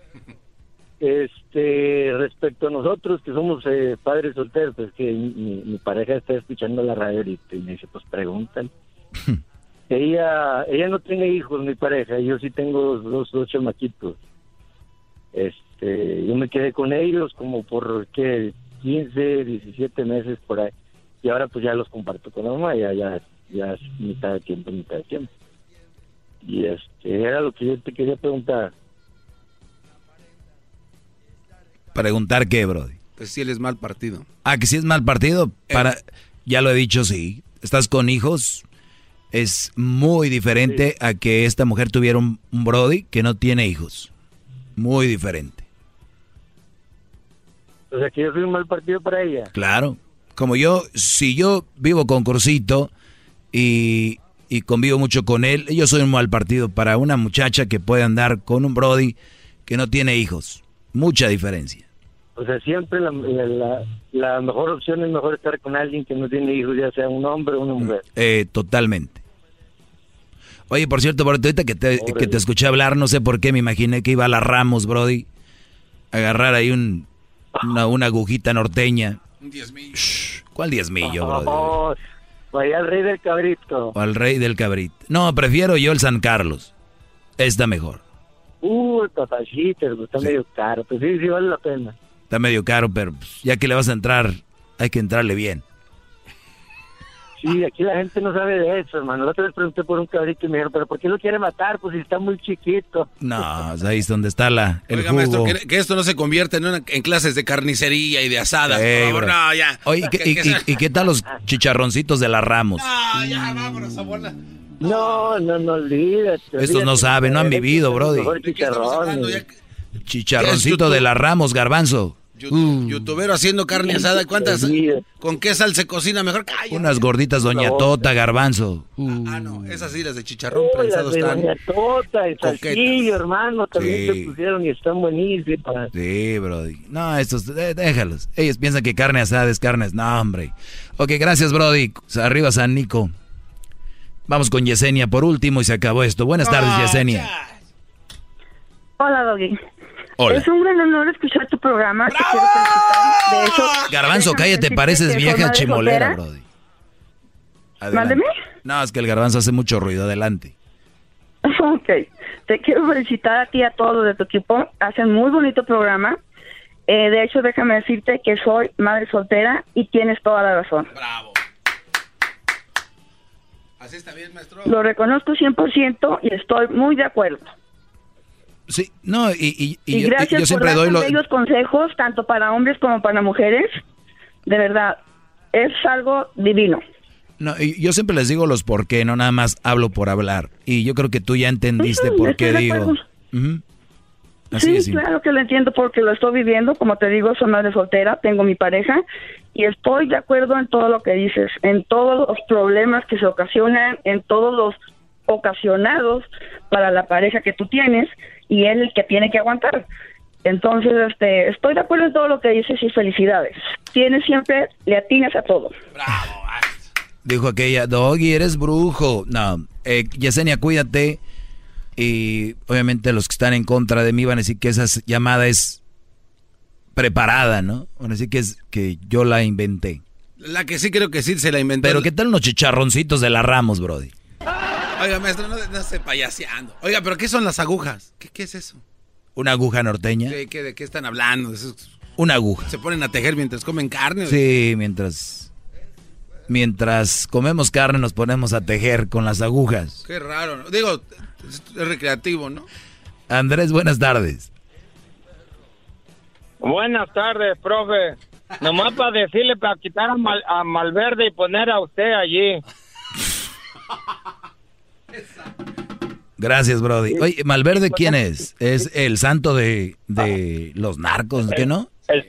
este respecto a nosotros que somos eh, padres solteros, pues que mi, mi pareja está escuchando la radio ahorita y me dice, pues pregúntale. [laughs] ella ella no tiene hijos, mi pareja, yo sí tengo dos, dos chamaquitos. Este, yo me quedé con ellos como por qué 15, 17 meses por ahí. Y ahora pues ya los comparto con la mamá, ya ya ya es mitad de tiempo, mitad de tiempo. Y este era lo que yo te quería preguntar. Preguntar qué, Brody. Pues sí, él es mal partido. Ah, que si es mal partido, para, ya lo he dicho, sí. Estás con hijos, es muy diferente a que esta mujer tuviera un, un Brody que no tiene hijos. Muy diferente. O sea que yo soy un mal partido para ella. Claro. Como yo, si yo vivo con Cursito y, y convivo mucho con él, yo soy un mal partido para una muchacha que puede andar con un Brody que no tiene hijos. Mucha diferencia. O sea, siempre la, la, mejor opción es mejor estar con alguien que no tiene hijos, ya sea un hombre o una mujer. Eh, totalmente. Oye, por cierto, Brody, ahorita que te, que te escuché hablar, no sé por qué, me imaginé que iba a la Ramos, Brody, a agarrar ahí un, una, una agujita norteña. Un diezmillo. ¿Cuál diezmillo? Oh, vaya al rey del cabrito. O al rey del cabrit. No, prefiero yo el San Carlos. Está mejor. jugo, el papachito, está medio caro, pero sí, sí vale la pena. Está medio caro, pero pues, ya que le vas a entrar, hay que entrarle bien. Sí, aquí la gente no sabe de eso, hermano. La otra vez pregunté por un cabrito y me dijeron, ¿pero por qué lo quiere matar? Pues si está muy chiquito. No, ahí es donde está la, el Oiga, maestro, que, esto no se convierte en, en, clases de carnicería y de asada. no, ya. Oye, y, qué tal los chicharroncitos de la Ramos? No, ya, vámonos, abuela. No, no, no, olvídate. Estos no saben, no han vivido, brody. Chicharroncito de la Ramos, garbanzo. Youtubero haciendo carne asada. ¿Cuántas? ¿Con qué sal se cocina mejor? Unas gorditas Doña Tota, garbanzo. Ah, no, esas sí, las de chicharrón prensados están. Doña Tota, el salsillo, hermano, también se pusieron y están buenísimas. Sí, brody. No, estos, déjalos. Ellos piensan que carne asada es carne. No, hombre. Ok, gracias, brody. Arriba San Nico. Vamos con Yesenia por último y se acabó esto. Buenas tardes, Yesenia. Hola, Doggy. Es un gran honor escuchar tu programa. Te quiero felicitar. De hecho, garbanzo, cállate, pareces vieja chimolera, Brody. Mándeme. No, es que el garbanzo hace mucho ruido. Adelante. [laughs] Ok. Te quiero felicitar a ti y a todos de tu equipo. Hacen muy bonito programa. Eh, de hecho, déjame decirte que soy madre soltera y tienes toda la razón. Bravo. Así está bien, maestro. Lo reconozco 100% y estoy muy de acuerdo. Sí, no, y, y, gracias yo, siempre por doy los consejos, tanto para hombres como para mujeres. De verdad, es algo divino. No, yo siempre les digo los por qué, no nada más hablo por hablar. Y yo creo que tú ya entendiste por qué digo. sí, claro que lo entiendo porque lo estoy viviendo. Como te digo, soy madre soltera, tengo mi pareja y estoy de acuerdo en todo lo que dices, en todos los problemas que se ocasionan, en todos los ocasionados para la pareja que tú tienes y él el que tiene que aguantar. Entonces, este, estoy de acuerdo en todo lo que dices y felicidades. Tienes siempre, le atinas a todo. Bravo. Dijo aquella, Doggy, eres brujo. No, eh, Yesenia, cuídate. Y obviamente los que están en contra de mí van a decir que esa llamada es preparada, ¿no? Van a decir que, es, que yo la inventé. La que sí creo que sí se la inventé. Pero ¿qué tal unos chicharroncitos de la Ramos, Brody? Oiga, maestro, no, no esté payaseando. Oiga, ¿pero qué son las agujas? ¿Qué, es eso? ¿Una aguja norteña? ¿De qué, de qué están hablando? Una aguja. ¿Se ponen a tejer mientras comen carne? Sí, mientras... Mientras comemos carne nos ponemos a tejer con las agujas. Qué raro. Digo, es recreativo, ¿no? Andrés, buenas tardes. Buenas tardes, profe. Nomás para decirle, para quitar a, a Malverde y poner a usted allí. [laughs] Gracias, Brody. Oye, Malverde, ¿quién es? ¿Es el santo de, de los narcos, ¿qué no? El,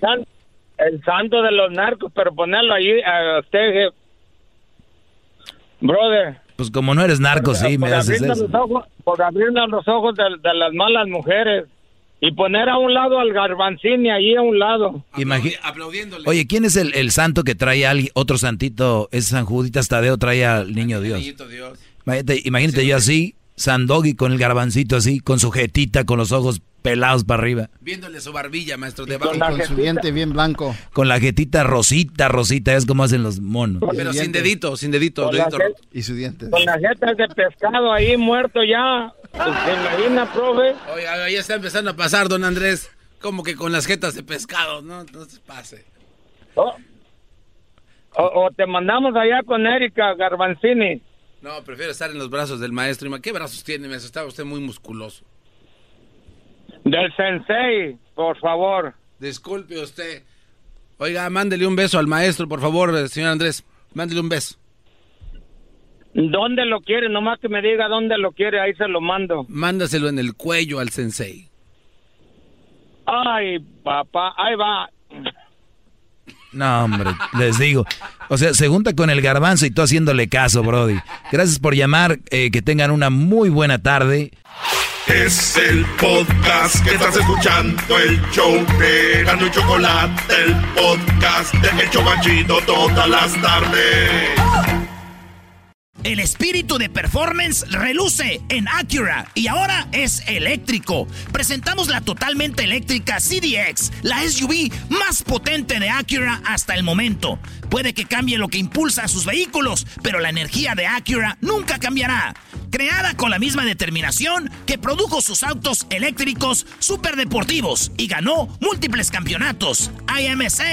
el santo de los narcos, pero ponerlo ahí a usted, brother. Pues como no eres narco, sí, me haces eso. por abrirnos los ojos de, las malas mujeres y poner a un lado al Garbanzini ahí a un lado. aplaudiéndole. Oye, ¿quién es el, el santo que trae a alguien, otro santito? Es San Juditas Tadeo, trae al niño Dios. Dios. Imagínate, yo así, Sandogi con el garbancito así, con su jetita, con los ojos pelados para arriba. Viéndole su barbilla, maestro, debajo. Con, su diente bien blanco. Con la jetita rosita, rosita, es como hacen los monos. Pero sin dedito, sin dedito. y su diente. Con la jeta de pescado ahí muerto ya. ¿Se imagina, profe? Oiga, ya está empezando a pasar, don Andrés. Como que con las jetas de pescado, ¿no? No se pase. Oh. O, o, te mandamos allá con Erika Garbanzini. No, prefiero estar en los brazos del maestro. ¿Qué brazos tiene? Me Está usted muy musculoso. Del sensei, por favor. Disculpe usted. Oiga, mándele un beso al maestro, por favor, eh, señor Andrés. Mándele un beso. ¿Dónde lo quiere? Nomás que me diga dónde lo quiere, ahí se lo mando. Mándaselo en el cuello al sensei. Ay, papá, ahí va. No, hombre, les digo. O sea, se junta con el garbanzo y tú haciéndole caso, Brody. Gracias por llamar. Eh, que tengan una muy buena tarde. Es el podcast que estás escuchando, el show de Gano y Chocolate, el podcast de El Chocachito todas las tardes. El espíritu de performance reluce en Acura y ahora es eléctrico. Presentamos la totalmente eléctrica CDX, la SUV más potente de Acura hasta el momento. Puede que cambie lo que impulsa a sus vehículos, pero la energía de Acura nunca cambiará. creada con la misma determinación que produjo sus autos eléctricos superdeportivos y ganó múltiples campeonatos. IMSA,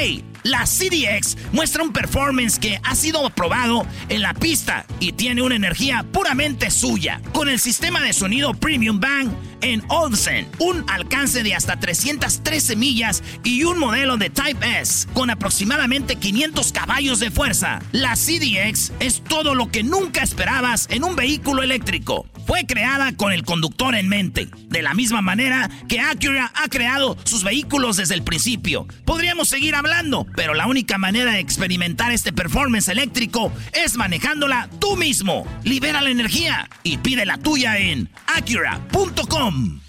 la CDX muestra un performance que ha sido aprobado en la pista y tiene una energía puramente suya. Con el sistema de sonido Premium Bang en Olsen, un alcance de hasta 313 millas y un modelo de Type S con aproximadamente 500 caballos de fuerza. La CDX es todo lo que nunca esperabas en un vehículo eléctrico. Fue creada con el conductor en mente, de la misma manera que Acura ha creado sus vehículos desde el principio. Podríamos seguir hablando, pero la única manera de experimentar este performance eléctrico es manejándola tú mismo. Libera la energía y pide la tuya en acura.com.